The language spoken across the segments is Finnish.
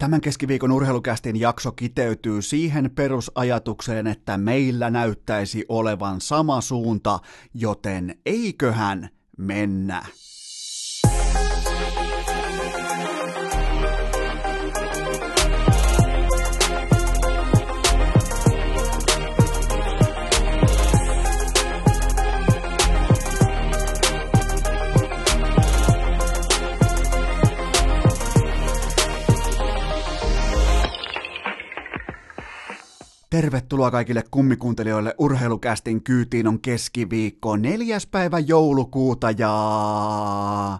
Tämän keskiviikon urheilukästin jakso kiteytyy siihen perusajatukseen, että meillä näyttäisi olevan sama suunta, joten eiköhän mennä. Tervetuloa kaikille kummikuuntelijoille urheilukästin kyytiin on keskiviikko neljäs päivä joulukuuta ja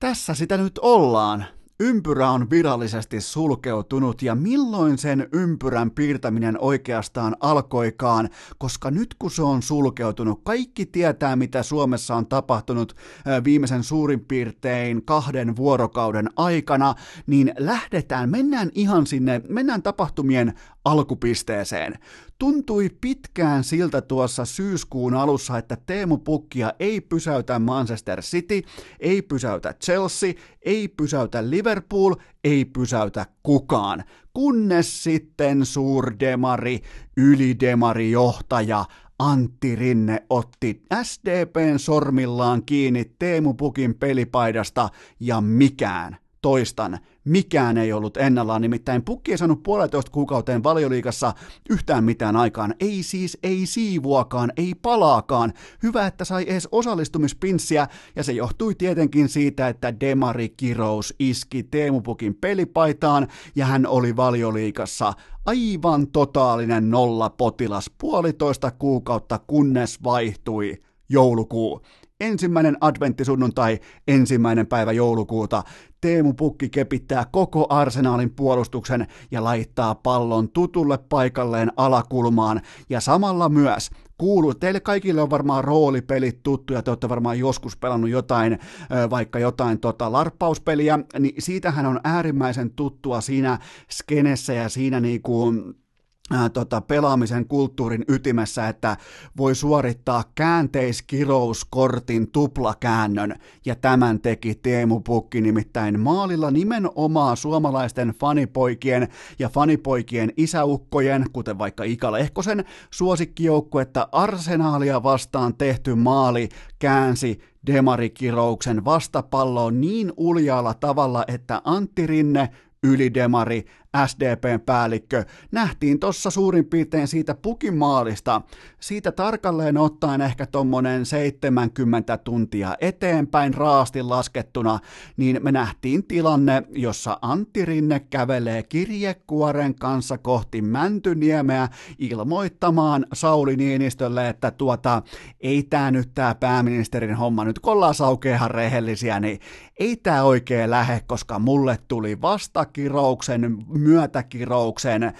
tässä sitä nyt ollaan. Ympyrä on virallisesti sulkeutunut ja milloin sen ympyrän piirtäminen oikeastaan alkoikaan, koska nyt kun se on sulkeutunut, kaikki tietää mitä Suomessa on tapahtunut viimeisen suurin piirtein kahden vuorokauden aikana, niin lähdetään, mennään ihan sinne, mennään tapahtumien alkupisteeseen. Tuntui pitkään siltä tuossa syyskuun alussa, että Teemu Pukkia ei pysäytä Manchester City, ei pysäytä Chelsea, ei pysäytä Liverpool, ei pysäytä kukaan. Kunnes sitten suurdemari, ylidemari johtaja Antti Rinne otti SDPn sormillaan kiinni Teemu Pukin pelipaidasta ja mikään, toistan, mikään ei ollut ennallaan, nimittäin pukki ei saanut puolitoista kuukauteen valioliikassa yhtään mitään aikaan. Ei siis, ei siivuakaan, ei palaakaan. Hyvä, että sai edes osallistumispinssiä, ja se johtui tietenkin siitä, että Demari Kirous iski Teemu Pukin pelipaitaan, ja hän oli valioliikassa aivan totaalinen nolla potilas puolitoista kuukautta, kunnes vaihtui joulukuu ensimmäinen adventtisunnuntai, ensimmäinen päivä joulukuuta. Teemu Pukki kepittää koko arsenaalin puolustuksen ja laittaa pallon tutulle paikalleen alakulmaan. Ja samalla myös kuuluu, teille kaikille on varmaan roolipelit tuttuja, te olette varmaan joskus pelannut jotain, vaikka jotain tota, larppauspeliä, niin siitähän on äärimmäisen tuttua siinä skenessä ja siinä niinku, tota, pelaamisen kulttuurin ytimessä, että voi suorittaa käänteiskirouskortin tuplakäännön, ja tämän teki Teemu Pukki nimittäin maalilla nimenomaan suomalaisten fanipoikien ja fanipoikien isäukkojen, kuten vaikka Ika Lehkosen suosikkijoukkuetta Arsenaalia vastaan tehty maali käänsi demarikirouksen vastapalloon niin uljaalla tavalla, että Antti Rinne ylidemari, SDPn päällikkö, nähtiin tuossa suurin piirtein siitä pukimaalista, siitä tarkalleen ottaen ehkä tuommoinen 70 tuntia eteenpäin raasti laskettuna, niin me nähtiin tilanne, jossa Antti Rinne kävelee kirjekuoren kanssa kohti Mäntyniemeä ilmoittamaan Sauli Niinistölle, että tuota, ei tämä nyt tämä pääministerin homma, nyt kun ollaan saukeahan rehellisiä, niin ei tämä oikein lähe, koska mulle tuli vastakirouksen myötäkirouksen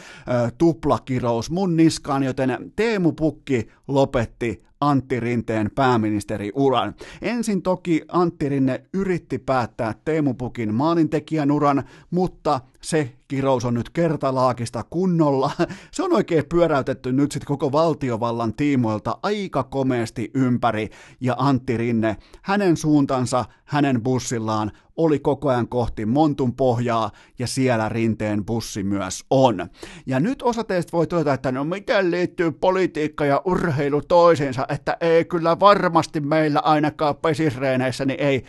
tuplakirous mun niskaan, joten Teemu Pukki lopetti Antti Rinteen pääministeriuran. Ensin toki Antti Rinne yritti päättää Teemu Pukin maalintekijän uran, mutta se kirous on nyt kertalaakista kunnolla. Se on oikein pyöräytetty nyt sitten koko valtiovallan tiimoilta aika komeasti ympäri, ja Antti Rinne, hänen suuntansa, hänen bussillaan oli koko ajan kohti Montun pohjaa, ja siellä Rinteen bussi myös on. Ja nyt osa teistä voi todeta, että no miten liittyy politiikka ja urheilu toisiinsa, että ei kyllä varmasti meillä ainakaan pesisreeneissä, niin ei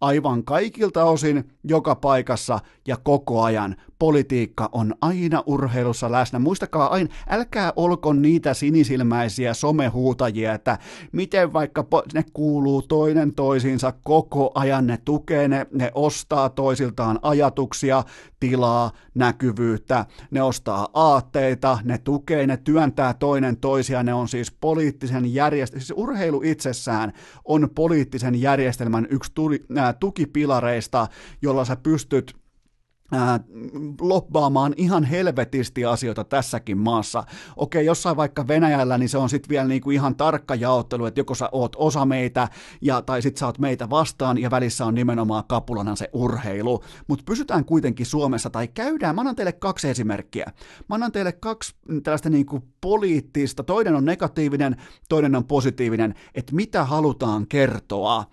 aivan kaikilta osin, joka paikassa ja koko ajan. Politiikka on aina urheilussa läsnä. Muistakaa aina, älkää olko niitä sinisilmäisiä somehuutajia, että miten vaikka ne kuuluu toinen toisiinsa koko ajan, ne tukee, ne, ne ostaa toisiltaan ajatuksia, tilaa, näkyvyyttä, ne ostaa aatteita, ne tukee, ne työntää toinen toisiaan, ne on siis poliittisen järjestelmän, siis urheilu itsessään on poliittisen järjestelmän yksi tuli, äh, tukipilareista, jolla sä pystyt ää, lobbaamaan ihan helvetisti asioita tässäkin maassa. Okei, jossain vaikka Venäjällä, niin se on sitten vielä niinku ihan tarkka jaottelu, että joko sä oot osa meitä, ja, tai sit sä oot meitä vastaan, ja välissä on nimenomaan kapulana se urheilu. Mutta pysytään kuitenkin Suomessa, tai käydään, mä annan teille kaksi esimerkkiä. Mä annan teille kaksi tällaista niinku poliittista, toinen on negatiivinen, toinen on positiivinen, että mitä halutaan kertoa.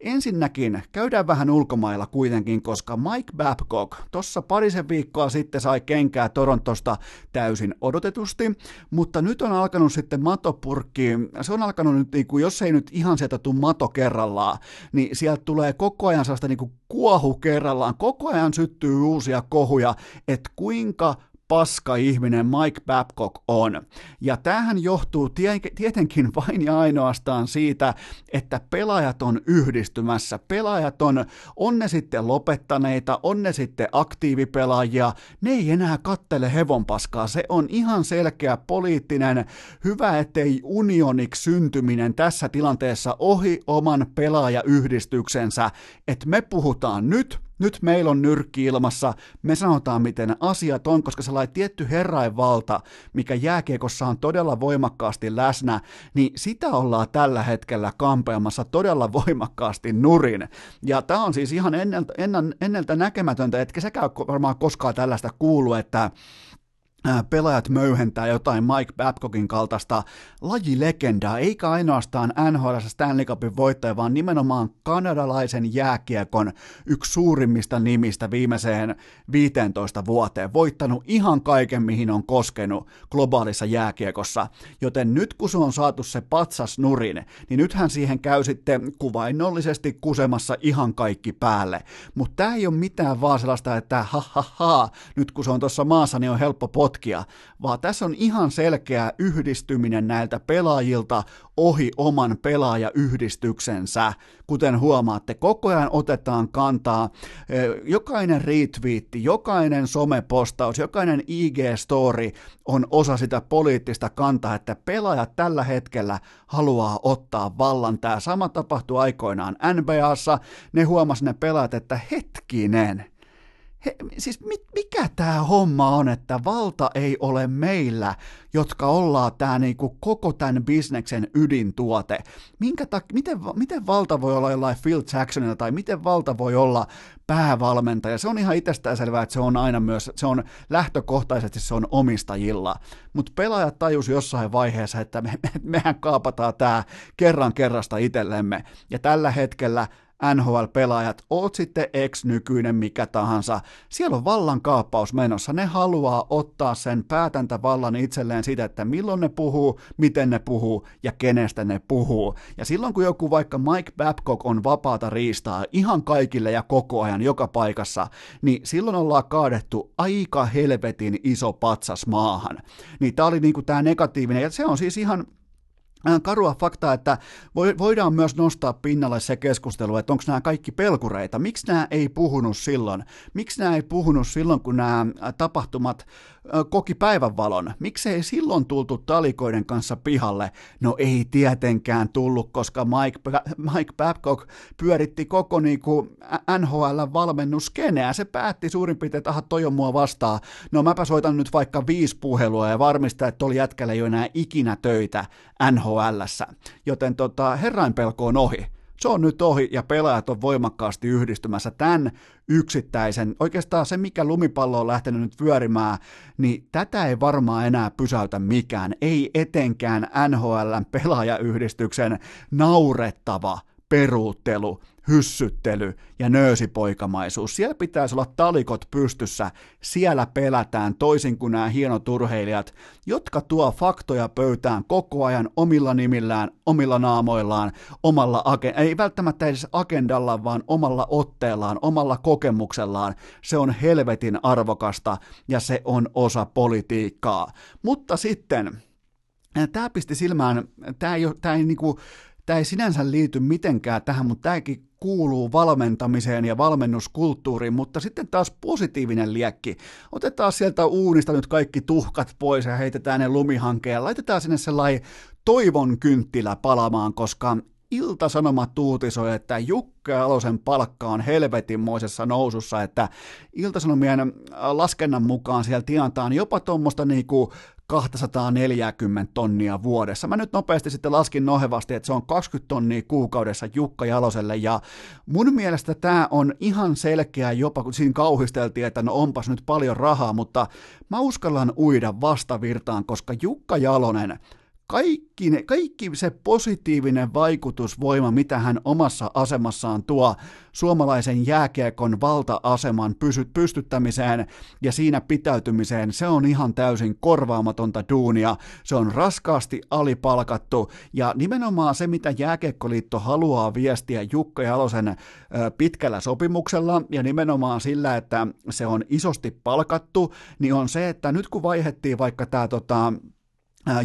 Ensinnäkin käydään vähän ulkomailla kuitenkin, koska Mike Babcock, tossa parisen viikkoa sitten sai kenkää Torontosta täysin odotetusti, mutta nyt on alkanut sitten matopurkki, se on alkanut nyt, niin kuin, jos ei nyt ihan sieltä tule mato kerrallaan, niin sieltä tulee koko ajan sellaista niin kuin kuohu kerrallaan, koko ajan syttyy uusia kohuja, että kuinka paska ihminen Mike Babcock on. Ja tämähän johtuu tietenkin vain ja ainoastaan siitä, että pelaajat on yhdistymässä. Pelaajat on, on ne sitten lopettaneita, on ne sitten aktiivipelaajia, ne ei enää kattele hevonpaskaa. Se on ihan selkeä poliittinen, hyvä ettei unioniksi syntyminen tässä tilanteessa ohi oman pelaajayhdistyksensä, että me puhutaan nyt, nyt meillä on nyrkki ilmassa, me sanotaan miten asiat on, koska sellainen tietty herrainvalta, mikä jääkiekossa on todella voimakkaasti läsnä, niin sitä ollaan tällä hetkellä kampeamassa todella voimakkaasti nurin. Ja tämä on siis ihan enneltä, enneltä näkemätöntä, etkä säkään varmaan koskaan tällaista kuulu, että pelaajat möyhentää jotain Mike Babcockin kaltaista lajilegendaa, eikä ainoastaan NHL Stanley Cupin voittaja, vaan nimenomaan kanadalaisen jääkiekon yksi suurimmista nimistä viimeiseen 15 vuoteen. Voittanut ihan kaiken, mihin on koskenut globaalissa jääkiekossa. Joten nyt kun se on saatu se patsas nurin, niin nythän siihen käy sitten kuvainnollisesti kusemassa ihan kaikki päälle. Mutta tämä ei ole mitään vaan sellaista, että ha ha ha, nyt kun se on tuossa maassa, niin on helppo pot potkia, vaan tässä on ihan selkeä yhdistyminen näiltä pelaajilta ohi oman pelaajayhdistyksensä. Kuten huomaatte, koko ajan otetaan kantaa, jokainen retweetti, jokainen somepostaus, jokainen IG-story on osa sitä poliittista kantaa, että pelaajat tällä hetkellä haluaa ottaa vallan. Tämä sama tapahtui aikoinaan NBAssa, ne huomasi ne pelaajat, että hetkinen, he, siis mit, mikä tämä homma on, että valta ei ole meillä, jotka ollaan tämä niinku koko tämän bisneksen ydintuote. Minkä tak, miten, miten valta voi olla jollain Phil Jacksonilla tai miten valta voi olla päävalmentaja? Se on ihan itsestäänselvää, että se on aina myös, se on lähtökohtaisesti se on omistajilla. Mutta pelaajat tajus jossain vaiheessa, että me, me, mehän kaapataan tämä kerran kerrasta itsellemme. Ja tällä hetkellä NHL-pelaajat, oot sitten ex-nykyinen mikä tahansa, siellä on vallankaappaus menossa. Ne haluaa ottaa sen päätäntävallan itselleen siitä, että milloin ne puhuu, miten ne puhuu ja kenestä ne puhuu. Ja silloin kun joku vaikka Mike Babcock on vapaata riistaa ihan kaikille ja koko ajan joka paikassa, niin silloin ollaan kaadettu aika helvetin iso patsas maahan. Niin tää oli niinku tää negatiivinen, ja se on siis ihan karua faktaa, että voidaan myös nostaa pinnalle se keskustelu, että onko nämä kaikki pelkureita. Miksi nämä ei puhunut silloin? Miksi nämä ei puhunut silloin, kun nämä äh, tapahtumat koki päivänvalon. Miksei silloin tultu talikoiden kanssa pihalle? No ei tietenkään tullut, koska Mike, Mike Babcock pyöritti koko niinku NHL-valmennuskeneä. Se päätti suurin piirtein, että aha, toi on mua vastaan. No mäpä soitan nyt vaikka viisi puhelua ja varmistaa, että oli jätkällä ei ole enää ikinä töitä NHLssä. Joten tota, herrainpelko on ohi. Se on nyt ohi ja pelaajat on voimakkaasti yhdistymässä tämän yksittäisen, oikeastaan se mikä lumipallo on lähtenyt nyt vyörimään, niin tätä ei varmaan enää pysäytä mikään, ei etenkään NHLn pelaajayhdistyksen naurettava peruuttelu hyssyttely ja nöösipoikamaisuus. Siellä pitäisi olla talikot pystyssä, siellä pelätään toisin kuin nämä hienot urheilijat, jotka tuo faktoja pöytään koko ajan omilla nimillään, omilla naamoillaan, omalla, ei välttämättä edes agendalla, vaan omalla otteellaan, omalla kokemuksellaan. Se on helvetin arvokasta ja se on osa politiikkaa. Mutta sitten, tämä pisti silmään, tämä ei, tämä ei niinku, Tämä ei sinänsä liity mitenkään tähän, mutta tämäkin kuuluu valmentamiseen ja valmennuskulttuuriin, mutta sitten taas positiivinen liekki. Otetaan sieltä uunista nyt kaikki tuhkat pois ja heitetään ne lumihankeen laitetaan sinne sellainen toivon kynttilä palamaan, koska Ilta-Sanomat uutisoi, että Jukka Alosen palkka on helvetinmoisessa nousussa, että Ilta-Sanomien laskennan mukaan siellä tienataan jopa tuommoista niinku 240 tonnia vuodessa. Mä nyt nopeasti sitten laskin nohevasti, että se on 20 tonnia kuukaudessa Jukka Jaloselle, ja mun mielestä tämä on ihan selkeä jopa, kun siinä kauhisteltiin, että no onpas nyt paljon rahaa, mutta mä uskallan uida vastavirtaan, koska Jukka Jalonen kaikki, ne, kaikki se positiivinen vaikutusvoima, mitä hän omassa asemassaan tuo suomalaisen jääkiekon valta-aseman pysy, pystyttämiseen ja siinä pitäytymiseen, se on ihan täysin korvaamatonta duunia. Se on raskaasti alipalkattu ja nimenomaan se, mitä Jääkiekkoliitto haluaa viestiä Jukka Jalosen pitkällä sopimuksella ja nimenomaan sillä, että se on isosti palkattu, niin on se, että nyt kun vaihettiin vaikka tämä tota,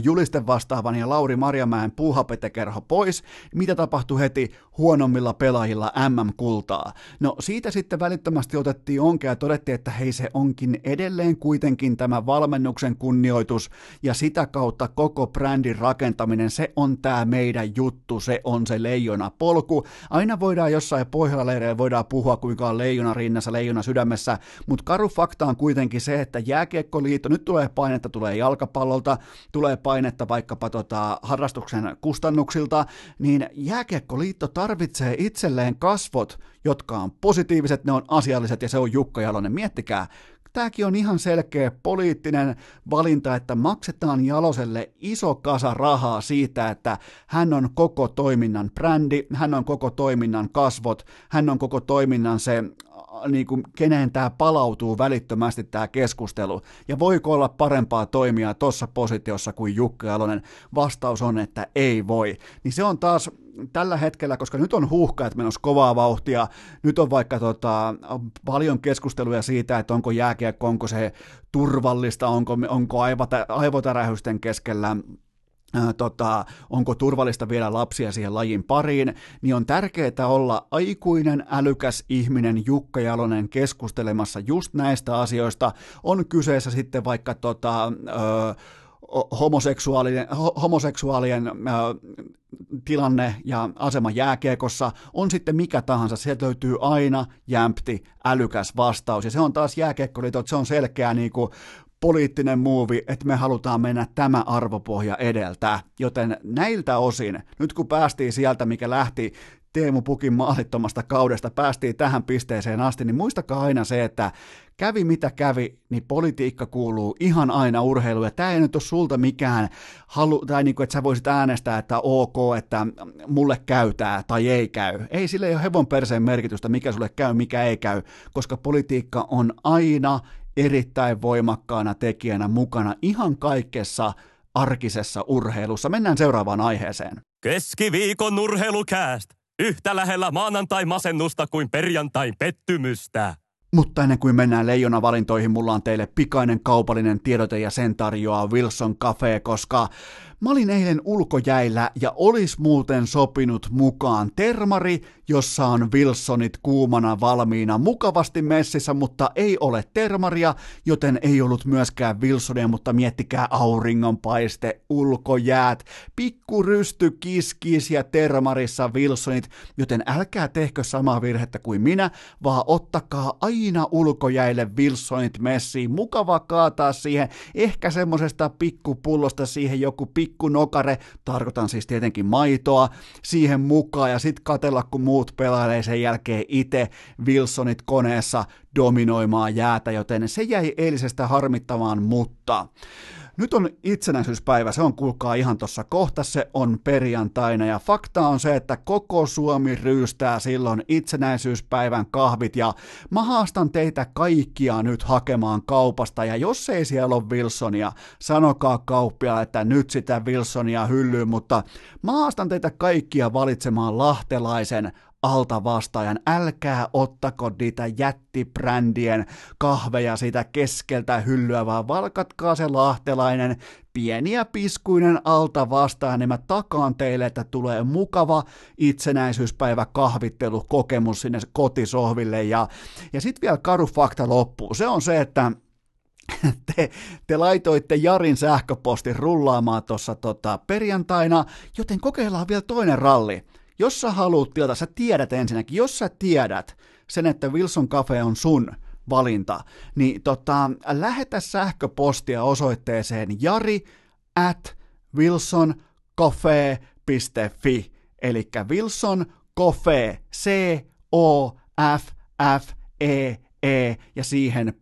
julisten vastaavan ja Lauri Marjamäen puuhapetekerho pois, mitä tapahtui heti huonommilla pelaajilla MM-kultaa? No siitä sitten välittömästi otettiin onkea ja todettiin, että hei se onkin edelleen kuitenkin tämä valmennuksen kunnioitus ja sitä kautta koko brändin rakentaminen, se on tämä meidän juttu, se on se leijona polku. Aina voidaan jossain pohjalla voidaan puhua kuinka on leijona rinnassa, leijona sydämessä, mutta karu fakta on kuitenkin se, että jääkiekkoliitto, nyt tulee painetta, tulee jalkapallolta, tulee tulee painetta vaikkapa tota harrastuksen kustannuksilta, niin Jääkiekkoliitto tarvitsee itselleen kasvot, jotka on positiiviset, ne on asialliset ja se on Jukka Jalonen. Miettikää, Tämäkin on ihan selkeä poliittinen valinta, että maksetaan Jaloselle iso kasa rahaa siitä, että hän on koko toiminnan brändi, hän on koko toiminnan kasvot, hän on koko toiminnan se niin kuin, keneen tämä palautuu välittömästi tämä keskustelu, ja voiko olla parempaa toimia tuossa positiossa kuin Jukka Jalonen? Vastaus on, että ei voi. Niin se on taas tällä hetkellä, koska nyt on huuhka, että menossa kovaa vauhtia, nyt on vaikka tota, paljon keskusteluja siitä, että onko jääkiekko, onko se turvallista, onko, onko aivotärähysten keskellä, tota, onko turvallista viedä lapsia siihen lajin pariin, niin on tärkeää olla aikuinen, älykäs ihminen Jukka Jalonen keskustelemassa just näistä asioista. On kyseessä sitten vaikka tota, ö, homoseksuaalien, homoseksuaalien ö, tilanne ja asema jääkiekossa, on sitten mikä tahansa, sieltä löytyy aina jämpti, älykäs vastaus, ja se on taas jääkiekkoliitot, se on selkeä niin kuin poliittinen muuvi, että me halutaan mennä tämä arvopohja edeltä. Joten näiltä osin, nyt kun päästiin sieltä, mikä lähti Teemu Pukin maalittomasta kaudesta, päästiin tähän pisteeseen asti, niin muistakaa aina se, että kävi mitä kävi, niin politiikka kuuluu ihan aina urheiluun, ja tämä ei nyt ole sulta mikään, halu, tai niin kuin, että sä voisit äänestää, että ok, että mulle käytää tai ei käy. Ei sille ei ole hevon perseen merkitystä, mikä sulle käy, mikä ei käy, koska politiikka on aina erittäin voimakkaana tekijänä mukana ihan kaikessa arkisessa urheilussa. Mennään seuraavaan aiheeseen. Keskiviikon urheilukääst. Yhtä lähellä maanantai-masennusta kuin perjantai pettymystä. Mutta ennen kuin mennään leijona valintoihin, mulla on teille pikainen kaupallinen tiedote ja sen tarjoaa Wilson Cafe, koska Mä olin eilen ulkojäillä ja olis muuten sopinut mukaan termari, jossa on Wilsonit kuumana valmiina mukavasti messissä, mutta ei ole termaria, joten ei ollut myöskään Wilsonia, mutta miettikää auringonpaiste, ulkojäät, rysty, kiskis ja termarissa Wilsonit, joten älkää tehkö samaa virhettä kuin minä, vaan ottakaa aina ulkojäille Wilsonit messiin, mukava kaataa siihen, ehkä semmosesta pikkupullosta siihen joku pikku pikkunokare, tarkoitan siis tietenkin maitoa, siihen mukaan ja sitten katella, kun muut pelailee sen jälkeen itse Wilsonit koneessa dominoimaan jäätä, joten se jäi eilisestä harmittamaan, mutta nyt on itsenäisyyspäivä, se on kuulkaa ihan tuossa kohta, se on perjantaina ja fakta on se, että koko Suomi ryystää silloin itsenäisyyspäivän kahvit ja mä haastan teitä kaikkia nyt hakemaan kaupasta. Ja jos ei siellä ole Wilsonia, sanokaa kauppia, että nyt sitä Wilsonia hyllyy, mutta mä haastan teitä kaikkia valitsemaan lahtelaisen alta vastaajan. Älkää ottako niitä jättibrändien kahveja siitä keskeltä hyllyä, vaan valkatkaa se lahtelainen pieni ja piskuinen alta vastaan, niin mä takaan teille, että tulee mukava itsenäisyyspäivä kahvittelukokemus sinne kotisohville. Ja, ja sitten vielä karu fakta loppuu. Se on se, että te, te laitoitte Jarin sähköpostin rullaamaan tuossa tota, perjantaina, joten kokeillaan vielä toinen ralli. Jos sä haluat tilata, sä tiedät ensinnäkin, jos sä tiedät sen, että Wilson Cafe on sun valinta, niin tota, lähetä sähköpostia osoitteeseen jari at wilsoncafe.fi, eli Wilson Coffee, C-O-F-F-E-E ja siihen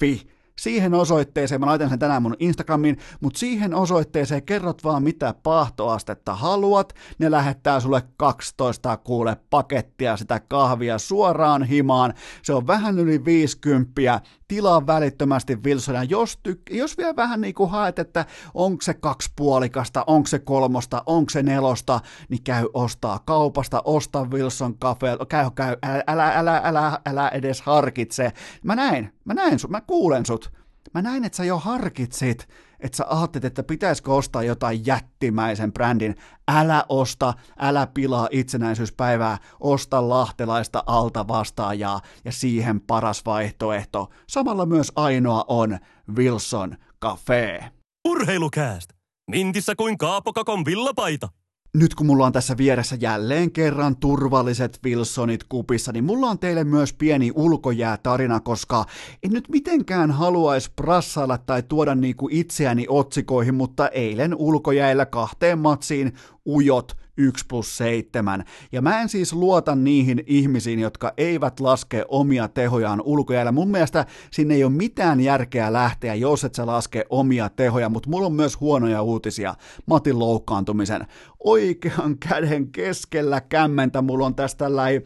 .fi siihen osoitteeseen, mä laitan sen tänään mun Instagramiin, mutta siihen osoitteeseen kerrot vaan mitä paahtoastetta haluat, ne lähettää sulle 12 kuule pakettia sitä kahvia suoraan himaan, se on vähän yli 50, tilaa välittömästi Wilsonia, jos, tyk- jos vielä vähän niin kuin haet, että onko se kaksipuolikasta, onko se kolmosta, onko se nelosta, niin käy ostaa kaupasta, osta Wilson Cafe, käy, käy, älä, älä, älä, älä, älä edes harkitse. Mä näin, mä näin sut, mä kuulen sut. Mä näin, että sä jo harkitsit, että sä ajattelet, että pitäisikö ostaa jotain jättimäisen brändin. Älä osta, älä pilaa itsenäisyyspäivää, osta lahtelaista alta vastaajaa ja siihen paras vaihtoehto. Samalla myös ainoa on Wilson Cafe. Urheilukääst! Mintissä kuin Kaapokakon villapaita. Nyt kun mulla on tässä vieressä jälleen kerran turvalliset Wilsonit kupissa, niin mulla on teille myös pieni ulkojäätarina, koska en nyt mitenkään haluaisi prassailla tai tuoda niinku itseäni otsikoihin, mutta eilen ulkojäällä kahteen matsiin ujot 1 plus 7. Ja mä en siis luota niihin ihmisiin, jotka eivät laske omia tehojaan ulkojäällä. Mun mielestä sinne ei ole mitään järkeä lähteä, jos et sä laske omia tehoja, mutta mulla on myös huonoja uutisia. Matin loukkaantumisen. Oikean käden keskellä kämmentä. Mulla on tästä tällainen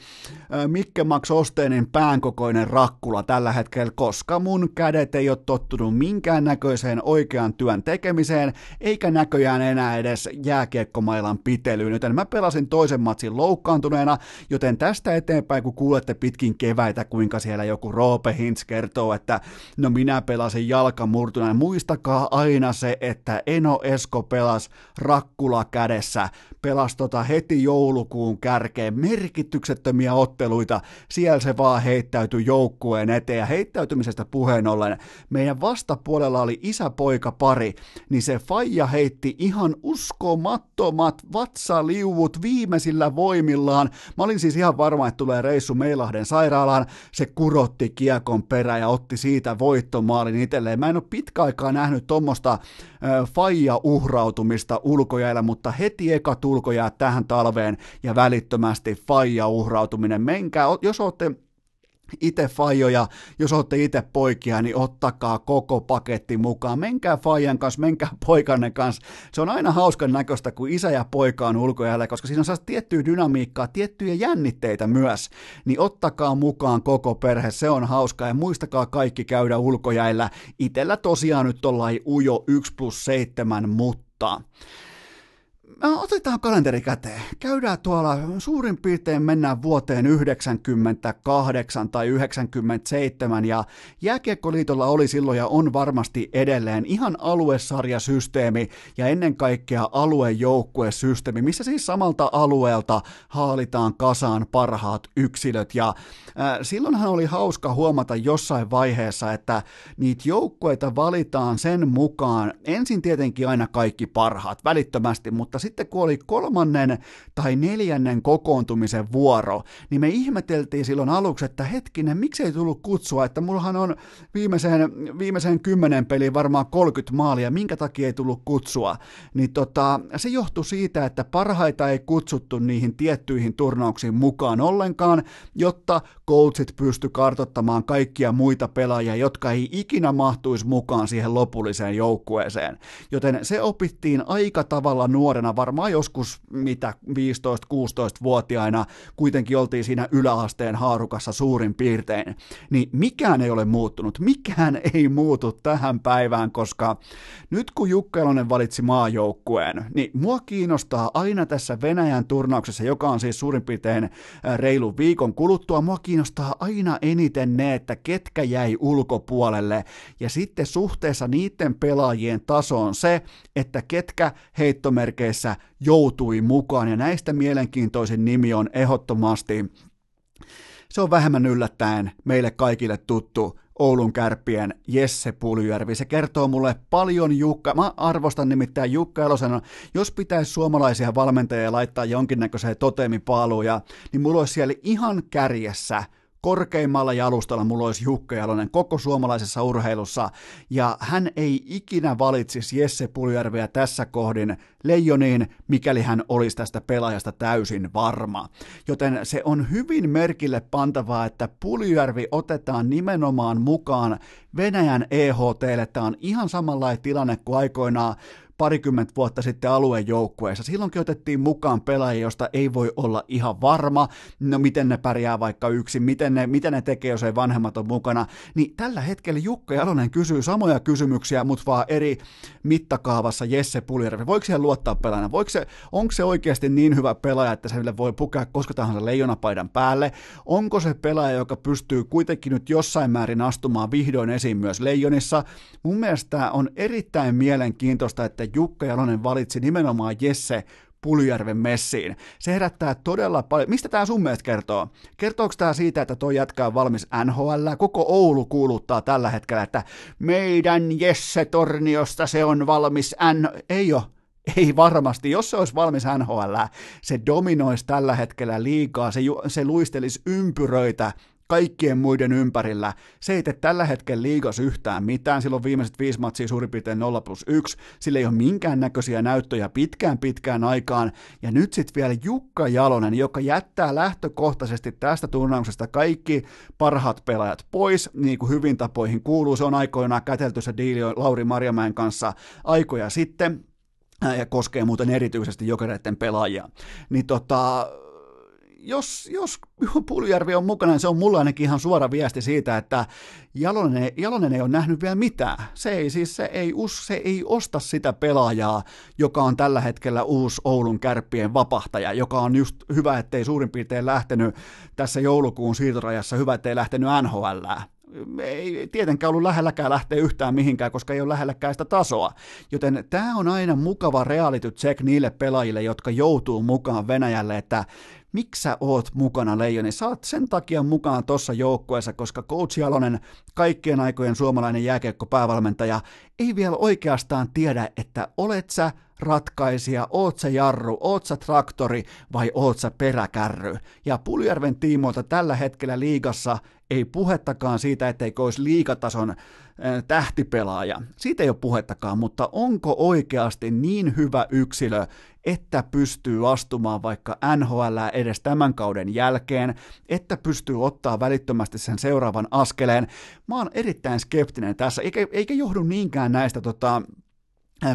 Mikke Max Osteenin päänkokoinen rakkula tällä hetkellä, koska mun kädet ei ole tottunut minkäännäköiseen oikean työn tekemiseen, eikä näköjään enää edes jääkiekkomailan pitelyyn. Joten mä pelasin toisen matsin loukkaantuneena, joten tästä eteenpäin, kun kuulette pitkin keväitä, kuinka siellä joku Roope Hintz kertoo, että no minä pelasin jalkamurtuneen, muistakaa aina se, että Eno Esko pelas rakkula kädessä, pelasi tota heti joulukuun kärkeen merkityksettömiä otteluita, siellä se vaan heittäytyi joukkueen eteen, ja heittäytymisestä puheen ollen, meidän vastapuolella oli isä-poika pari, niin se Faija heitti ihan uskomattomat vatsa liuvut viimeisillä voimillaan. Mä olin siis ihan varma, että tulee reissu Meilahden sairaalaan. Se kurotti kiekon perä ja otti siitä voittomaalin itselleen. Mä en ole pitkä aikaa nähnyt tuommoista faija uhrautumista ulkojäällä, mutta heti eka tulkojää tähän talveen ja välittömästi faija uhrautuminen. Menkää, jos olette itse fajoja, jos olette itse poikia, niin ottakaa koko paketti mukaan. Menkää fajan kanssa, menkää poikanne kanssa. Se on aina hauskan näköistä, kun isä ja poika on ulkojäällä, koska siinä on saas tiettyä dynamiikkaa, tiettyjä jännitteitä myös. Niin ottakaa mukaan koko perhe, se on hauskaa ja muistakaa kaikki käydä ulkojäillä. Itellä tosiaan nyt ollaan ujo 1 plus 7, mutta otetaan kalenteri käteen. Käydään tuolla, suurin piirtein mennään vuoteen 98 tai 97 ja Jääkiekkoliitolla oli silloin ja on varmasti edelleen ihan aluesarjasysteemi ja ennen kaikkea aluejoukkuesysteemi, missä siis samalta alueelta haalitaan kasaan parhaat yksilöt ja äh, silloinhan oli hauska huomata jossain vaiheessa, että niitä joukkueita valitaan sen mukaan, ensin tietenkin aina kaikki parhaat välittömästi, mutta sitten sitten kun oli kolmannen tai neljännen kokoontumisen vuoro, niin me ihmeteltiin silloin aluksi, että hetkinen, miksei tullut kutsua, että mullahan on viimeiseen, viimeiseen kymmenen peliin varmaan 30 maalia, minkä takia ei tullut kutsua. Niin tota, se johtui siitä, että parhaita ei kutsuttu niihin tiettyihin turnauksiin mukaan ollenkaan, jotta coachit pysty kartottamaan kaikkia muita pelaajia, jotka ei ikinä mahtuisi mukaan siihen lopulliseen joukkueeseen. Joten se opittiin aika tavalla nuorena varmaan joskus mitä 15-16-vuotiaina kuitenkin oltiin siinä yläasteen haarukassa suurin piirtein, niin mikään ei ole muuttunut, mikään ei muutu tähän päivään, koska nyt kun Jukka Elonen valitsi maajoukkueen, niin mua kiinnostaa aina tässä Venäjän turnauksessa, joka on siis suurin piirtein äh, reilu viikon kuluttua, mua kiinnostaa aina eniten ne, että ketkä jäi ulkopuolelle, ja sitten suhteessa niiden pelaajien tasoon se, että ketkä heittomerkeissä joutui mukaan, ja näistä mielenkiintoisin nimi on ehdottomasti, se on vähemmän yllättäen meille kaikille tuttu Oulun kärppien Jesse Puljärvi. Se kertoo mulle paljon Jukka, mä arvostan nimittäin Jukka Elosena, jos pitäisi suomalaisia valmentajia laittaa jonkinnäköiseen totemipaaluun, niin mulla olisi siellä ihan kärjessä – korkeimmalla jalustalla mulla olisi Jukka Jalonen koko suomalaisessa urheilussa, ja hän ei ikinä valitsisi Jesse Puljärveä tässä kohdin leijoniin, mikäli hän olisi tästä pelaajasta täysin varma. Joten se on hyvin merkille pantavaa, että Puljärvi otetaan nimenomaan mukaan Venäjän EHTlle. Tämä on ihan samanlainen tilanne kuin aikoinaan parikymmentä vuotta sitten aluejoukkueessa. Silloinkin otettiin mukaan pelaajia, josta ei voi olla ihan varma, no miten ne pärjää vaikka yksin, miten ne, miten ne tekee, jos ei vanhemmat on mukana. Niin tällä hetkellä Jukka Jalonen kysyy samoja kysymyksiä, mutta vaan eri mittakaavassa Jesse Puljärvi. Voiko siihen luottaa pelaajana? Voiko se, onko se oikeasti niin hyvä pelaaja, että sille voi pukea koska tahansa leijonapaidan päälle? Onko se pelaaja, joka pystyy kuitenkin nyt jossain määrin astumaan vihdoin esiin myös leijonissa? Mun mielestä on erittäin mielenkiintoista, että Jukka Jalonen valitsi nimenomaan Jesse Puljärven messiin. Se herättää todella paljon. Mistä tämä sun mielestä kertoo? Kertooko tämä siitä, että toi jatkaa valmis NHL? Koko Oulu kuuluttaa tällä hetkellä, että meidän Jesse Torniosta se on valmis N... Ei ole. Ei varmasti. Jos se olisi valmis NHL, se dominoisi tällä hetkellä liikaa, se, se luistelisi ympyröitä kaikkien muiden ympärillä. Se ei tee tällä hetkellä liigas yhtään mitään, silloin viimeiset viisi matsia suurin piirtein 0 plus 1, sillä ei ole minkään näköisiä näyttöjä pitkään pitkään aikaan, ja nyt sitten vielä Jukka Jalonen, joka jättää lähtökohtaisesti tästä turnauksesta kaikki parhaat pelaajat pois, niin kuin hyvin tapoihin kuuluu, se on aikoinaan kätelty se diili Lauri Marjamäen kanssa aikoja sitten, ja koskee muuten erityisesti jokereiden pelaajia, niin tota, jos, jos Puljärvi on mukana, niin se on mulla ainakin ihan suora viesti siitä, että Jalonen, Jalonen ei ole nähnyt vielä mitään. Se ei, siis se ei, us, se ei osta sitä pelaajaa, joka on tällä hetkellä uusi Oulun kärppien vapahtaja, joka on just hyvä, ettei suurin piirtein lähtenyt tässä joulukuun siirtorajassa, hyvä, ettei lähtenyt NHL ei tietenkään ollut lähelläkään lähteä yhtään mihinkään, koska ei ole lähelläkään sitä tasoa. Joten tämä on aina mukava reality check niille pelaajille, jotka joutuu mukaan Venäjälle, että miksi sä oot mukana Leijoni? Sä oot sen takia mukaan tuossa joukkueessa, koska Coach Jalonen, kaikkien aikojen suomalainen jääkiekko-päävalmentaja, ei vielä oikeastaan tiedä, että olet sä ratkaisija, oot sä jarru, oot sä traktori vai oot sä peräkärry. Ja Puljärven tiimoilta tällä hetkellä liigassa ei puhettakaan siitä, etteikö olisi liikatason tähtipelaaja. Siitä ei ole puhettakaan, mutta onko oikeasti niin hyvä yksilö, että pystyy astumaan vaikka NHL edes tämän kauden jälkeen, että pystyy ottaa välittömästi sen seuraavan askeleen. Mä oon erittäin skeptinen tässä, eikä, eikä johdu niinkään näistä tota,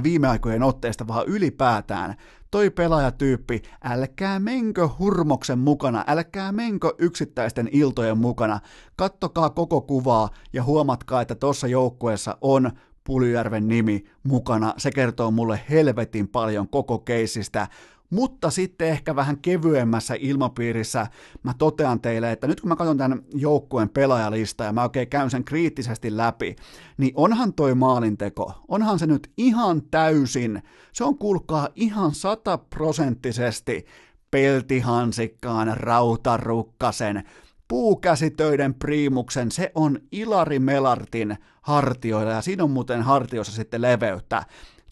viime aikojen otteista, vaan ylipäätään toi pelaajatyyppi, älkää menkö hurmoksen mukana, älkää menkö yksittäisten iltojen mukana, kattokaa koko kuvaa ja huomatkaa, että tuossa joukkueessa on Puljärven nimi mukana. Se kertoo mulle helvetin paljon koko keisistä. Mutta sitten ehkä vähän kevyemmässä ilmapiirissä mä totean teille, että nyt kun mä katson tämän joukkueen pelaajalista ja mä oikein käyn sen kriittisesti läpi, niin onhan toi maalinteko, onhan se nyt ihan täysin, se on kuulkaa ihan sataprosenttisesti peltihansikkaan rautarukkasen, puukäsitöiden priimuksen, se on Ilari Melartin hartioilla ja siinä on muuten hartiossa sitten leveyttä.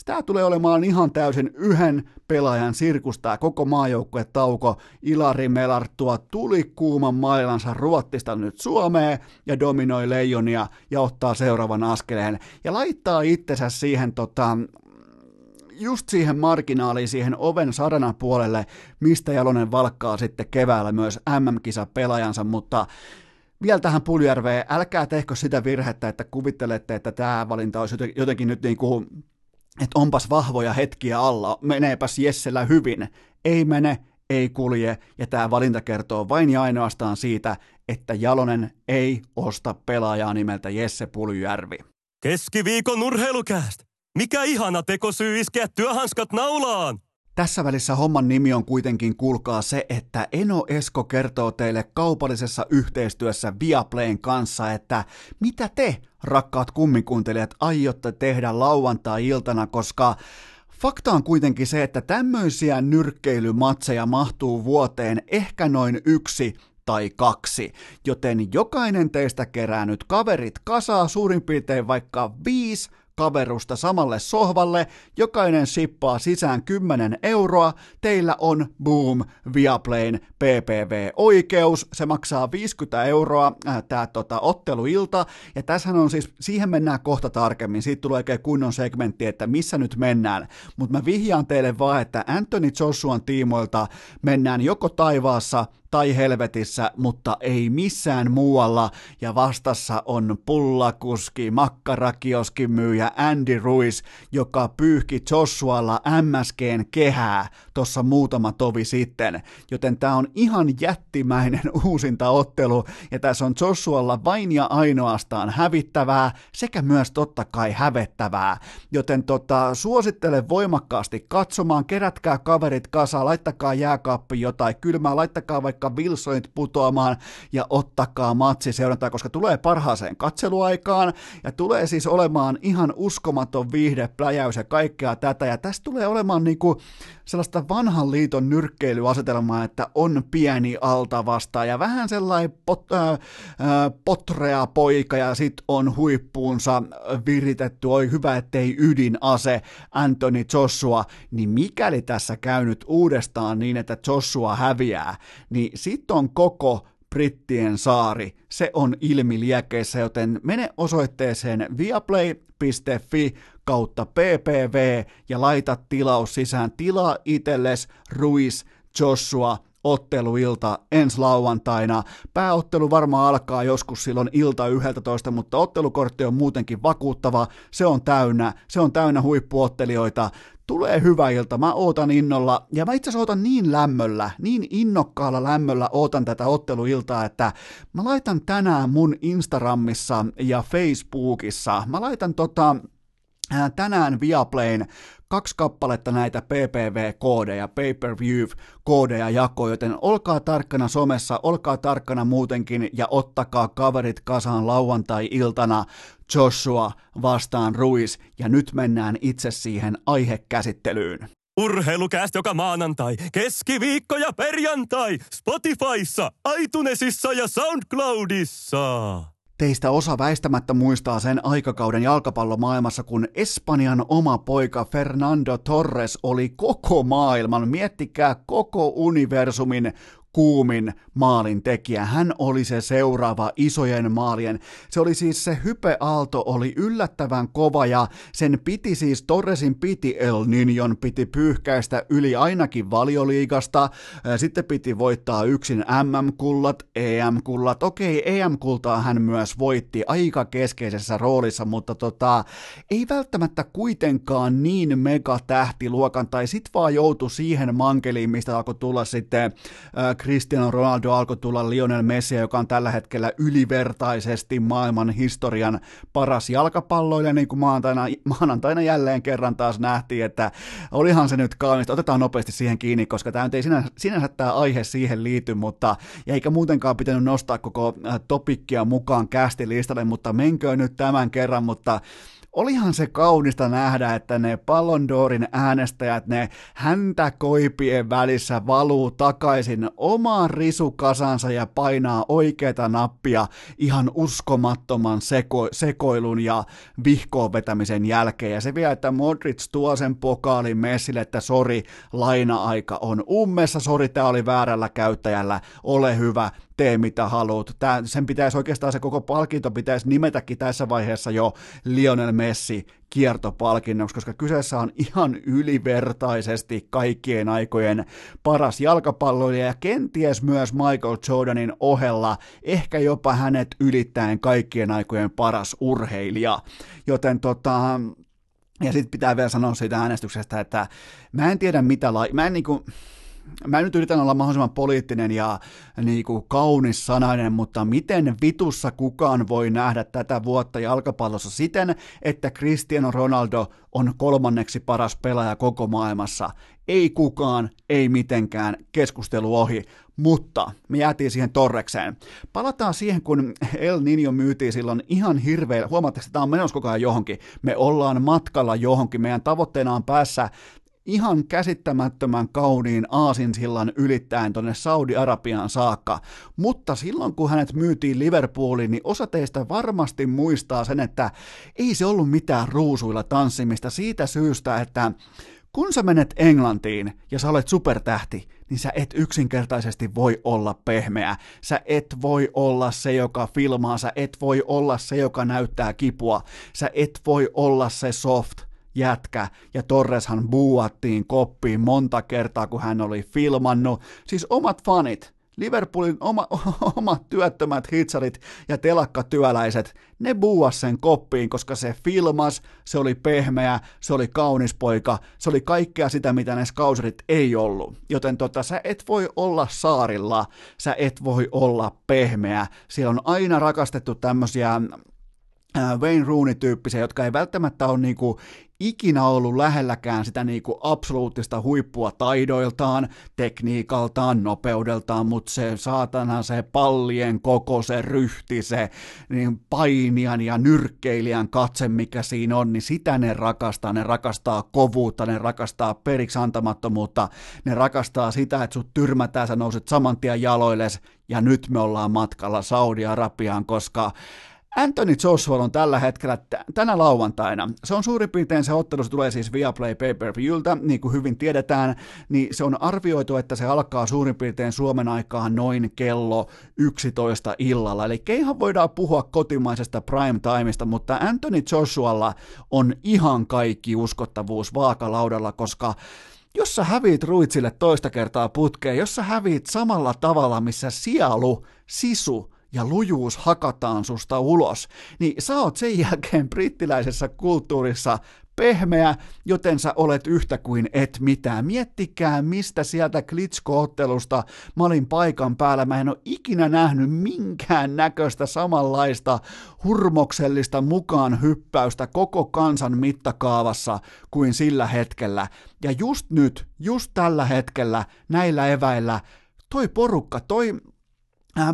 Tämä tulee olemaan ihan täysin yhden pelaajan sirkusta koko maajoukkue tauko. Ilari Melartua tuli kuuman mailansa Ruottista nyt Suomeen ja dominoi leijonia ja ottaa seuraavan askeleen ja laittaa itsensä siihen tota, just siihen marginaaliin, siihen oven sadana puolelle, mistä Jalonen valkkaa sitten keväällä myös MM-kisa pelaajansa, mutta vielä tähän Puljärveen, älkää tehkö sitä virhettä, että kuvittelette, että tämä valinta olisi jotenkin nyt niin kuin, että onpas vahvoja hetkiä alla, meneepäs Jessellä hyvin. Ei mene, ei kulje, ja tämä valinta kertoo vain ja ainoastaan siitä, että Jalonen ei osta pelaajaa nimeltä Jesse Puljärvi. Keskiviikon urheilukääst! Mikä ihana tekosyy iskeä työhanskat naulaan! Tässä välissä homman nimi on kuitenkin kuulkaa se, että Eno Esko kertoo teille kaupallisessa yhteistyössä Viaplayn kanssa, että mitä te, rakkaat kummikuuntelijat, aiotte tehdä lauantai-iltana, koska Fakta on kuitenkin se, että tämmöisiä nyrkkeilymatseja mahtuu vuoteen ehkä noin yksi tai kaksi, joten jokainen teistä kerää nyt kaverit kasaa suurin piirtein vaikka viisi kaverusta samalle sohvalle, jokainen sippaa sisään 10 euroa, teillä on Boom Viaplayn PPV-oikeus, se maksaa 50 euroa äh, tämä tota, otteluilta, ja tässä on siis, siihen mennään kohta tarkemmin, siitä tulee oikein kunnon segmentti, että missä nyt mennään, mutta mä vihjaan teille vaan, että Anthony Joshuan tiimoilta mennään joko taivaassa tai helvetissä, mutta ei missään muualla, ja vastassa on pullakuski, makkarakioskin myyjä Andy Ruiz, joka pyyhki Joshualla MSGn kehää tuossa muutama tovi sitten, joten tämä on ihan jättimäinen uusinta ottelu, ja tässä on Joshualla vain ja ainoastaan hävittävää, sekä myös totta kai hävettävää, joten tota, suosittelen voimakkaasti katsomaan, kerätkää kaverit kasaan, laittakaa jääkaappi jotain kylmää, laittakaa vaikka Wilsonit putoamaan ja ottakaa matsi seurantaa, koska tulee parhaaseen katseluaikaan ja tulee siis olemaan ihan uskomaton viihde, pläjäys ja kaikkea tätä. Ja tästä tulee olemaan niinku sellaista vanhan liiton nyrkkeilyasetelmaa, että on pieni alta vastaan ja vähän sellainen pot, äh, äh, potrea poika ja sit on huippuunsa viritetty, oi hyvä ettei ydinase Anthony Joshua, niin mikäli tässä käy nyt uudestaan niin, että Joshua häviää, niin sit on koko Brittien saari, se on ilmiliekeissä, joten mene osoitteeseen viaplay.fi kautta ppv ja laita tilaus sisään. Tilaa itelles Ruiz Joshua otteluilta ensi lauantaina. Pääottelu varmaan alkaa joskus silloin ilta 11, mutta ottelukortti on muutenkin vakuuttava, se on täynnä, se on täynnä huippuottelijoita. Tulee hyvä ilta, mä ootan innolla, ja mä itse asiassa ootan niin lämmöllä, niin innokkaalla lämmöllä ootan tätä otteluiltaa, että mä laitan tänään mun Instagramissa ja Facebookissa, mä laitan tota, tänään Viaplayn kaksi kappaletta näitä PPV-koodeja, pay-per-view-koodeja jako, joten olkaa tarkkana somessa, olkaa tarkkana muutenkin ja ottakaa kaverit kasaan lauantai-iltana Joshua vastaan Ruiz ja nyt mennään itse siihen aihekäsittelyyn. Urheilukääst joka maanantai, keskiviikko ja perjantai, Spotifyssa, iTunesissa ja SoundCloudissa. Teistä osa väistämättä muistaa sen aikakauden jalkapallomaailmassa, kun Espanjan oma poika Fernando Torres oli koko maailman, miettikää koko universumin kuumin maalin tekijä. Hän oli se seuraava isojen maalien. Se oli siis se hypeaalto oli yllättävän kova ja sen piti siis Torresin piti El Niñon piti pyyhkäistä yli ainakin valioliigasta. Sitten piti voittaa yksin MM-kullat, EM-kullat. Okei, EM-kultaa hän myös voitti aika keskeisessä roolissa, mutta tota, ei välttämättä kuitenkaan niin megatähtiluokan tai sit vaan joutui siihen mankeliin, mistä alkoi tulla sitten äh, Cristiano Ronaldo alkoi tulla Lionel Messi, joka on tällä hetkellä ylivertaisesti maailman historian paras jalkapalloilija, niin kuin maanantaina, maanantaina jälleen kerran taas nähtiin, että olihan se nyt kaunista. Otetaan nopeasti siihen kiinni, koska tämä ei sinänsä, sinänsä tämä aihe siihen liity, mutta ja eikä muutenkaan pitänyt nostaa koko äh, topikkia mukaan kästilistalle, mutta menkö nyt tämän kerran, mutta olihan se kaunista nähdä, että ne Pallondorin äänestäjät, ne häntä koipien välissä valuu takaisin omaan risukasansa ja painaa oikeita nappia ihan uskomattoman seko- sekoilun ja vihkoon vetämisen jälkeen. Ja se vielä, että Modric tuo sen pokaalin Messille, että sori, laina-aika on ummessa, sori, tämä oli väärällä käyttäjällä, ole hyvä, tee mitä haluat. Tää, sen pitäisi oikeastaan se koko palkinto pitäisi nimetäkin tässä vaiheessa jo Lionel Messi kiertopalkinnoksi, koska kyseessä on ihan ylivertaisesti kaikkien aikojen paras jalkapalloilija ja kenties myös Michael Jordanin ohella ehkä jopa hänet ylittäen kaikkien aikojen paras urheilija. Joten tota, ja sitten pitää vielä sanoa siitä äänestyksestä, että mä en tiedä mitä, la- mä en niinku, mä nyt yritän olla mahdollisimman poliittinen ja niin kuin kaunis sanainen, mutta miten vitussa kukaan voi nähdä tätä vuotta jalkapallossa siten, että Cristiano Ronaldo on kolmanneksi paras pelaaja koko maailmassa? Ei kukaan, ei mitenkään, keskustelu ohi, mutta me jäätiin siihen torrekseen. Palataan siihen, kun El Niño myytiin silloin ihan hirveä, huomaatteko, että tämä on menossa koko ajan johonkin, me ollaan matkalla johonkin, meidän tavoitteena on päässä ihan käsittämättömän kauniin aasinsillan ylittäen tuonne Saudi-Arabiaan saakka. Mutta silloin kun hänet myytiin Liverpooliin, niin osa teistä varmasti muistaa sen, että ei se ollut mitään ruusuilla tanssimista siitä syystä, että kun sä menet Englantiin ja sä olet supertähti, niin sä et yksinkertaisesti voi olla pehmeä. Sä et voi olla se, joka filmaa, sä et voi olla se, joka näyttää kipua, sä et voi olla se soft, jätkä, ja Torreshan buuattiin koppiin monta kertaa, kun hän oli filmannut. Siis omat fanit, Liverpoolin oma, omat työttömät hitsarit ja telakkatyöläiset, ne buuas sen koppiin, koska se filmas, se oli pehmeä, se oli kaunis poika, se oli kaikkea sitä, mitä ne skauserit ei ollut. Joten tota, sä et voi olla saarilla, sä et voi olla pehmeä. Siellä on aina rakastettu tämmöisiä Wayne Rooney-tyyppisiä, jotka ei välttämättä ole niinku ikinä ollut lähelläkään sitä niinku absoluuttista huippua taidoiltaan, tekniikaltaan, nopeudeltaan, mutta se saatana se pallien koko, se ryhti, se niin painian ja nyrkkeilijän katse, mikä siinä on, niin sitä ne rakastaa. Ne rakastaa kovuutta, ne rakastaa periksi antamattomuutta, ne rakastaa sitä, että sut tyrmätään, sä nouset saman tien jaloilles, ja nyt me ollaan matkalla Saudi-Arabiaan, koska Anthony Joshua on tällä hetkellä t- tänä lauantaina. Se on suurin piirtein se ottelu, se tulee siis Viaplay Pay-Per-Viewltä, niin kuin hyvin tiedetään, niin se on arvioitu, että se alkaa suurin piirtein Suomen aikaan noin kello 11 illalla. Eli ihan voidaan puhua kotimaisesta prime timeista, mutta Anthony Joshualla on ihan kaikki uskottavuus vaakalaudalla, koska jos sä häviit Ruitsille toista kertaa putkeen, jos sä häviit samalla tavalla, missä sielu, sisu, ja lujuus hakataan susta ulos, niin sä oot sen jälkeen brittiläisessä kulttuurissa pehmeä, joten sä olet yhtä kuin et mitään. Miettikää, mistä sieltä Klitschko-ottelusta mä olin paikan päällä. Mä en ole ikinä nähnyt minkään näköistä samanlaista hurmoksellista mukaan hyppäystä koko kansan mittakaavassa kuin sillä hetkellä. Ja just nyt, just tällä hetkellä, näillä eväillä, toi porukka, toi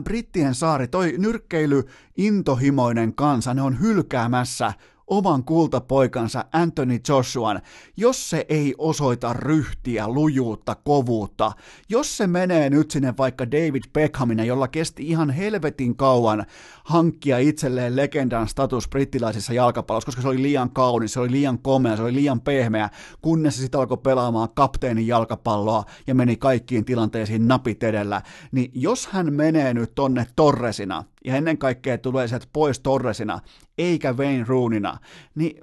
brittien saari, toi nyrkkeily, intohimoinen kansa, ne on hylkäämässä oman kultapoikansa Anthony Joshuan, jos se ei osoita ryhtiä, lujuutta, kovuutta, jos se menee nyt sinne vaikka David Beckhamina, jolla kesti ihan helvetin kauan hankkia itselleen legendan status brittiläisessä jalkapallossa, koska se oli liian kaunis, se oli liian komea, se oli liian pehmeä, kunnes se sitten alkoi pelaamaan kapteenin jalkapalloa ja meni kaikkiin tilanteisiin napit edellä, niin jos hän menee nyt tonne Torresina, ja ennen kaikkea tulee sieltä pois Torresina, eikä Wayne Roonina, niin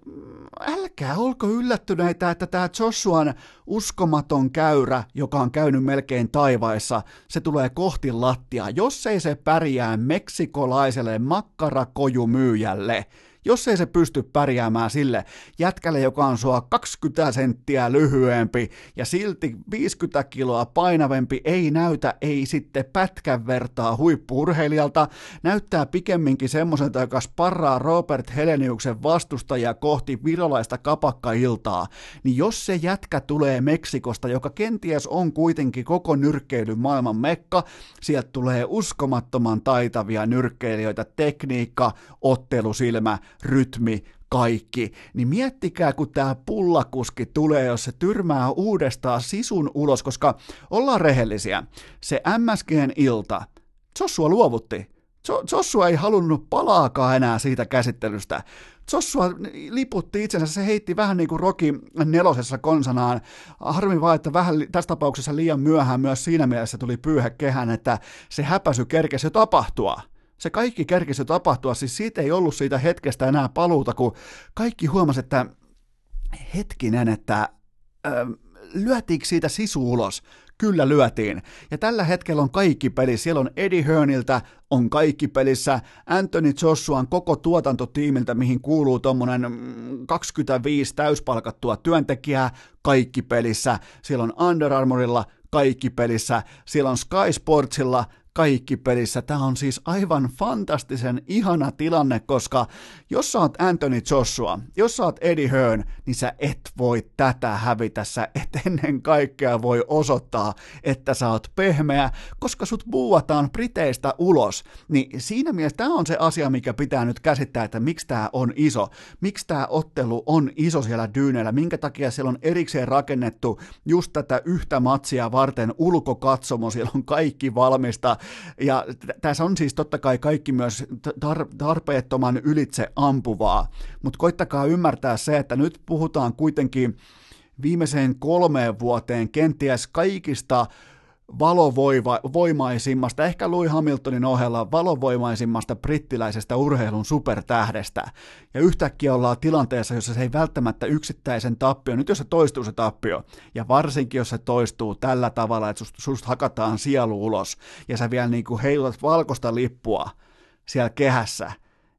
älkää olko yllättyneitä, että tämä Joshuan uskomaton käyrä, joka on käynyt melkein taivaissa, se tulee kohti lattiaa, jos ei se pärjää meksikolaiselle makkarakojumyyjälle, jos ei se pysty pärjäämään sille jätkälle, joka on sua 20 senttiä lyhyempi ja silti 50 kiloa painavempi, ei näytä, ei sitten pätkän vertaa huippuurheilijalta, näyttää pikemminkin semmoiselta, joka sparraa Robert Heleniuksen vastustajia kohti virolaista kapakkailtaa, niin jos se jätkä tulee Meksikosta, joka kenties on kuitenkin koko nyrkkeilyn maailman mekka, sieltä tulee uskomattoman taitavia nyrkkeilijöitä, tekniikka, ottelusilmä, rytmi, kaikki, niin miettikää, kun tämä pullakuski tulee, jos se tyrmää uudestaan sisun ulos, koska ollaan rehellisiä. Se MSGn ilta, Joshua luovutti. Joshua ei halunnut palaakaan enää siitä käsittelystä. Joshua liputti itsensä, se heitti vähän niin kuin Rocky nelosessa konsanaan. Harmi vaan, että vähän tässä tapauksessa liian myöhään myös siinä mielessä tuli pyyhä kehän, että se häpäsy kerkesi jo tapahtua se kaikki kerkisi tapahtua, siis siitä ei ollut siitä hetkestä enää paluuta, kun kaikki huomasi, että hetkinen, että äh, lyötiinkö siitä sisu ulos? Kyllä lyötiin. Ja tällä hetkellä on kaikki peli. Siellä on Eddie Hearniltä on kaikki pelissä. Anthony Joshuan koko tuotantotiimiltä, mihin kuuluu tuommoinen 25 mm, täyspalkattua työntekijää, kaikki pelissä. Siellä on Under Armourilla kaikki pelissä. Siellä on Sky Sportsilla kaikki pelissä. Tämä on siis aivan fantastisen ihana tilanne, koska jos sä oot Anthony Joshua, jos sä oot Eddie Hearn, niin sä et voi tätä hävitä. Sä et ennen kaikkea voi osoittaa, että sä oot pehmeä, koska sut buuataan Briteistä ulos. Niin siinä mielessä tämä on se asia, mikä pitää nyt käsittää, että miksi tämä on iso. Miksi tämä ottelu on iso siellä dyyneillä, minkä takia siellä on erikseen rakennettu just tätä yhtä matsia varten ulkokatsomo, siellä on kaikki valmista, ja tässä on siis totta kai kaikki myös tar- tarpeettoman ylitse ampuvaa, mutta koittakaa ymmärtää se, että nyt puhutaan kuitenkin viimeiseen kolmeen vuoteen kenties kaikista valovoimaisimmasta, ehkä Louis Hamiltonin ohella valovoimaisimmasta brittiläisestä urheilun supertähdestä. Ja yhtäkkiä ollaan tilanteessa, jossa se ei välttämättä yksittäisen tappio, nyt jos se toistuu se tappio, ja varsinkin jos se toistuu tällä tavalla, että susta sust hakataan sielu ulos, ja sä vielä niin kuin heilutat valkoista lippua siellä kehässä,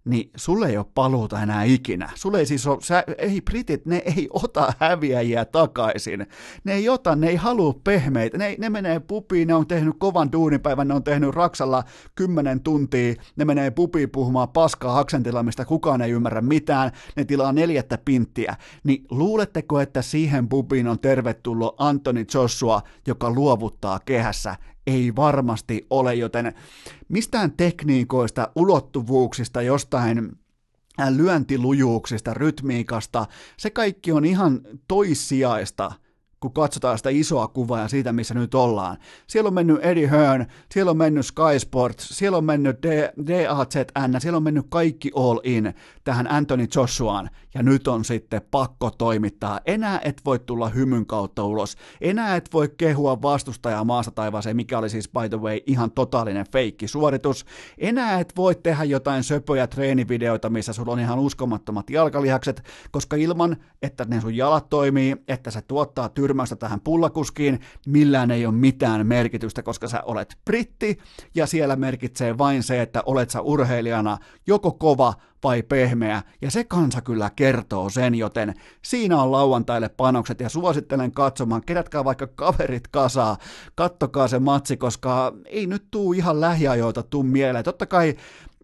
niin sulle ei ole paluuta enää ikinä. Sulle ei siis ole, sä, ei britit, ne ei ota häviäjiä takaisin. Ne ei ota, ne ei halua pehmeitä. Ne, ne menee pupiin, ne on tehnyt kovan duunipäivän, ne on tehnyt Raksalla kymmenen tuntia, ne menee pupiin puhumaan paskaa aksentilla, mistä kukaan ei ymmärrä mitään, ne tilaa neljättä pinttiä. Niin luuletteko, että siihen pupiin on tervetullut Antoni Joshua, joka luovuttaa kehässä? Ei varmasti ole, joten mistään tekniikoista, ulottuvuuksista, jostain lyöntilujuuksista, rytmiikasta, se kaikki on ihan toissijaista – kun katsotaan sitä isoa kuvaa ja siitä, missä nyt ollaan. Siellä on mennyt Eddie Hearn, siellä on mennyt Sky Sports, siellä on mennyt DAZN, siellä on mennyt kaikki all in tähän Anthony Joshuaan, ja nyt on sitten pakko toimittaa. Enää et voi tulla hymyn kautta ulos. Enää et voi kehua vastustajaa maasta taivaaseen, mikä oli siis by the way ihan totaalinen feikki suoritus. Enää et voi tehdä jotain söpöjä treenivideoita, missä sulla on ihan uskomattomat jalkalihakset, koska ilman, että ne sun jalat toimii, että se tuottaa tyr- tyrmäystä tähän pullakuskiin, millään ei ole mitään merkitystä, koska sä olet britti ja siellä merkitsee vain se, että olet sä urheilijana joko kova vai pehmeä, ja se kansa kyllä kertoo sen, joten siinä on lauantaille panokset, ja suosittelen katsomaan, kerätkää vaikka kaverit kasaa, kattokaa se matsi, koska ei nyt tuu ihan lähiajoita tuu mieleen. Totta kai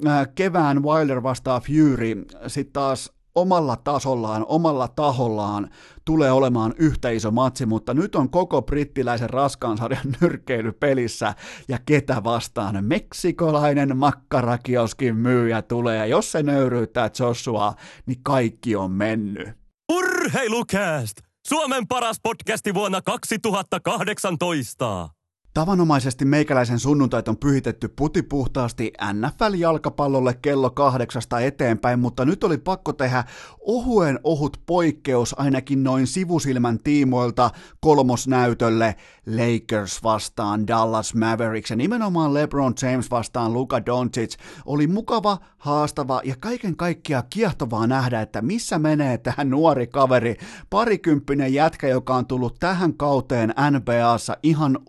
äh, kevään Wilder vastaa Fury, sitten taas omalla tasollaan, omalla tahollaan tulee olemaan yhtä iso matsi, mutta nyt on koko brittiläisen raskaan sarjan nyrkeily pelissä ja ketä vastaan meksikolainen makkarakioskin myyjä tulee jos se nöyryyttää Joshua, niin kaikki on mennyt. Urheilukääst! Suomen paras podcasti vuonna 2018! Tavanomaisesti meikäläisen sunnuntait on pyhitetty putipuhtaasti NFL-jalkapallolle kello kahdeksasta eteenpäin, mutta nyt oli pakko tehdä ohuen ohut poikkeus ainakin noin sivusilmän tiimoilta kolmosnäytölle Lakers vastaan Dallas Mavericks. Ja nimenomaan LeBron James vastaan Luka Doncic. Oli mukava, haastava ja kaiken kaikkiaan kiehtovaa nähdä, että missä menee tähän nuori kaveri, parikymppinen jätkä, joka on tullut tähän kauteen NBAssa ihan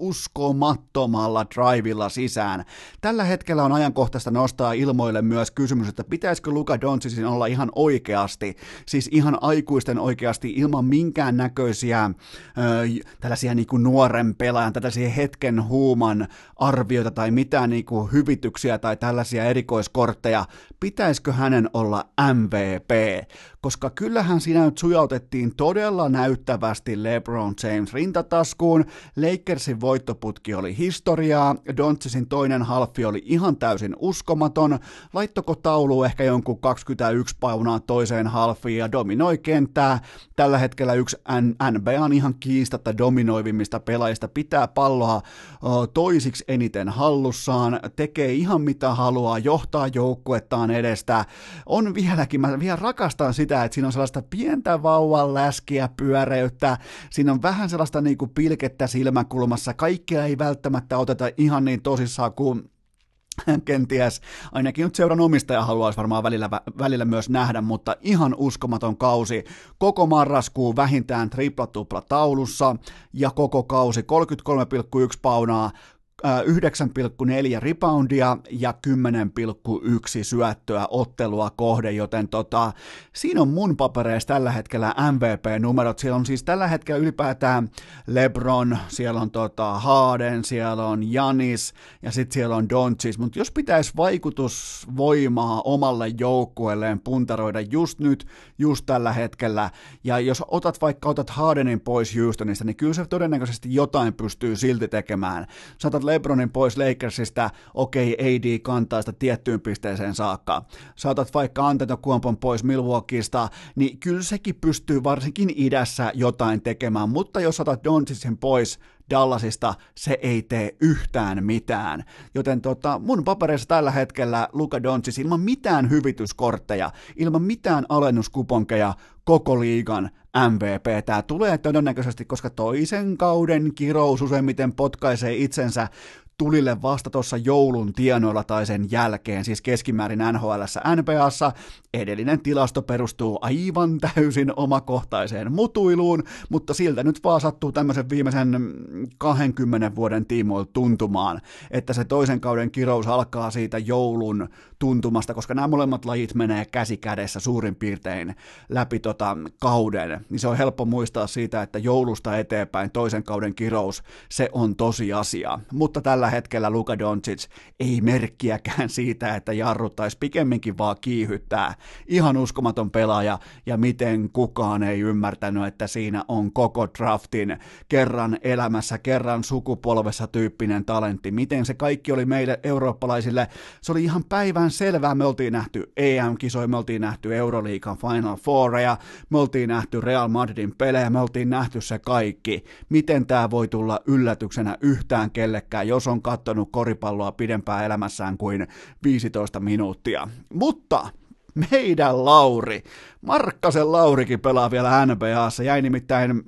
uskomattomalla drivilla sisään. Tällä hetkellä on ajankohtaista nostaa ilmoille myös kysymys, että pitäisikö Luka Doncicin olla ihan oikeasti, siis ihan aikuisten oikeasti ilman minkään näköisiä tällaisia niin kuin nuoren pelaajan, tällaisia hetken huuman arvioita tai mitään niin kuin hyvityksiä tai tällaisia erikoiskortteja, pitäisikö hänen olla MVP? koska kyllähän siinä nyt sujautettiin todella näyttävästi LeBron James rintataskuun, Lakersin voittoputki oli historiaa, Doncicin toinen halfi oli ihan täysin uskomaton, laittoko taulu ehkä jonkun 21 paunaa toiseen halfiin ja dominoi kenttää, tällä hetkellä yksi NBAn ihan kiistatta dominoivimmista pelaajista pitää palloa toisiksi eniten hallussaan, tekee ihan mitä haluaa, johtaa joukkuettaan edestä, on vieläkin, mä vielä rakastan sitä, että siinä on sellaista pientä vauvan läskiä pyöreyttä, siinä on vähän sellaista niin kuin pilkettä silmäkulmassa, kaikkea ei välttämättä oteta ihan niin tosissaan kuin kenties, ainakin nyt seuran omistaja haluaisi varmaan välillä, välillä myös nähdä, mutta ihan uskomaton kausi. Koko marraskuu vähintään tripla-tupla taulussa ja koko kausi 33,1 paunaa, 9,4 reboundia ja 10,1 syöttöä ottelua kohde, joten tota, siinä on mun papereissa tällä hetkellä MVP-numerot. Siellä on siis tällä hetkellä ylipäätään LeBron, siellä on tota Harden, siellä on Janis ja sitten siellä on Doncic, mutta jos pitäisi vaikutusvoimaa omalle joukkueelleen puntaroida just nyt, just tällä hetkellä, ja jos otat vaikka otat Hardenin pois Houstonista, niin kyllä se todennäköisesti jotain pystyy silti tekemään. Saatat Lebronin pois Lakersista, okei, okay, AD kantaa sitä tiettyyn pisteeseen saakka. Saatat vaikka Antetokuompon pois Milwaukeeista, niin kyllä sekin pystyy varsinkin idässä jotain tekemään, mutta jos otat Doncicin pois, Dallasista se ei tee yhtään mitään. Joten tota, mun papereissa tällä hetkellä Luka Doncic ilman mitään hyvityskortteja, ilman mitään alennuskuponkeja koko liigan MVP. Tämä tulee todennäköisesti, koska toisen kauden kirous useimmiten potkaisee itsensä tulille vasta tuossa joulun tienoilla tai sen jälkeen, siis keskimäärin NHL NPAssa. Edellinen tilasto perustuu aivan täysin omakohtaiseen mutuiluun, mutta siltä nyt vaan sattuu tämmöisen viimeisen 20 vuoden tiimoilta tuntumaan, että se toisen kauden kirous alkaa siitä joulun tuntumasta, koska nämä molemmat lajit menee käsi kädessä suurin piirtein läpi tota kauden, niin se on helppo muistaa siitä, että joulusta eteenpäin toisen kauden kirous, se on tosiasia. Mutta tällä hetkellä Luka Doncic ei merkkiäkään siitä, että jarruttaisi pikemminkin vaan kiihyttää. Ihan uskomaton pelaaja, ja miten kukaan ei ymmärtänyt, että siinä on koko draftin kerran elämässä, kerran sukupolvessa tyyppinen talentti. Miten se kaikki oli meille eurooppalaisille, se oli ihan päivän selvää, me oltiin nähty EM-kisoja, me oltiin nähty Euroliigan Final Fouria, me oltiin nähty Real Madridin pelejä, me oltiin nähty se kaikki. Miten tämä voi tulla yllätyksenä yhtään kellekään, jos on kattonut koripalloa pidempään elämässään kuin 15 minuuttia. Mutta meidän Lauri, Markkasen Laurikin pelaa vielä NBAssa, jäi nimittäin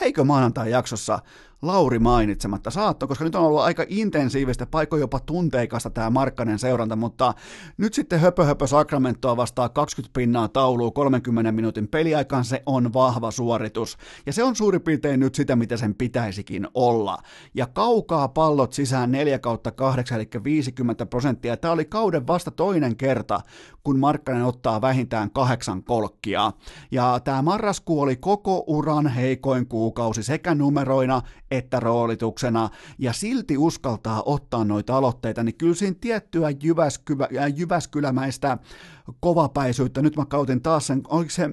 jäikö maanantai jaksossa Lauri mainitsematta saatto, koska nyt on ollut aika intensiivistä, paikko jopa tunteikasta tämä Markkanen seuranta, mutta nyt sitten höpö höpö Sacramentoa vastaa 20 pinnaa tauluun 30 minuutin peliaikaan, se on vahva suoritus. Ja se on suurin piirtein nyt sitä, mitä sen pitäisikin olla. Ja kaukaa pallot sisään 4 kautta 8, eli 50 prosenttia. Tämä oli kauden vasta toinen kerta, kun Markkanen ottaa vähintään kahdeksan kolkkia. Ja tämä marraskuu oli koko uran heikoin kuukausi sekä numeroina että roolituksena, ja silti uskaltaa ottaa noita aloitteita, niin kyllä siinä tiettyä Jyväskylä, Jyväskylämäistä kovapäisyyttä, nyt mä kautin taas sen, oliko se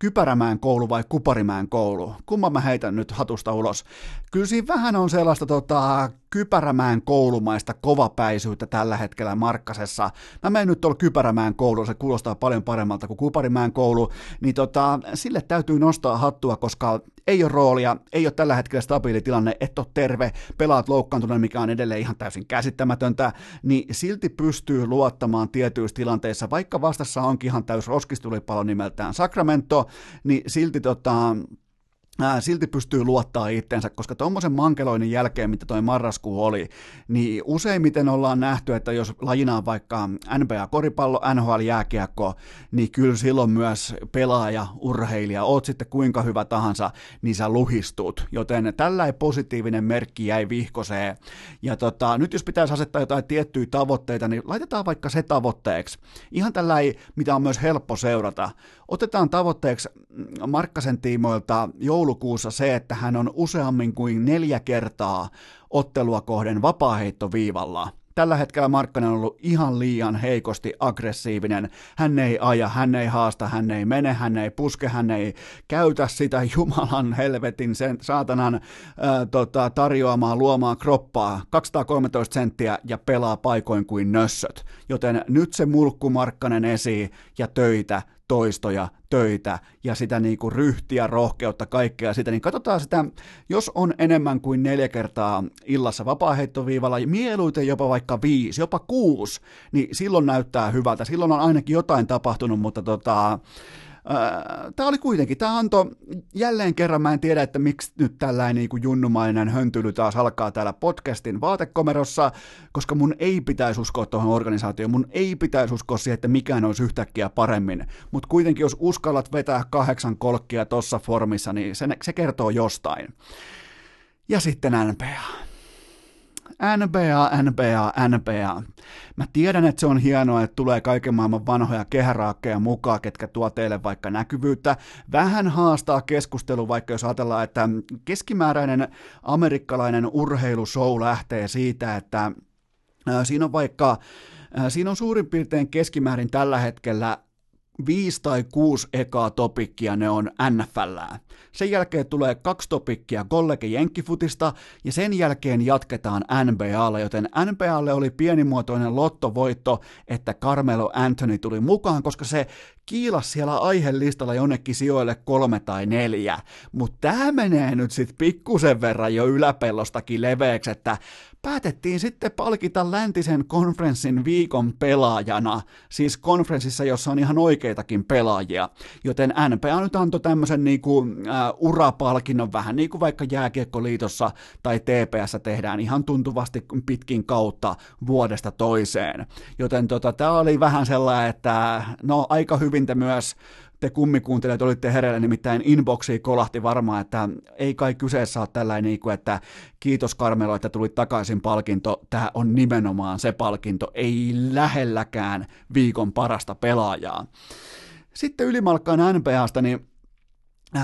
Kypärämään koulu vai Kuparimään koulu? Kumman mä heitän nyt hatusta ulos? Kyllä siinä vähän on sellaista tota, Kypärämään koulumaista kovapäisyyttä tällä hetkellä Markkasessa. Mä menen nyt tuolla Kypärämään kouluun, se kuulostaa paljon paremmalta kuin Kuparimään koulu, niin tota, sille täytyy nostaa hattua, koska ei ole roolia, ei ole tällä hetkellä stabiili tilanne, et ole terve, pelaat loukkaantuneen, mikä on edelleen ihan täysin käsittämätöntä, niin silti pystyy luottamaan tietyissä tilanteissa, vaikka vastassa onkin ihan täys roskistulipalo nimeltään Sacramento, niin silti tota, silti pystyy luottaa itteensä, koska tuommoisen mankeloinnin jälkeen, mitä toi marraskuu oli, niin useimmiten ollaan nähty, että jos lajina on vaikka NBA-koripallo, NHL-jääkiekko, niin kyllä silloin myös pelaaja, urheilija, oot sitten kuinka hyvä tahansa, niin sä luhistut, joten tällä positiivinen merkki jäi vihkoseen. Ja tota, nyt jos pitäisi asettaa jotain tiettyjä tavoitteita, niin laitetaan vaikka se tavoitteeksi. Ihan tällä mitä on myös helppo seurata. Otetaan tavoitteeksi Markkasen tiimoilta joulukuussa se, että hän on useammin kuin neljä kertaa ottelua kohden vapaaheittoviivalla. Tällä hetkellä Markkanen on ollut ihan liian heikosti aggressiivinen. Hän ei aja, hän ei haasta, hän ei mene, hän ei puske, hän ei käytä sitä Jumalan helvetin sen saatanan ää, tota, tarjoamaa luomaa kroppaa 213 senttiä ja pelaa paikoin kuin nössöt. Joten nyt se mulkku Markkanen esiin ja töitä toistoja, töitä ja sitä niin kuin ryhtiä, rohkeutta, kaikkea sitä, niin katsotaan sitä, jos on enemmän kuin neljä kertaa illassa vapaaheittoviivalla, mieluiten jopa vaikka viisi, jopa kuusi, niin silloin näyttää hyvältä, silloin on ainakin jotain tapahtunut, mutta tota, Tämä oli kuitenkin, tämä antoi jälleen kerran, mä en tiedä, että miksi nyt tällainen niin kuin junnumainen höntyly taas alkaa täällä podcastin vaatekomerossa, koska mun ei pitäisi uskoa tuohon organisaatioon, mun ei pitäisi uskoa siihen, että mikään olisi yhtäkkiä paremmin, mutta kuitenkin jos uskallat vetää kahdeksan kolkkia tuossa formissa, niin se, se kertoo jostain. Ja sitten NPA. NBA, NBA, NBA. Mä tiedän, että se on hienoa, että tulee kaiken maailman vanhoja kehäraakkeja mukaan, ketkä tuo teille vaikka näkyvyyttä. Vähän haastaa keskustelu, vaikka jos ajatellaan, että keskimääräinen amerikkalainen urheilushow lähtee siitä, että siinä on vaikka Siinä on suurin piirtein keskimäärin tällä hetkellä viisi tai kuusi ekaa topikkia, ne on NFL. Sen jälkeen tulee kaksi topikkia kollege jenkkifutista ja sen jälkeen jatketaan NBAlla, joten NBAlle oli pienimuotoinen lottovoitto, että Carmelo Anthony tuli mukaan, koska se kiilas siellä aihelistalla jonnekin sijoille kolme tai neljä, mutta tämä menee nyt sitten pikkusen verran jo yläpellostakin leveäksi, että päätettiin sitten palkita läntisen konferenssin viikon pelaajana, siis konferenssissa, jossa on ihan oikeitakin pelaajia, joten NPA nyt antoi tämmöisen niinku, äh, urapalkinnon vähän niin kuin vaikka Jääkiekkoliitossa tai TPS tehdään ihan tuntuvasti pitkin kautta vuodesta toiseen. Joten tota, tämä oli vähän sellainen, että no aika hyvin te myös te kummikuuntelijat olitte hereillä, nimittäin inboxi kolahti varmaan, että ei kai kyseessä ole tällainen, niin kuin, että kiitos Karmelo, että tulit takaisin palkinto, tämä on nimenomaan se palkinto, ei lähelläkään viikon parasta pelaajaa. Sitten ylimalkkaan NPAsta, niin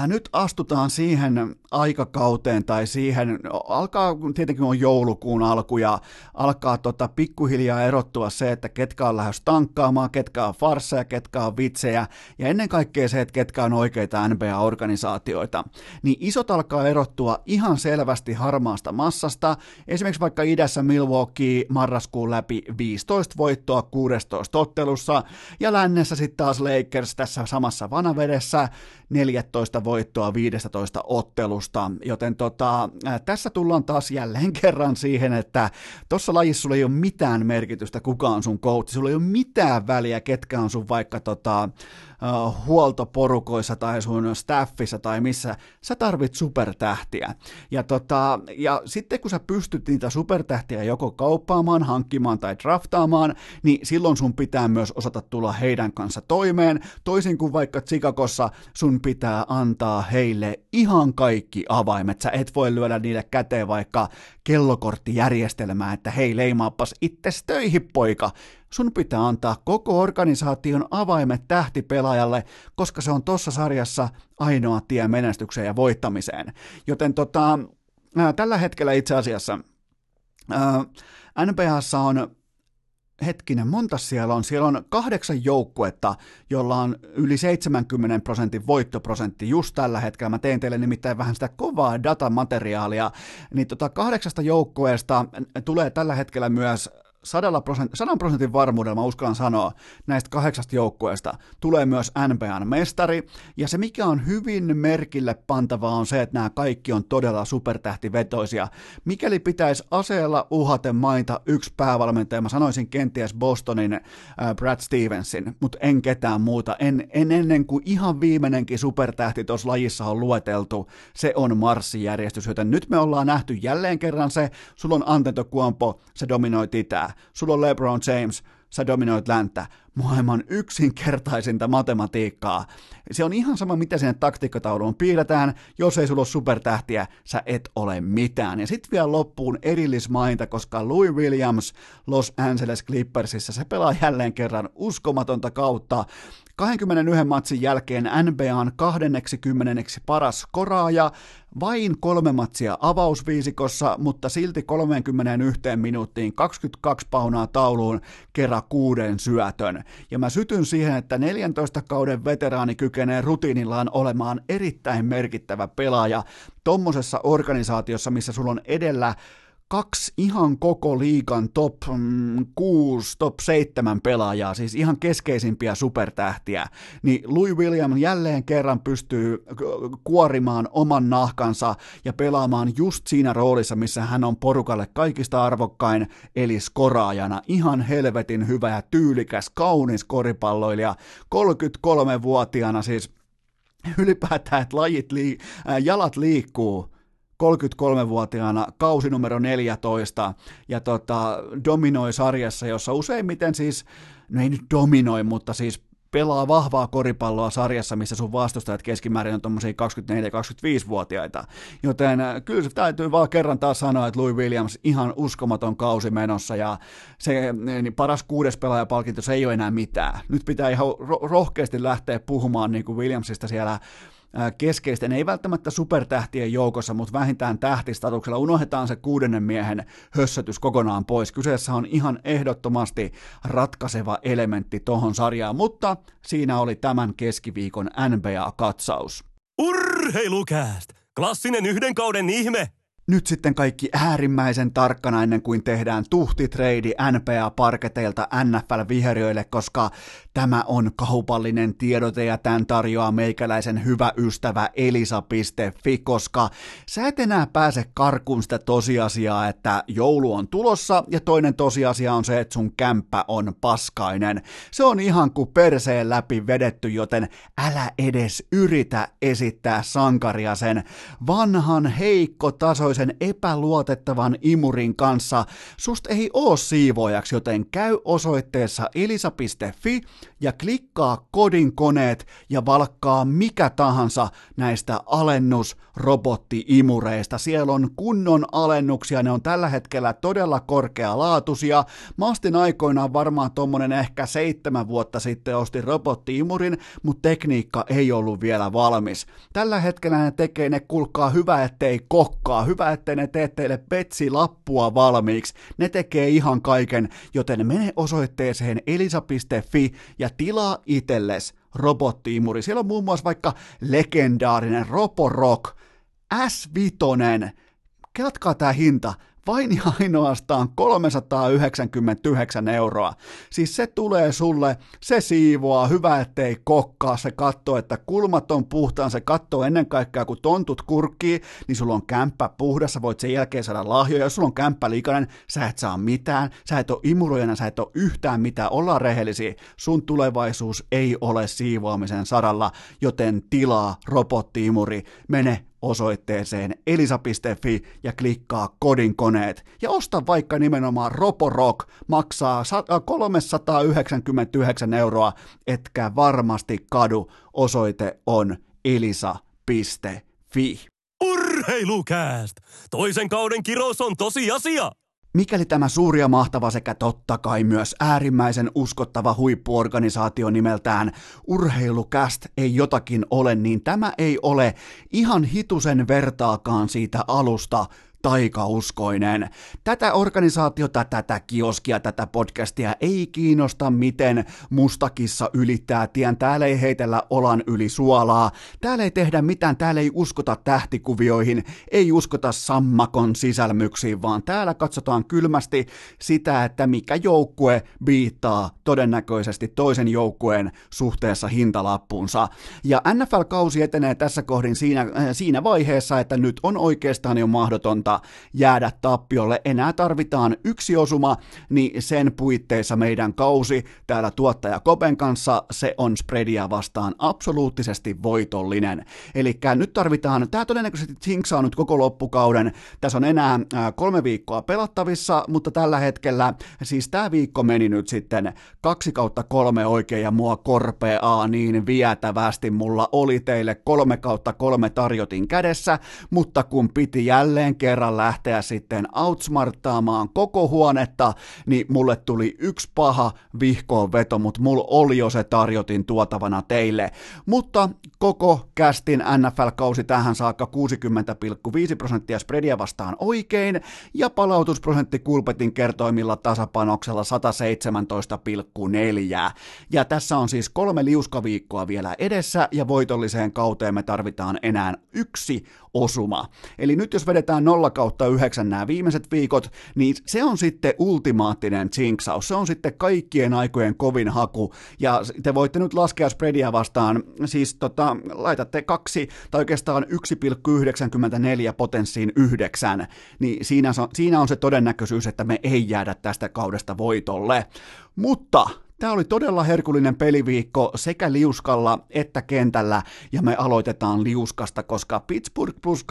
nyt astutaan siihen aikakauteen tai siihen, alkaa tietenkin on joulukuun alku ja alkaa tota pikkuhiljaa erottua se, että ketkä on lähes tankkaamaan, ketkä on farseja, ketkä on vitsejä ja ennen kaikkea se, että ketkä on oikeita NBA-organisaatioita. Niin isot alkaa erottua ihan selvästi harmaasta massasta, esimerkiksi vaikka idässä Milwaukee marraskuun läpi 15 voittoa 16 ottelussa ja lännessä sitten taas Lakers tässä samassa vanavedessä 14 voittoa 15 ottelusta, joten tota, tässä tullaan taas jälleen kerran siihen, että tuossa lajissa sulla ei ole mitään merkitystä, kuka on sun coach, sulla ei ole mitään väliä, ketkä on sun vaikka tota, uh, huoltoporukoissa tai sun staffissa tai missä, sä tarvit supertähtiä. Ja, tota, ja sitten kun sä pystyt niitä supertähtiä joko kauppaamaan, hankkimaan tai draftaamaan, niin silloin sun pitää myös osata tulla heidän kanssa toimeen, toisin kuin vaikka Chicagossa sun pitää antaa heille ihan kaikki avaimet. Sä et voi lyödä niille käteen vaikka kellokorttijärjestelmää, että hei leimaappas itses töihin poika, sun pitää antaa koko organisaation avaimet tähtipelaajalle, koska se on tuossa sarjassa ainoa tie menestykseen ja voittamiseen. Joten tota, tällä hetkellä itse asiassa ää, NBAssa on hetkinen, monta siellä on? Siellä on kahdeksan joukkuetta, jolla on yli 70 prosentin voittoprosentti just tällä hetkellä. Mä tein teille nimittäin vähän sitä kovaa datamateriaalia. Niin tota kahdeksasta joukkueesta tulee tällä hetkellä myös sadalla prosent, sadan prosentin varmuudella, mä uskallan sanoa, näistä kahdeksasta joukkueesta tulee myös NBAn mestari, ja se mikä on hyvin merkille pantavaa on se, että nämä kaikki on todella supertähtivetoisia. Mikäli pitäisi aseella uhaten mainita yksi päävalmentaja, mä sanoisin kenties Bostonin äh, Brad Stevensin, mutta en ketään muuta. En, en ennen kuin ihan viimeinenkin supertähti tuossa lajissa on lueteltu, se on marssijärjestys, joten nyt me ollaan nähty jälleen kerran se, sulla on Antetokuampo, se dominoi itää sulla on LeBron James, sä dominoit länttä, maailman yksinkertaisinta matematiikkaa. Se on ihan sama, mitä sinne taktiikkatauluun piirretään, jos ei sulla ole supertähtiä, sä et ole mitään. Ja sitten vielä loppuun erillismainta, koska Louis Williams Los Angeles Clippersissa, se pelaa jälleen kerran uskomatonta kautta, 21 matsin jälkeen NBAn 20 paras koraaja, vain kolme matsia avausviisikossa, mutta silti 31 minuuttiin 22 paunaa tauluun kerran kuuden syötön. Ja mä sytyn siihen, että 14 kauden veteraani kykenee rutiinillaan olemaan erittäin merkittävä pelaaja tommosessa organisaatiossa, missä sulla on edellä kaksi ihan koko liikan top 6, mm, top 7 pelaajaa, siis ihan keskeisimpiä supertähtiä, niin Louis Williams jälleen kerran pystyy kuorimaan oman nahkansa ja pelaamaan just siinä roolissa, missä hän on porukalle kaikista arvokkain, eli skoraajana. Ihan helvetin hyvä ja tyylikäs, kaunis koripalloilija, 33-vuotiaana siis ylipäätään, että lajit lii, äh, jalat liikkuu, 33-vuotiaana kausi numero 14 ja tota, dominoi sarjassa, jossa useimmiten siis, no ei nyt dominoi, mutta siis pelaa vahvaa koripalloa sarjassa, missä sun vastustajat keskimäärin on tuommoisia 24-25-vuotiaita. Joten äh, kyllä se täytyy vaan kerran taas sanoa, että Louis Williams ihan uskomaton kausi menossa ja se niin paras kuudes pelaajapalkinto, se ei ole enää mitään. Nyt pitää ihan rohkeasti lähteä puhumaan niin kuin Williamsista siellä keskeisten, ei välttämättä supertähtien joukossa, mutta vähintään tähtistatuksella. Unohdetaan se kuudennen miehen hössötys kokonaan pois. Kyseessä on ihan ehdottomasti ratkaiseva elementti tohon sarjaan, mutta siinä oli tämän keskiviikon NBA-katsaus. Urheilukääst! Klassinen yhden kauden ihme! Nyt sitten kaikki äärimmäisen tarkkana ennen kuin tehdään tuhtitreidi NPA-parketeilta NFL-viheriöille, koska tämä on kaupallinen tiedote ja tämän tarjoaa meikäläisen hyvä ystävä elisa.fi, koska sä et enää pääse karkuun sitä tosiasiaa, että joulu on tulossa ja toinen tosiasia on se, että sun kämppä on paskainen. Se on ihan kuin perseen läpi vedetty, joten älä edes yritä esittää sankaria sen vanhan heikko tasoisen tämmöisen epäluotettavan imurin kanssa. Sust ei oo siivoajaksi, joten käy osoitteessa elisa.fi ja klikkaa kodin koneet ja valkkaa mikä tahansa näistä alennusrobottiimureista. Siellä on kunnon alennuksia, ne on tällä hetkellä todella korkealaatuisia. Mä ostin aikoinaan varmaan tommonen ehkä seitsemän vuotta sitten ostin robottiimurin, mutta tekniikka ei ollut vielä valmis. Tällä hetkellä ne tekee, ne kulkaa hyvä ettei kokkaa, hyvä ettei ne tee teille petsi-lappua valmiiksi. Ne tekee ihan kaiken, joten mene osoitteeseen elisa.fi ja tilaa itelles robottiimuri. Siellä on muun muassa vaikka legendaarinen Roborock S5. Kelatkaa tämä hinta, vain ja ainoastaan 399 euroa. Siis se tulee sulle, se siivoaa, hyvä ettei kokkaa, se katsoo, että kulmat on puhtaan, se katsoo ennen kaikkea, kun tontut kurkkii, niin sulla on kämppä puhdas, sä voit sen jälkeen saada lahjoja, jos sulla on kämppä liikainen, sä et saa mitään, sä et ole imurojana, sä et ole yhtään mitään, ollaan rehellisiä, sun tulevaisuus ei ole siivoamisen saralla, joten tilaa robottiimuri, mene osoitteeseen elisa.fi ja klikkaa kodin koneet. Ja osta vaikka nimenomaan Roborock, maksaa 399 äh, euroa, etkä varmasti kadu. Osoite on elisa.fi. Urheilukääst! Toisen kauden kirous on tosi asia! Mikäli tämä suuri ja mahtava sekä totta kai myös äärimmäisen uskottava huippuorganisaatio nimeltään Urheilukäst ei jotakin ole, niin tämä ei ole ihan hitusen vertaakaan siitä alusta, taikauskoinen. Tätä organisaatiota, tätä kioskia, tätä podcastia ei kiinnosta, miten mustakissa ylittää tien. Täällä ei heitellä olan yli suolaa. Täällä ei tehdä mitään, täällä ei uskota tähtikuvioihin, ei uskota sammakon sisälmyksiin, vaan täällä katsotaan kylmästi sitä, että mikä joukkue viittaa todennäköisesti toisen joukkueen suhteessa hintalappunsa. Ja NFL-kausi etenee tässä kohdin siinä, äh, siinä vaiheessa, että nyt on oikeastaan jo mahdotonta jäädä tappiolle. Enää tarvitaan yksi osuma, niin sen puitteissa meidän kausi täällä tuottaja Kopen kanssa, se on spreadia vastaan absoluuttisesti voitollinen. Eli nyt tarvitaan, tämä todennäköisesti Zinksaa nyt koko loppukauden, tässä on enää kolme viikkoa pelattavissa, mutta tällä hetkellä, siis tämä viikko meni nyt sitten kaksi kautta kolme oikein ja mua korpeaa niin vietävästi, mulla oli teille kolme kautta kolme tarjotin kädessä, mutta kun piti jälleen kerran kerran lähteä sitten outsmarttaamaan koko huonetta, niin mulle tuli yksi paha vihkoon veto, mutta mulla oli jo se tarjotin tuotavana teille. Mutta koko kästin NFL-kausi tähän saakka 60,5 prosenttia spreadia vastaan oikein, ja palautusprosentti Kulpetin kertoimilla tasapanoksella 117,4. Ja tässä on siis kolme liuskaviikkoa vielä edessä, ja voitolliseen kauteen me tarvitaan enää yksi osuma. Eli nyt jos vedetään 0 kautta 9 nämä viimeiset viikot, niin se on sitten ultimaattinen jinksaus. Se on sitten kaikkien aikojen kovin haku. Ja te voitte nyt laskea spreadia vastaan, siis tota, laitatte kaksi tai oikeastaan 1,94 potenssiin yhdeksän, niin siinä, siinä on se todennäköisyys, että me ei jäädä tästä kaudesta voitolle. Mutta Tämä oli todella herkullinen peliviikko sekä liuskalla että kentällä, ja me aloitetaan liuskasta, koska Pittsburgh plus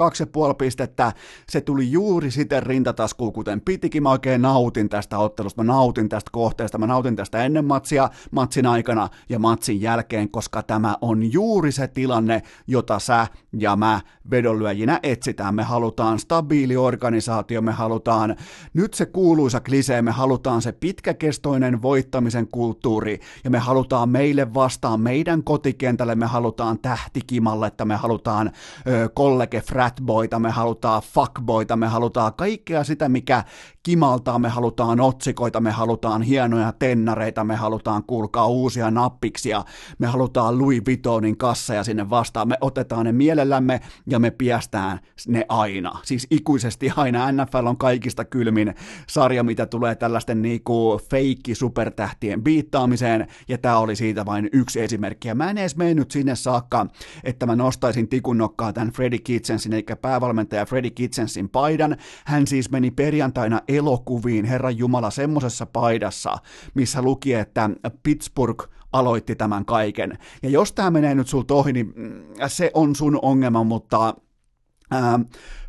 2,5 pistettä, se tuli juuri siten rintataskuun, kuten pitikin. Mä oikein nautin tästä ottelusta, mä nautin tästä kohteesta, mä nautin tästä ennen matsia, matsin aikana ja matsin jälkeen, koska tämä on juuri se tilanne, jota sä ja mä vedonlyöjinä etsitään. Me halutaan stabiili organisaatio, me halutaan nyt se kuuluisa klisee, me halutaan se pitkäkestoinen voittamisen kulttuuri, kulttuuri, ja me halutaan meille vastaan meidän kotikentälle, me halutaan tähtikimalletta, me halutaan ö, kollege fratboita, me halutaan fuckboita, me halutaan kaikkea sitä, mikä kimaltaa, me halutaan otsikoita, me halutaan hienoja tennareita, me halutaan kuulkaa uusia nappiksia, me halutaan Louis Vuittonin kasseja sinne vastaan, me otetaan ne mielellämme ja me piästään ne aina. Siis ikuisesti aina. NFL on kaikista kylmin sarja, mitä tulee tällaisten niinku feikki supertähtien biittaamiseen, ja tämä oli siitä vain yksi esimerkki. Ja mä en edes mennyt sinne saakka, että mä nostaisin tikun nokkaa tämän Freddy Kitsensin, eli päävalmentaja Freddy Kitsensin paidan. Hän siis meni perjantaina elokuviin, Herran Jumala, semmosessa paidassa, missä luki, että Pittsburgh aloitti tämän kaiken. Ja jos tämä menee nyt sulta ohi, niin mm, se on sun ongelma, mutta ää,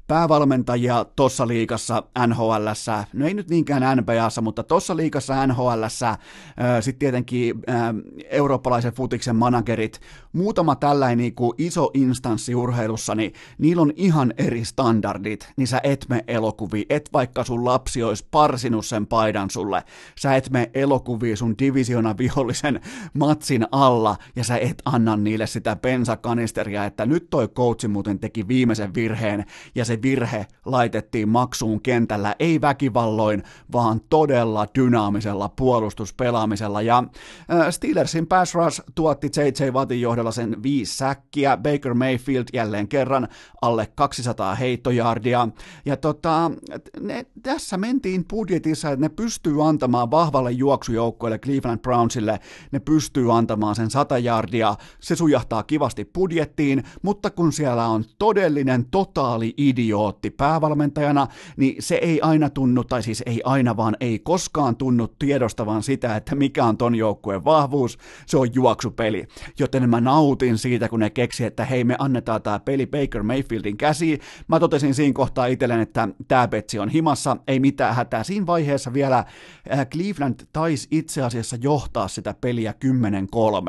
päävalmentajia tuossa liikassa NHL, no ei nyt niinkään NBAssa, mutta tuossa liikassa NHL, sitten tietenkin ää, eurooppalaisen futiksen managerit, muutama tällainen niin kuin iso instanssi urheilussa, niin niillä on ihan eri standardit, niin sä et me elokuvi, et vaikka sun lapsi olisi parsinut sen paidan sulle, sä et me elokuvi sun divisiona vihollisen matsin alla, ja sä et anna niille sitä pensakanisteria, että nyt toi coachi muuten teki viimeisen virheen, ja se virhe laitettiin maksuun kentällä, ei väkivalloin, vaan todella dynaamisella puolustuspelaamisella, ja äh, Steelersin pass rush tuotti J.J. Wattin johdolla sen viisi säkkiä, Baker Mayfield jälleen kerran alle 200 heittojardia, ja tota, ne, tässä mentiin budjetissa, että ne pystyy antamaan vahvalle juoksujoukkoille Cleveland Brownsille, ne pystyy antamaan sen 100 jardia, se sujahtaa kivasti budjettiin, mutta kun siellä on todellinen totaali idiootti päävalmentajana, niin se ei aina tunnu, tai siis ei aina vaan ei koskaan tunnu tiedostavan sitä, että mikä on ton joukkueen vahvuus, se on juoksupeli. Joten mä nautin siitä, kun ne keksi, että hei me annetaan tämä peli Baker Mayfieldin käsiin. Mä totesin siinä kohtaa itselleen, että tämä petsi on himassa, ei mitään hätää. Siinä vaiheessa vielä äh, Cleveland taisi itse asiassa johtaa sitä peliä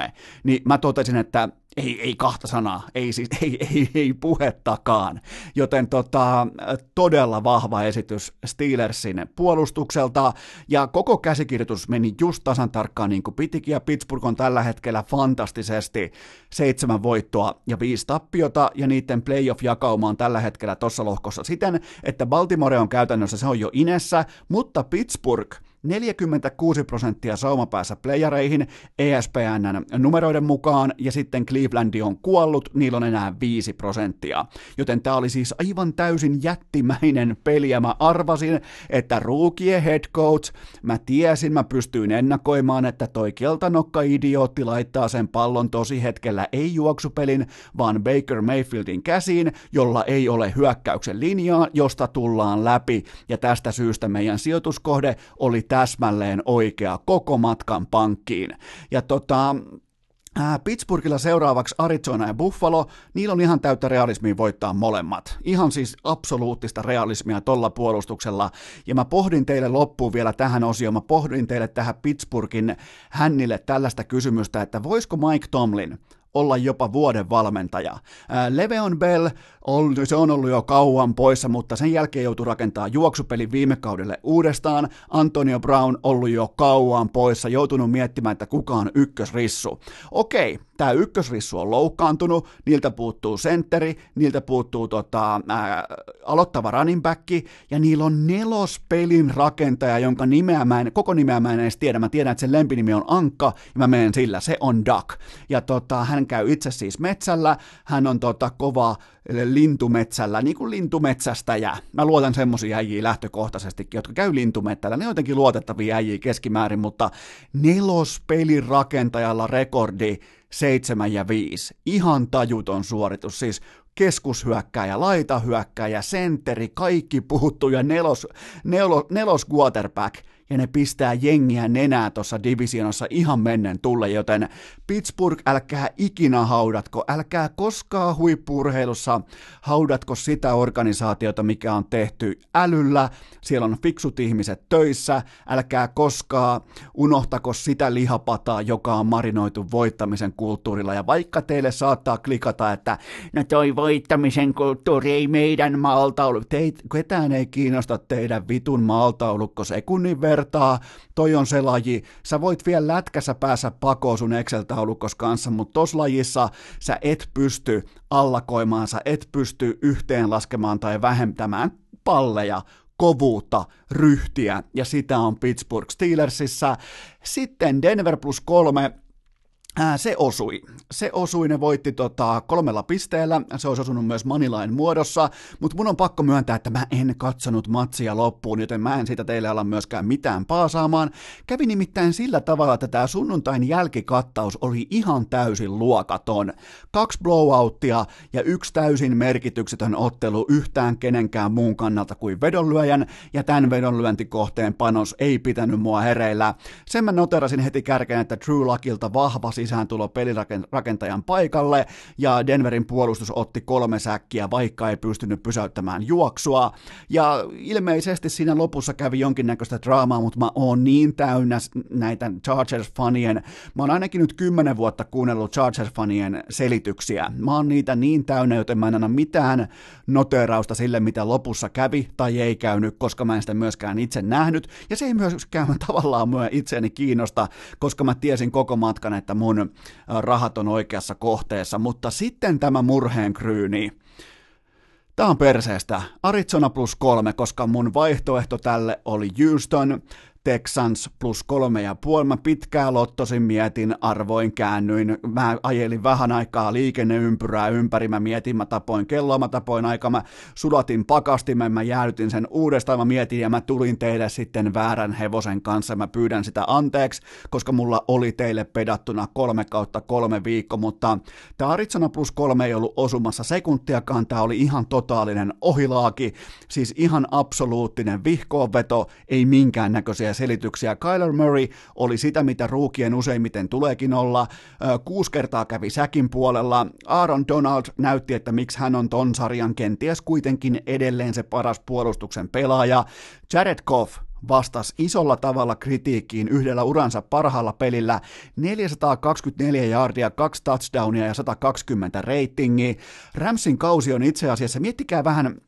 10-3, niin mä totesin, että ei, ei kahta sanaa, ei, siis, ei, ei, ei puhettakaan. Joten tota, todella vahva esitys Steelersin puolustukselta, ja koko käsikirjoitus meni just tasan tarkkaan niin kuin pitikin, ja Pittsburgh on tällä hetkellä fantastisesti seitsemän voittoa ja viisi tappiota, ja niiden playoff-jakauma on tällä hetkellä tuossa lohkossa siten, että Baltimore on käytännössä, se on jo inessä, mutta Pittsburgh 46 prosenttia saumapäässä playareihin ESPNn numeroiden mukaan, ja sitten Clevelandi on kuollut, niillä on enää 5 prosenttia. Joten tämä oli siis aivan täysin jättimäinen peli, ja mä arvasin, että ruukien head coach, mä tiesin, mä pystyin ennakoimaan, että toi keltanokka idiootti laittaa sen pallon tosi hetkellä ei juoksupelin, vaan Baker Mayfieldin käsiin, jolla ei ole hyökkäyksen linjaa, josta tullaan läpi, ja tästä syystä meidän sijoituskohde oli täsmälleen oikea koko matkan pankkiin. Ja tota, Pittsburghilla seuraavaksi Arizona ja Buffalo, niillä on ihan täyttä realismia voittaa molemmat. Ihan siis absoluuttista realismia tolla puolustuksella. Ja mä pohdin teille loppuun vielä tähän osioon, mä pohdin teille tähän Pittsburghin hännille tällaista kysymystä, että voisiko Mike Tomlin olla jopa vuoden valmentaja. Leveon Bell, on, se on ollut jo kauan poissa, mutta sen jälkeen joutui rakentamaan juoksupeli viime kaudelle uudestaan. Antonio Brown ollut jo kauan poissa, joutunut miettimään, että kuka on ykkösrissu. Okei, tämä ykkösrissu on loukkaantunut, niiltä puuttuu sentteri, niiltä puuttuu tota, ää, aloittava running back, ja niillä on nelospelin rakentaja, jonka nimeä mä en, koko nimeä mä en edes tiedä. Mä tiedän, että sen lempinimi on Ankka, ja mä menen sillä, se on Duck. Ja tota, hän käy itse siis metsällä, hän on tota, kova lintumetsällä, niin kuin lintumetsästäjä. Mä luotan semmoisia äijiä lähtökohtaisestikin, jotka käy lintumettällä. Ne on jotenkin luotettavia äijiä keskimäärin, mutta nelospelin rakentajalla rekordi 7 ja 5. Ihan tajuton suoritus, siis keskushyökkäjä, laitahyökkäjä, sentteri, kaikki puhuttu ja nelos, nelos, nelos quarterback – ja ne pistää jengiä nenää tuossa divisionossa ihan mennen tulle, joten Pittsburgh, älkää ikinä haudatko, älkää koskaan huippurheilussa haudatko sitä organisaatiota, mikä on tehty älyllä, siellä on fiksut ihmiset töissä, älkää koskaan unohtako sitä lihapataa, joka on marinoitu voittamisen kulttuurilla, ja vaikka teille saattaa klikata, että no toi voittamisen kulttuuri ei meidän maaltaulu, teit, ketään ei kiinnosta teidän vitun maaltaulukko sekunnin verran, kertaa, toi on se laji, sä voit vielä lätkässä päässä pakoon sun Excel-taulukos kanssa, mutta tos lajissa sä et pysty allakoimaan, sä et pysty yhteen laskemaan tai vähentämään palleja kovuutta, ryhtiä, ja sitä on Pittsburgh Steelersissa. Sitten Denver plus kolme, se osui. Se osui, ne voitti tota, kolmella pisteellä, se olisi osunut myös Manilain muodossa, mutta mun on pakko myöntää, että mä en katsonut matsia loppuun, joten mä en siitä teille ala myöskään mitään paasaamaan. Kävi nimittäin sillä tavalla, että tämä sunnuntain jälkikattaus oli ihan täysin luokaton. Kaksi blowouttia ja yksi täysin merkityksetön ottelu yhtään kenenkään muun kannalta kuin vedonlyöjän, ja tämän vedonlyöntikohteen panos ei pitänyt mua hereillä. Sen mä noterasin heti kärkeen, että True Luckilta vahva sisääntulo pelirakentajan paikalle, ja Denverin puolustus otti kolme säkkiä, vaikka ei pystynyt pysäyttämään juoksua, ja ilmeisesti siinä lopussa kävi jonkinnäköistä draamaa, mutta mä oon niin täynnä näitä Chargers-fanien, mä oon ainakin nyt kymmenen vuotta kuunnellut Chargers-fanien selityksiä, mä oon niitä niin täynnä, joten mä en anna mitään noterausta sille, mitä lopussa kävi tai ei käynyt, koska mä en sitä myöskään itse nähnyt, ja se ei myöskään tavallaan mua itseäni kiinnosta, koska mä tiesin koko matkan, että mun mun rahat on oikeassa kohteessa, mutta sitten tämä murheen kryyni. Tämä on perseestä. Arizona plus kolme, koska mun vaihtoehto tälle oli Houston. Texans plus kolme ja puoli. Mä pitkään lottosin mietin, arvoin käännyin. Mä ajelin vähän aikaa liikenneympyrää ympäri. Mä mietin, mä tapoin kelloa, mä tapoin aika. Mä sulatin pakastimen, mä jäädytin sen uudestaan. Mä mietin ja mä tulin teille sitten väärän hevosen kanssa. Mä pyydän sitä anteeksi, koska mulla oli teille pedattuna kolme kautta kolme viikko, mutta tämä Arizona plus kolme ei ollut osumassa sekuntiakaan. Tämä oli ihan totaalinen ohilaaki, siis ihan absoluuttinen vihkoonveto, ei minkäännäköisiä selityksiä. Kyler Murray oli sitä, mitä ruukien useimmiten tuleekin olla. Kuusi kertaa kävi säkin puolella. Aaron Donald näytti, että miksi hän on ton sarjan kenties kuitenkin edelleen se paras puolustuksen pelaaja. Jared Goff vastasi isolla tavalla kritiikkiin yhdellä uransa parhaalla pelillä 424 jardia, kaksi touchdownia ja 120 ratingia. Ramsin kausi on itse asiassa, miettikää vähän Äh,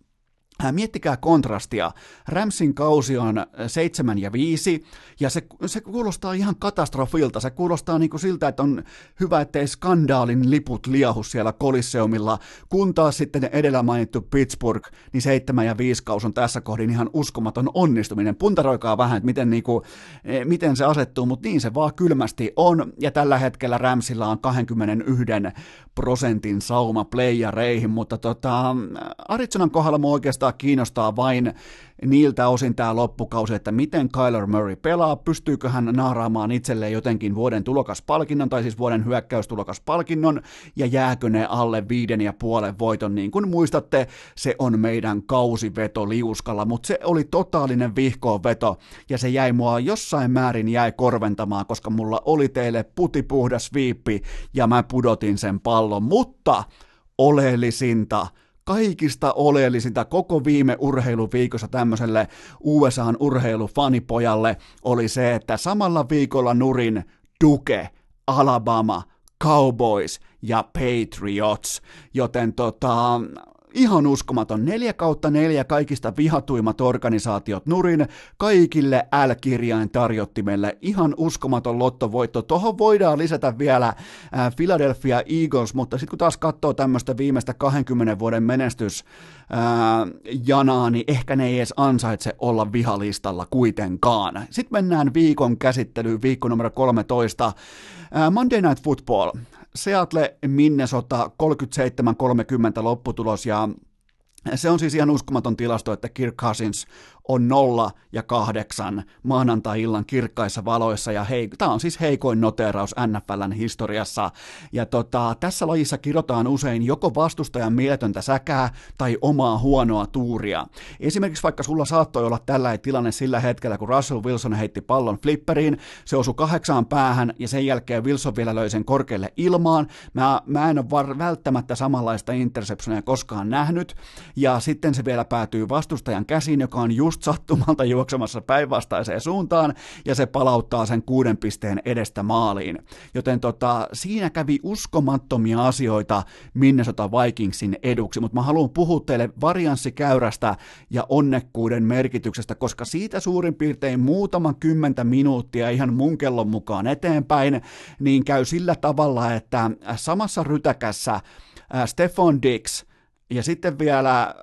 miettikää kontrastia. Ramsin kausi on 7 äh, ja 5, ja se, se kuulostaa ihan katastrofilta. Se kuulostaa niin kuin siltä, että on hyvä, ettei skandaalin liput liahu siellä Kolisseumilla, kun taas sitten edellä mainittu Pittsburgh, niin 7 ja 5 kaus on tässä kohdin ihan uskomaton onnistuminen. Puntaroikaa vähän, että miten, niin kuin, eh, miten se asettuu, mutta niin se vaan kylmästi on, ja tällä hetkellä Ramsilla on 21 prosentin sauma playareihin, mutta tota, Arizonan kohdalla mua oikeastaan kiinnostaa vain niiltä osin tämä loppukausi, että miten Kyler Murray pelaa, pystyykö hän naaraamaan itselleen jotenkin vuoden tulokaspalkinnon, tai siis vuoden hyökkäystulokaspalkinnon, ja jääkö ne alle viiden ja puolen voiton, niin kuin muistatte, se on meidän kausiveto liuskalla, mutta se oli totaalinen vihkoon veto, ja se jäi mua jossain määrin jäi korventamaan, koska mulla oli teille putipuhdas viippi, ja mä pudotin sen pallon, mutta oleellisinta, kaikista oleellisinta koko viime urheiluviikossa tämmöiselle USAn urheilufanipojalle oli se, että samalla viikolla nurin Duke, Alabama, Cowboys ja Patriots, joten tota, ihan uskomaton. Neljä kautta neljä kaikista vihatuimmat organisaatiot nurin, kaikille L-kirjain tarjottimelle. Ihan uskomaton lottovoitto. Tuohon voidaan lisätä vielä äh, Philadelphia Eagles, mutta sitten kun taas katsoo tämmöistä viimeistä 20 vuoden menestys äh, niin ehkä ne ei edes ansaitse olla vihalistalla kuitenkaan. Sitten mennään viikon käsittelyyn, viikko numero 13. Äh, Monday Night Football. Seattle, Minnesota 37-30 lopputulos ja se on siis ihan uskomaton tilasto, että Kirk Cousins on nolla ja kahdeksan maanantai-illan kirkkaissa valoissa, ja hei, tämä on siis heikoin noteraus NFLn historiassa, ja tota, tässä lajissa kirjotaan usein joko vastustajan mieletöntä säkää tai omaa huonoa tuuria. Esimerkiksi vaikka sulla saattoi olla tällä tilanne sillä hetkellä, kun Russell Wilson heitti pallon flipperiin, se osui kahdeksaan päähän, ja sen jälkeen Wilson vielä löi sen korkealle ilmaan. Mä, mä en ole var- välttämättä samanlaista interceptionia koskaan nähnyt, ja sitten se vielä päätyy vastustajan käsiin, joka on just just sattumalta juoksemassa päinvastaiseen suuntaan, ja se palauttaa sen kuuden pisteen edestä maaliin. Joten tota, siinä kävi uskomattomia asioita Minnesota Vikingsin eduksi, mutta mä haluan puhua teille varianssikäyrästä ja onnekkuuden merkityksestä, koska siitä suurin piirtein muutaman kymmentä minuuttia ihan mun kellon mukaan eteenpäin, niin käy sillä tavalla, että samassa rytäkässä Stefan Dix ja sitten vielä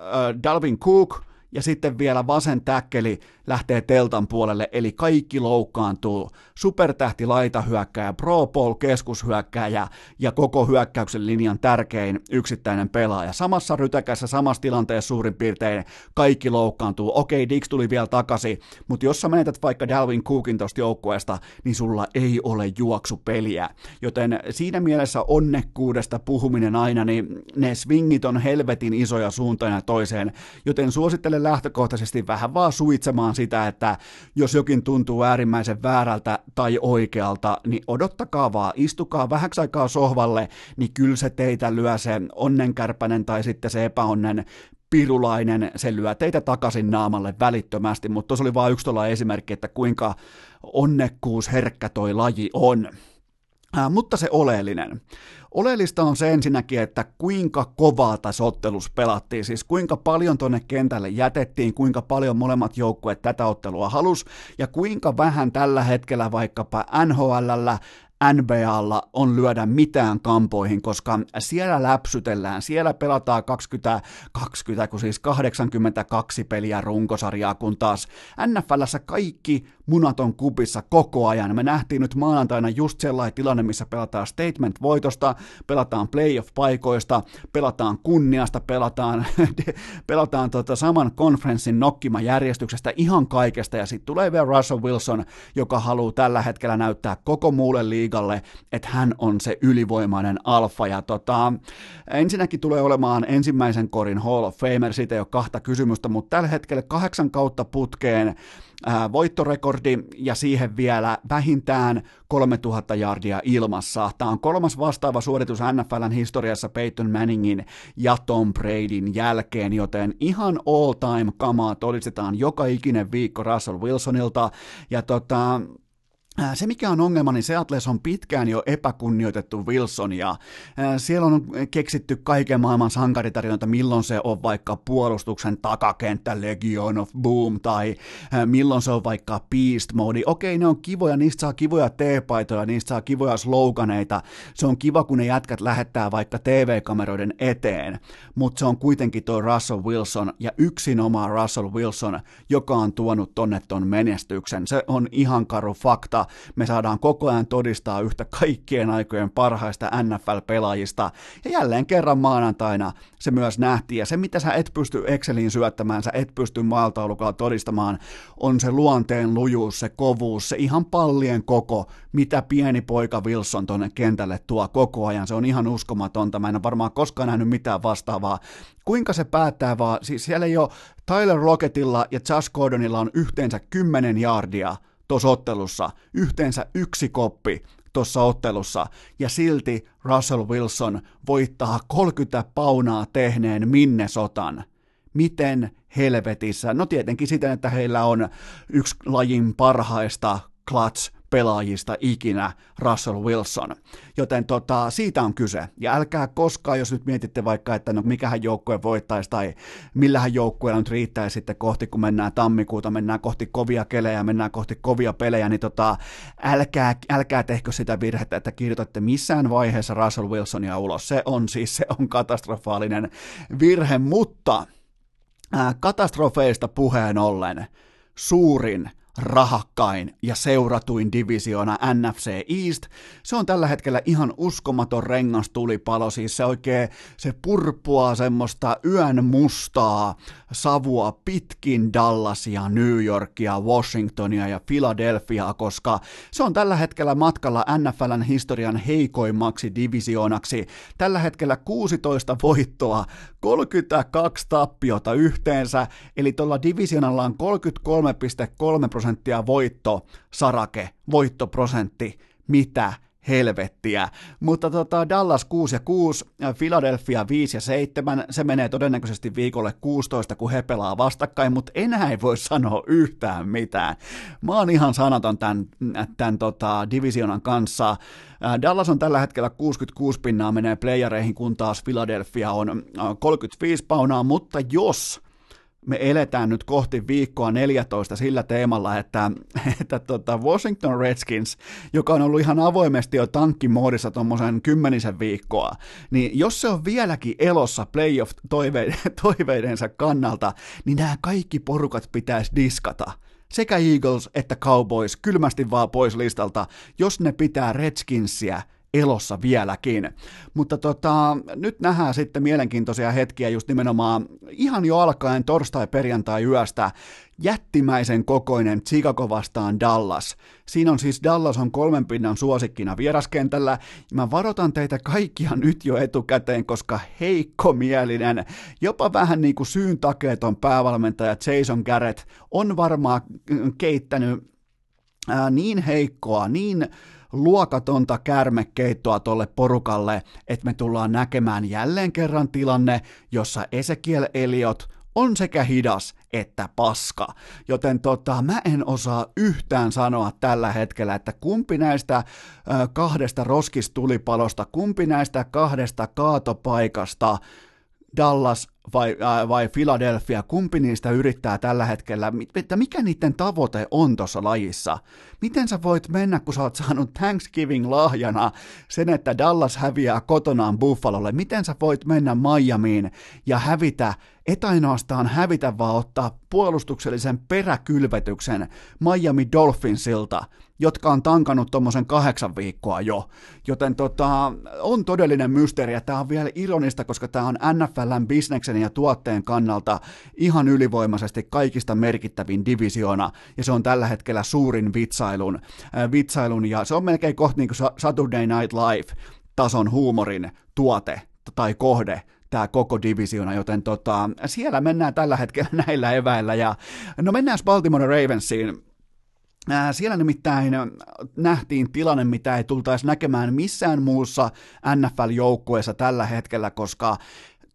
Dalvin Cook ja sitten vielä vasen täkkeli lähtee teltan puolelle, eli kaikki loukkaantuu. Supertähti laitahyökkäjä, Pro Bowl keskushyökkäjä ja koko hyökkäyksen linjan tärkein yksittäinen pelaaja. Samassa rytäkässä, samassa tilanteessa suurin piirtein kaikki loukkaantuu. Okei, Dix tuli vielä takaisin, mutta jos sä menetät vaikka Dalvin Cookin tosta joukkueesta, niin sulla ei ole juoksupeliä. Joten siinä mielessä onnekkuudesta puhuminen aina, niin ne swingit on helvetin isoja suuntaan ja toiseen, joten suosittelen lähtökohtaisesti vähän vaan suitsemaan sitä, että jos jokin tuntuu äärimmäisen väärältä tai oikealta, niin odottakaa vaan, istukaa vähäksi aikaa sohvalle, niin kyllä se teitä lyö se onnenkärpänen tai sitten se epäonnen pirulainen, se lyö teitä takaisin naamalle välittömästi, mutta tuossa oli vain yksi esimerkki, että kuinka onnekkuus herkkä toi laji on. Mutta se oleellinen. Oleellista on se ensinnäkin, että kuinka kovaa tässä ottelussa pelattiin, siis kuinka paljon tuonne kentälle jätettiin, kuinka paljon molemmat joukkueet tätä ottelua halus ja kuinka vähän tällä hetkellä vaikkapa NHLllä NBAlla on lyödä mitään kampoihin, koska siellä läpsytellään, siellä pelataan 20, 20 kun siis 82 peliä runkosarjaa, kun taas NFLssä kaikki munat on kupissa koko ajan. Me nähtiin nyt maanantaina just sellainen tilanne, missä pelataan statement-voitosta, pelataan playoff-paikoista, pelataan kunniasta, pelataan, pelataan tota saman konferenssin nokkimajärjestyksestä, ihan kaikesta, ja sitten tulee vielä Russell Wilson, joka haluaa tällä hetkellä näyttää koko muulle liigalle, että hän on se ylivoimainen alfa, ja tota, ensinnäkin tulee olemaan ensimmäisen korin Hall of Famer, siitä ei ole kahta kysymystä, mutta tällä hetkellä kahdeksan kautta putkeen voittorekordi ja siihen vielä vähintään 3000 jardia ilmassa. Tämä on kolmas vastaava suoritus NFLn historiassa Peyton Manningin ja Tom Bradyn jälkeen, joten ihan all time kamaa todistetaan joka ikinen viikko Russell Wilsonilta. Ja tota, se, mikä on ongelma, niin Seattle on pitkään jo epäkunnioitettu Wilson, ja siellä on keksitty kaiken maailman sankaritarinoita, milloin se on vaikka puolustuksen takakenttä Legion of Boom, tai milloin se on vaikka Beast Mode. Okei, ne on kivoja, niistä saa kivoja teepaitoja, niistä saa kivoja sloganeita. Se on kiva, kun ne jätkät lähettää vaikka TV-kameroiden eteen, mutta se on kuitenkin tuo Russell Wilson, ja yksinomaan Russell Wilson, joka on tuonut tonne ton menestyksen. Se on ihan karu fakta, me saadaan koko ajan todistaa yhtä kaikkien aikojen parhaista NFL-pelaajista. Ja jälleen kerran maanantaina se myös nähtiin. Ja se, mitä sä et pysty Exceliin syöttämään, sä et pysty maaltaulukolla todistamaan, on se luonteen lujuus, se kovuus, se ihan pallien koko, mitä pieni poika Wilson tonne kentälle tuo koko ajan. Se on ihan uskomatonta. Mä en ole varmaan koskaan nähnyt mitään vastaavaa. Kuinka se päättää vaan, siis siellä ei ole Tyler Rocketilla ja Josh Gordonilla on yhteensä 10 jardia tuossa ottelussa, yhteensä yksi koppi tuossa ottelussa, ja silti Russell Wilson voittaa 30 paunaa tehneen Minnesotan. Miten helvetissä? No tietenkin siten, että heillä on yksi lajin parhaista clutch pelaajista ikinä Russell Wilson. Joten tota, siitä on kyse. Ja älkää koskaan, jos nyt mietitte vaikka, että no mikähän joukkue voittaisi tai millähän joukkueella nyt riittäisi sitten kohti, kun mennään tammikuuta, mennään kohti kovia kelejä, mennään kohti kovia pelejä, niin tota, älkää, älkää tehkö sitä virhettä, että kirjoitatte missään vaiheessa Russell Wilsonia ulos. Se on siis, se on katastrofaalinen virhe, mutta ää, katastrofeista puheen ollen suurin rahakkain ja seuratuin divisiona NFC East. Se on tällä hetkellä ihan uskomaton rengastulipalo, siis se oikein, se purpua semmoista yön mustaa savua pitkin Dallasia, New Yorkia, Washingtonia ja Philadelphiaa, koska se on tällä hetkellä matkalla NFLn historian heikoimmaksi divisionaksi. Tällä hetkellä 16 voittoa, 32 tappiota yhteensä, eli tuolla divisionalla on 33,3 prosenttia voitto, sarake, voittoprosentti, mitä helvettiä. Mutta tota, Dallas 6 ja 6, Philadelphia 5 ja 7, se menee todennäköisesti viikolle 16, kun he pelaa vastakkain, mutta enää ei voi sanoa yhtään mitään. Mä oon ihan sanaton tämän, tämän tota, divisionan kanssa. Dallas on tällä hetkellä 66 pinnaa menee playereihin, kun taas Philadelphia on 35 paunaa, mutta jos me eletään nyt kohti viikkoa 14 sillä teemalla, että, että tota Washington Redskins, joka on ollut ihan avoimesti jo tankkimoodissa tuommoisen kymmenisen viikkoa, niin jos se on vieläkin elossa playoff-toiveidensa kannalta, niin nämä kaikki porukat pitäisi diskata. Sekä Eagles että Cowboys kylmästi vaan pois listalta, jos ne pitää Redskinsia elossa vieläkin. Mutta tota, nyt nähdään sitten mielenkiintoisia hetkiä just nimenomaan ihan jo alkaen torstai-perjantai-yöstä jättimäisen kokoinen Chicago vastaan Dallas. Siinä on siis Dallas on kolmen pinnan suosikkina vieraskentällä. Mä varoitan teitä kaikkia nyt jo etukäteen, koska heikkomielinen, jopa vähän niin kuin syyn takeeton päävalmentaja Jason Garrett on varmaan keittänyt ää, niin heikkoa, niin luokatonta kärmekeittoa tolle porukalle, että me tullaan näkemään jälleen kerran tilanne, jossa Ezekiel Eliot on sekä hidas että paska. Joten tota, mä en osaa yhtään sanoa tällä hetkellä, että kumpi näistä ö, kahdesta roskistulipalosta, kumpi näistä kahdesta kaatopaikasta Dallas vai, äh, vai Philadelphia, kumpi niistä yrittää tällä hetkellä, että mikä niiden tavoite on tuossa lajissa? Miten sä voit mennä, kun sä oot saanut Thanksgiving-lahjana sen, että Dallas häviää kotonaan Buffalolle, miten sä voit mennä Miamiin ja hävitä et ainoastaan hävitä, vaan ottaa puolustuksellisen peräkylvetyksen Miami Dolphinsilta, jotka on tankannut tuommoisen kahdeksan viikkoa jo. Joten tota, on todellinen mysteeri, ja tämä on vielä ironista, koska tämä on NFLn bisneksen ja tuotteen kannalta ihan ylivoimaisesti kaikista merkittävin divisioona, ja se on tällä hetkellä suurin vitsailun, äh, vitsailun ja se on melkein kohta niin kuin Saturday Night Live tason huumorin tuote tai kohde tämä koko divisiona, joten tota, siellä mennään tällä hetkellä näillä eväillä. Ja, no mennään Baltimore Ravensiin. Siellä nimittäin nähtiin tilanne, mitä ei tultaisi näkemään missään muussa NFL-joukkueessa tällä hetkellä, koska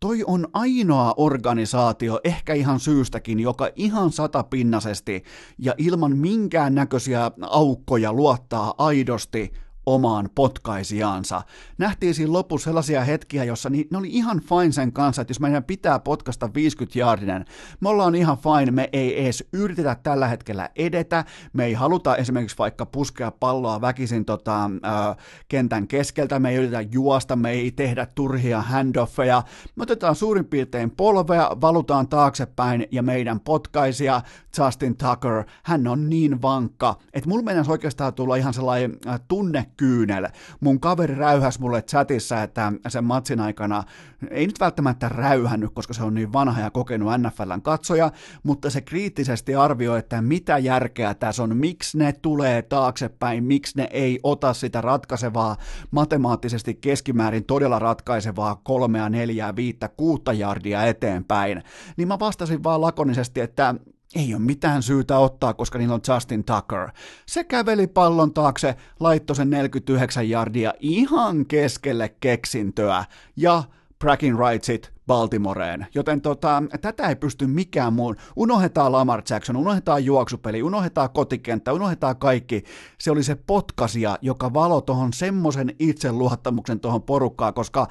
toi on ainoa organisaatio, ehkä ihan syystäkin, joka ihan satapinnasesti ja ilman minkään näköisiä aukkoja luottaa aidosti omaan potkaisijaansa. Nähtiin siinä lopussa sellaisia hetkiä, jossa ni, ne oli ihan fine sen kanssa, että jos meidän pitää potkasta 50 jaardinen, me ollaan ihan fine, me ei edes yritetä tällä hetkellä edetä, me ei haluta esimerkiksi vaikka puskea palloa väkisin tota, ö, kentän keskeltä, me ei yritetä juosta, me ei tehdä turhia handoffeja, me otetaan suurin piirtein polvea, valutaan taaksepäin ja meidän potkaisija Justin Tucker, hän on niin vankka, että mulla mennessä oikeastaan tulla ihan sellainen tunne kyynel. Mun kaveri räyhäs mulle chatissa, että sen matsin aikana, ei nyt välttämättä räyhännyt, koska se on niin vanha ja kokenut NFLn katsoja, mutta se kriittisesti arvioi, että mitä järkeä tässä on, miksi ne tulee taaksepäin, miksi ne ei ota sitä ratkaisevaa, matemaattisesti keskimäärin todella ratkaisevaa kolmea, neljää, viittä, kuutta jardia eteenpäin. Niin mä vastasin vaan lakonisesti, että ei ole mitään syytä ottaa, koska niillä on Justin Tucker. Se käveli pallon taakse, laittoi sen 49 jardia ihan keskelle keksintöä ja bragging rightsit Baltimoreen. Joten tota, tätä ei pysty mikään muun. Unohdetaan Lamar Jackson, unohdetaan juoksupeli, unohdetaan kotikenttä, unohdetaan kaikki. Se oli se potkasia, joka valo tuohon semmoisen itseluottamuksen tuohon porukkaan, koska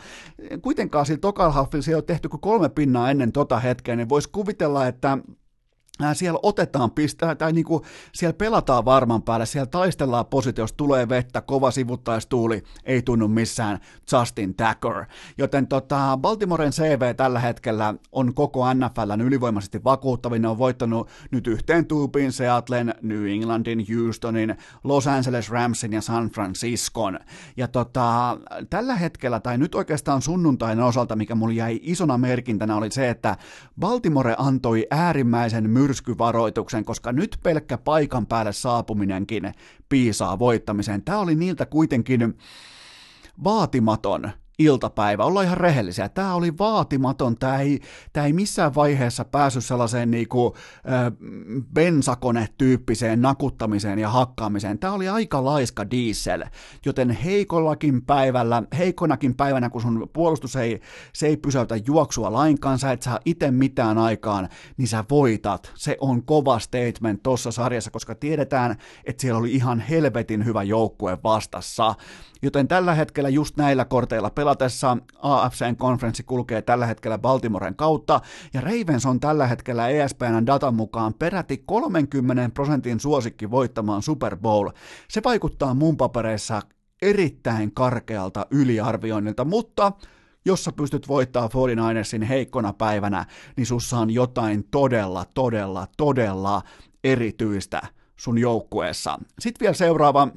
kuitenkaan sillä tokalla se ei ole tehty kuin kolme pinnaa ennen tota hetkeä, niin voisi kuvitella, että siellä otetaan pistää, tai niin kuin siellä pelataan varman päälle, siellä taistellaan positiossa, tulee vettä, kova sivuttaistuuli, ei tunnu missään Justin Tucker. Joten tota, Baltimoren CV tällä hetkellä on koko NFLn ylivoimaisesti vakuuttavin, ne on voittanut nyt yhteen tuupiin Seattlen, New Englandin, Houstonin, Los Angeles Ramsin ja San Franciscon. Ja tota, tällä hetkellä, tai nyt oikeastaan sunnuntain osalta, mikä mulla jäi isona merkintänä, oli se, että Baltimore antoi äärimmäisen myr myrskyvaroituksen, koska nyt pelkkä paikan päälle saapuminenkin piisaa voittamiseen. Tämä oli niiltä kuitenkin vaatimaton iltapäivä, ollaan ihan rehellisiä. Tämä oli vaatimaton, tämä ei, tämä ei missään vaiheessa päässyt sellaiseen niinku, äh, bensakone-tyyppiseen nakuttamiseen ja hakkaamiseen. Tämä oli aika laiska diesel, joten heikollakin päivällä, heikonakin päivänä, kun sun puolustus ei, se ei pysäytä juoksua lainkaan, sä et saa itse mitään aikaan, niin sä voitat. Se on kova statement tuossa sarjassa, koska tiedetään, että siellä oli ihan helvetin hyvä joukkue vastassa. Joten tällä hetkellä just näillä korteilla pelatessa AFCn konferenssi kulkee tällä hetkellä Baltimoren kautta, ja Ravens on tällä hetkellä ESPN datan mukaan peräti 30 prosentin suosikki voittamaan Super Bowl. Se vaikuttaa mun papereissa erittäin karkealta yliarvioinnilta, mutta jos sä pystyt voittaa 49ersin heikkona päivänä, niin sussa on jotain todella, todella, todella erityistä sun joukkueessa. Sitten vielä seuraava,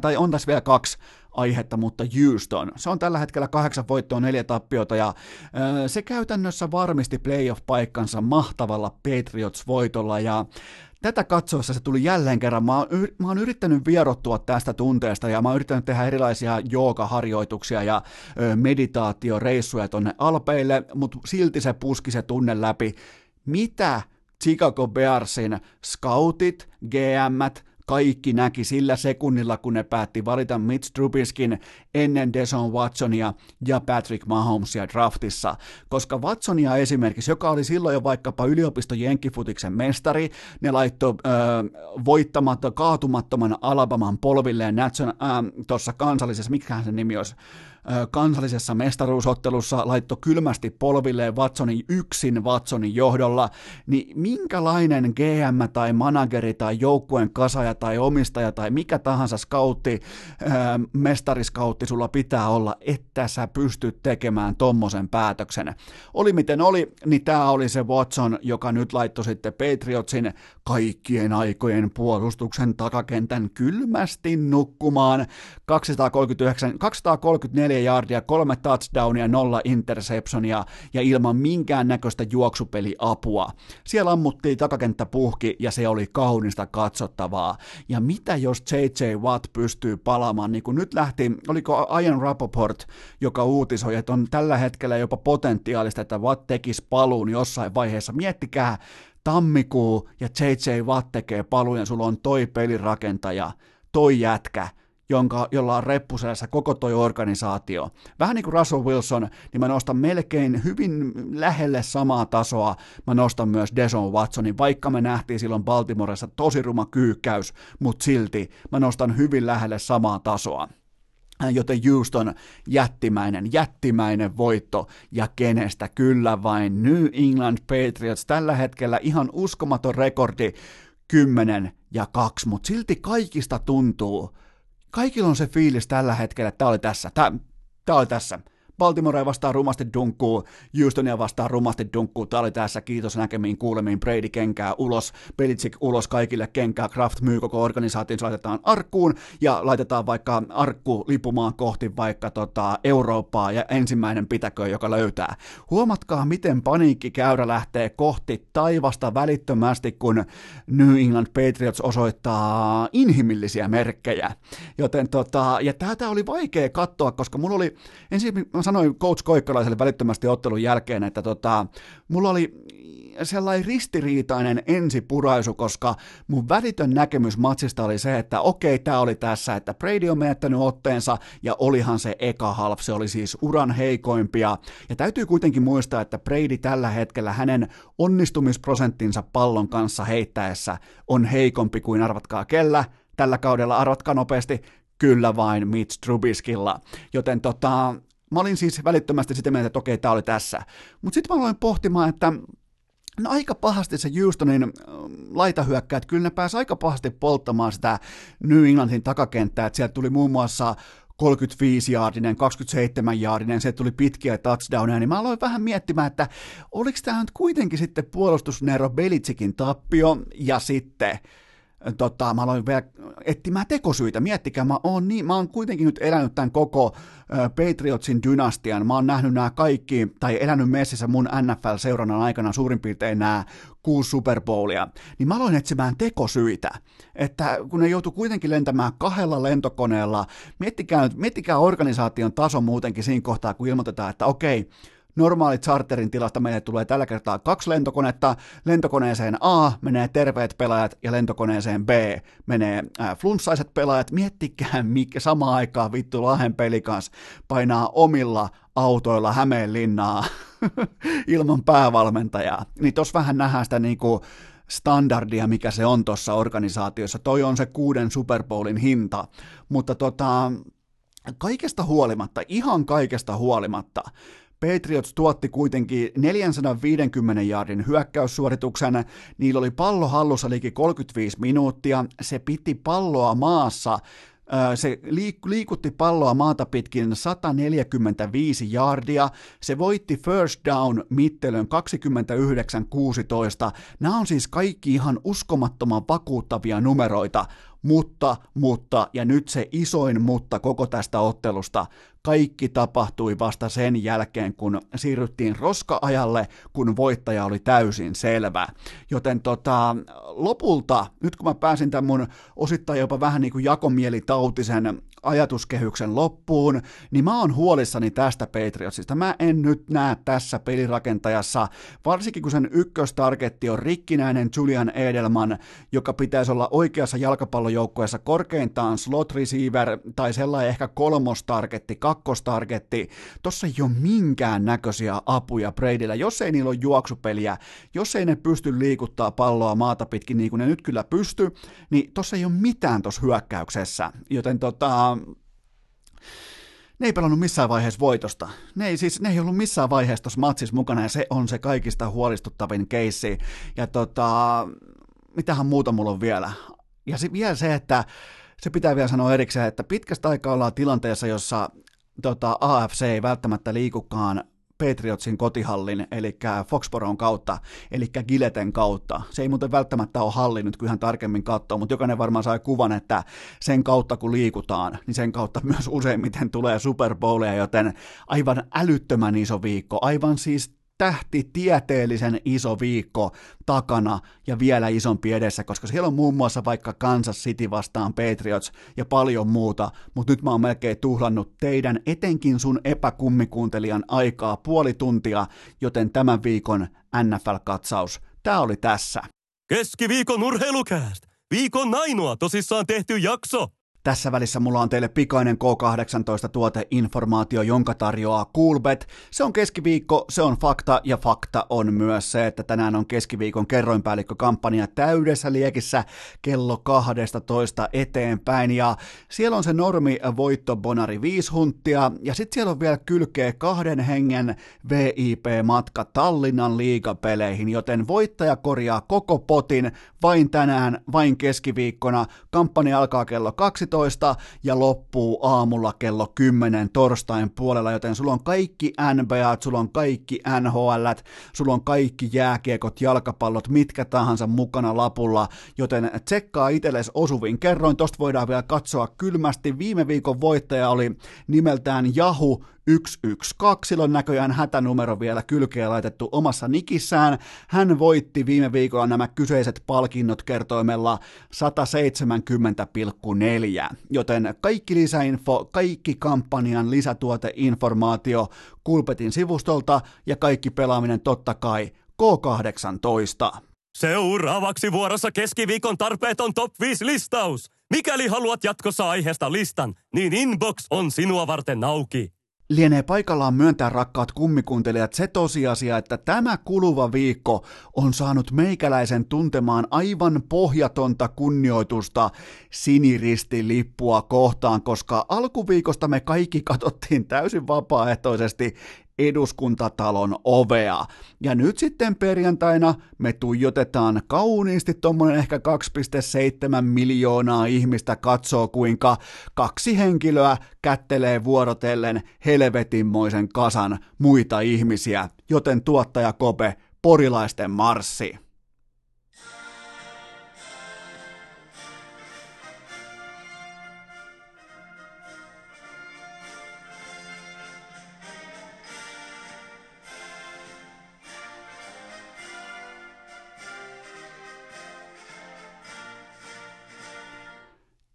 tai on tässä vielä kaksi aihetta, mutta Houston. Se on tällä hetkellä kahdeksan voittoa, neljä tappiota ja se käytännössä varmisti playoff-paikkansa mahtavalla Patriots-voitolla ja tätä katsoessa se tuli jälleen kerran. Mä oon, mä oon yrittänyt vierottua tästä tunteesta ja mä oon yrittänyt tehdä erilaisia joogaharjoituksia ja ö, meditaatioreissuja tonne Alpeille, mutta silti se puski se tunne läpi. Mitä Chicago Bearsin scoutit, GMt, kaikki näki sillä sekunnilla, kun ne päätti valita Mitch Trubiskin ennen Deson Watsonia ja Patrick Mahomesia draftissa, koska Watsonia esimerkiksi, joka oli silloin jo vaikkapa yliopisto Jenkkifutiksen mestari, ne laittoi äh, voittamatta, kaatumattoman Alabaman polvilleen tuossa kansallisessa, mikä sen nimi olisi, kansallisessa mestaruusottelussa laitto kylmästi polvilleen Watsonin yksin Watsonin johdolla, niin minkälainen GM tai manageri tai joukkueen kasaja tai omistaja tai mikä tahansa skautti, mestariskautti sulla pitää olla, että sä pystyt tekemään tommosen päätöksen. Oli miten oli, niin tämä oli se Watson, joka nyt laittoi sitten Patriotsin kaikkien aikojen puolustuksen takakentän kylmästi nukkumaan 239, 234 yardia, kolme touchdownia, nolla interceptionia ja ilman minkään näköistä juoksupeliapua. Siellä ammuttiin takakenttä puhki ja se oli kaunista katsottavaa. Ja mitä jos JJ Watt pystyy palaamaan, niin kuin nyt lähti, oliko Ian Rappaport, joka uutisoi, että on tällä hetkellä jopa potentiaalista, että Watt tekisi paluun jossain vaiheessa. Miettikää, tammikuu ja JJ Watt tekee paluun ja sulla on toi pelirakentaja, toi jätkä, jonka, jolla on reppuselässä koko toi organisaatio. Vähän niin kuin Russell Wilson, niin mä nostan melkein hyvin lähelle samaa tasoa, mä nostan myös Deson Watsonin, vaikka me nähtiin silloin Baltimoressa tosi ruma kyykkäys, mutta silti mä nostan hyvin lähelle samaa tasoa. Joten Houston jättimäinen, jättimäinen voitto, ja kenestä kyllä vain? New England Patriots. Tällä hetkellä ihan uskomaton rekordi 10 ja 2, mutta silti kaikista tuntuu, kaikilla on se fiilis tällä hetkellä, että tämä oli tässä, tämä, tämä oli tässä. Baltimore vastaa rumasti dunkkuu, Houstonia vastaa rumasti dunkkuu, tämä oli tässä, kiitos näkemiin, kuulemiin, Brady kenkää ulos, Belichick ulos kaikille kenkää, Kraft myy koko organisaation, laitetaan arkkuun ja laitetaan vaikka arkku lipumaan kohti vaikka tota Eurooppaa ja ensimmäinen pitäkö, joka löytää. Huomatkaa, miten paniikkikäyrä lähtee kohti taivasta välittömästi, kun New England Patriots osoittaa inhimillisiä merkkejä. Joten tota, ja tätä oli vaikea katsoa, koska mulla oli, ensin mä sanoin Coach Koikkalaiselle välittömästi ottelun jälkeen, että tota, mulla oli sellainen ristiriitainen ensipuraisu, koska mun välitön näkemys matsista oli se, että okei, tämä oli tässä, että Brady on menettänyt otteensa, ja olihan se eka half, se oli siis uran heikoimpia, ja täytyy kuitenkin muistaa, että Brady tällä hetkellä hänen onnistumisprosenttinsa pallon kanssa heittäessä on heikompi kuin arvatkaa kellä, tällä kaudella arvatkaa nopeasti, kyllä vain Mitch Trubiskilla, joten tota, Mä olin siis välittömästi sitä mieltä, että okei, tämä oli tässä. Mutta sitten mä aloin pohtimaan, että No aika pahasti se Houstonin laitahyökkäät, kyllä ne pääsi aika pahasti polttamaan sitä New Englandin takakenttää, että sieltä tuli muun muassa 35-jaardinen, 27-jaardinen, se tuli pitkiä touchdowneja, niin mä aloin vähän miettimään, että oliko tämä nyt kuitenkin sitten puolustusnero Belitsikin tappio, ja sitten tota, mä aloin vielä etsimään tekosyitä. Miettikää, mä oon, niin, mä oon kuitenkin nyt elänyt tämän koko Patriotsin dynastian. Mä oon nähnyt nämä kaikki, tai elänyt messissä mun NFL-seurannan aikana suurin piirtein nämä kuusi Super Bowlia. Niin mä aloin etsimään tekosyitä. Että kun ne joutuu kuitenkin lentämään kahdella lentokoneella, miettikää, miettikää organisaation taso muutenkin siinä kohtaa, kun ilmoitetaan, että okei, normaali charterin tilasta meille tulee tällä kertaa kaksi lentokonetta. Lentokoneeseen A menee terveet pelaajat ja lentokoneeseen B menee äh, flunssaiset pelaajat. Miettikää, mikä samaan aikaan vittu Lahen pelikans painaa omilla autoilla Hämeenlinnaa ilman päävalmentajaa. Niin tossa vähän nähdään sitä niinku standardia, mikä se on tuossa organisaatiossa. Toi on se kuuden Super Bowlin hinta. Mutta tota, kaikesta huolimatta, ihan kaikesta huolimatta, Patriots tuotti kuitenkin 450 jaardin hyökkäyssuorituksen, niillä oli pallo hallussa liikin 35 minuuttia, se piti palloa maassa. Se liikutti palloa maata pitkin 145 jardia, se voitti first down mittelön 29-16. Nämä on siis kaikki ihan uskomattoman vakuuttavia numeroita, mutta, mutta, ja nyt se isoin mutta koko tästä ottelusta, kaikki tapahtui vasta sen jälkeen, kun siirryttiin roska-ajalle, kun voittaja oli täysin selvä. Joten tota, lopulta, nyt kun mä pääsin tämän mun osittain jopa vähän niin kuin jakomielitautisen ajatuskehyksen loppuun, niin mä oon huolissani tästä Patriotsista. Mä en nyt näe tässä pelirakentajassa, varsinkin kun sen ykköstargetti on rikkinäinen Julian Edelman, joka pitäisi olla oikeassa jalkapallojoukkueessa korkeintaan slot receiver tai sellainen ehkä kolmostargetti, kakkostargetti. Tossa ei ole minkään näköisiä apuja Bradyllä, jos ei niillä ole juoksupeliä, jos ei ne pysty liikuttaa palloa maata pitkin niin kuin ne nyt kyllä pysty, niin tossa ei ole mitään tuossa hyökkäyksessä. Joten tota, ne ei pelannut missään vaiheessa voitosta. Ne ei, siis, ne ei ollut missään vaiheessa tuossa matsissa mukana, ja se on se kaikista huolistuttavin keissi. Ja tota, mitähän muuta mulla on vielä? Ja se, vielä se, että se pitää vielä sanoa erikseen, että pitkästä aikaa ollaan tilanteessa, jossa tota, AFC ei välttämättä liikukaan Patriotsin kotihallin, eli Foxboron kautta, eli Gileten kautta. Se ei muuten välttämättä ole halli nyt, ihan tarkemmin katsoo, mutta jokainen varmaan sai kuvan, että sen kautta kun liikutaan, niin sen kautta myös useimmiten tulee Super Bowlia, joten aivan älyttömän iso viikko, aivan siis tähtitieteellisen iso viikko takana ja vielä isompi edessä, koska siellä on muun muassa vaikka Kansas City vastaan Patriots ja paljon muuta, mutta nyt mä oon melkein tuhlannut teidän, etenkin sun epäkummikuuntelijan aikaa puoli tuntia, joten tämän viikon NFL-katsaus, tää oli tässä. Keskiviikon urheilukääst! Viikon ainoa tosissaan tehty jakso! Tässä välissä mulla on teille pikainen K18-tuoteinformaatio, jonka tarjoaa Coolbet. Se on keskiviikko, se on fakta, ja fakta on myös se, että tänään on keskiviikon kerroinpäällikkökampanja täydessä liekissä kello 12 eteenpäin, ja siellä on se normi voitto Bonari 5 hunttia, ja sitten siellä on vielä kylkeä kahden hengen VIP-matka Tallinnan liigapeleihin, joten voittaja korjaa koko potin vain tänään, vain keskiviikkona. Kampanja alkaa kello 12, 12 ja loppuu aamulla kello 10 torstain puolella, joten sulla on kaikki NBA, sulla on kaikki NHL, sulla on kaikki jääkiekot, jalkapallot, mitkä tahansa mukana lapulla, joten tsekkaa itsellesi osuvin kerroin, tosta voidaan vielä katsoa kylmästi. Viime viikon voittaja oli nimeltään Jahu 112, silloin näköjään hätänumero vielä kylkeä laitettu omassa nikissään. Hän voitti viime viikolla nämä kyseiset palkinnot kertoimella 170,4, joten kaikki lisäinfo, kaikki kampanjan lisätuoteinformaatio Kulpetin sivustolta ja kaikki pelaaminen totta kai K18. Seuraavaksi vuorossa keskiviikon tarpeeton top 5 listaus. Mikäli haluat jatkossa aiheesta listan, niin inbox on sinua varten auki. Lienee paikallaan myöntää rakkaat kummikuuntelijat se tosiasia, että tämä kuluva viikko on saanut meikäläisen tuntemaan aivan pohjatonta kunnioitusta siniristilippua kohtaan, koska alkuviikosta me kaikki katsottiin täysin vapaaehtoisesti eduskuntatalon ovea. Ja nyt sitten perjantaina me tuijotetaan kauniisti tuommoinen ehkä 2,7 miljoonaa ihmistä katsoo, kuinka kaksi henkilöä kättelee vuorotellen helvetinmoisen kasan muita ihmisiä, joten tuottaja Kope, porilaisten marssi.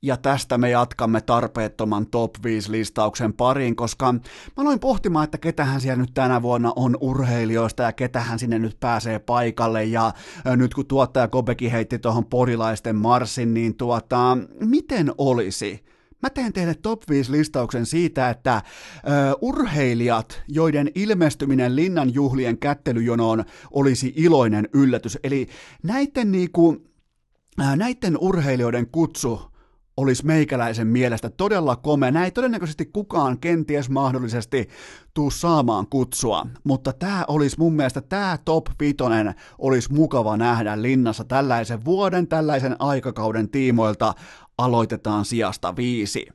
Ja tästä me jatkamme tarpeettoman top 5 listauksen pariin, koska mä aloin pohtimaan, että ketähän siellä nyt tänä vuonna on urheilijoista ja ketähän sinne nyt pääsee paikalle. Ja nyt kun tuottaja Kobeki heitti tuohon porilaisten marssin, niin tuota, miten olisi? Mä teen teille top 5 listauksen siitä, että ö, urheilijat, joiden ilmestyminen Linnan juhlien kättelyjonoon olisi iloinen yllätys. Eli näiden, niinku, näiden urheilijoiden kutsu olisi meikäläisen mielestä todella komea. Näin todennäköisesti kukaan kenties mahdollisesti tuu saamaan kutsua, mutta tämä olisi mun mielestä, tämä top 5 olisi mukava nähdä linnassa tällaisen vuoden, tällaisen aikakauden tiimoilta aloitetaan sijasta viisi.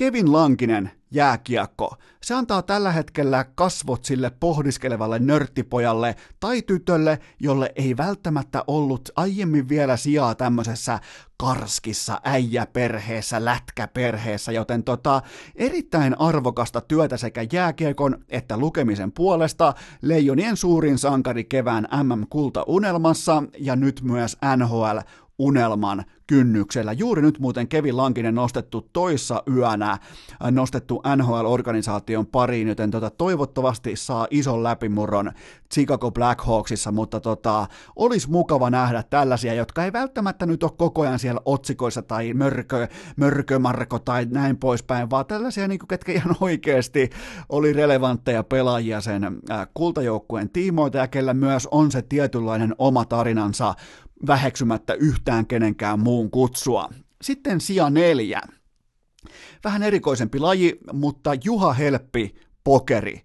Kevin Lankinen, jääkiekko. Se antaa tällä hetkellä kasvot sille pohdiskelevalle nörttipojalle tai tytölle, jolle ei välttämättä ollut aiemmin vielä sijaa tämmöisessä karskissa äijäperheessä, lätkäperheessä, joten tota, erittäin arvokasta työtä sekä jääkiekon että lukemisen puolesta. Leijonien suurin sankari kevään MM-kultaunelmassa ja nyt myös NHL unelman kynnyksellä. Juuri nyt muuten Kevin Lankinen nostettu toissa yönä, äh, nostettu NHL-organisaation pariin, joten tota, toivottavasti saa ison läpimurron Chicago Blackhawksissa, mutta tota, olisi mukava nähdä tällaisia, jotka ei välttämättä nyt ole koko ajan siellä otsikoissa tai mörkö, mörkömarko tai näin poispäin, vaan tällaisia, niin kuin, ketkä ihan oikeasti oli relevantteja pelaajia sen äh, kultajoukkueen tiimoilta ja kellä myös on se tietynlainen oma tarinansa väheksymättä yhtään kenenkään muun kutsua. Sitten sija neljä. Vähän erikoisempi laji, mutta Juha Helppi, pokeri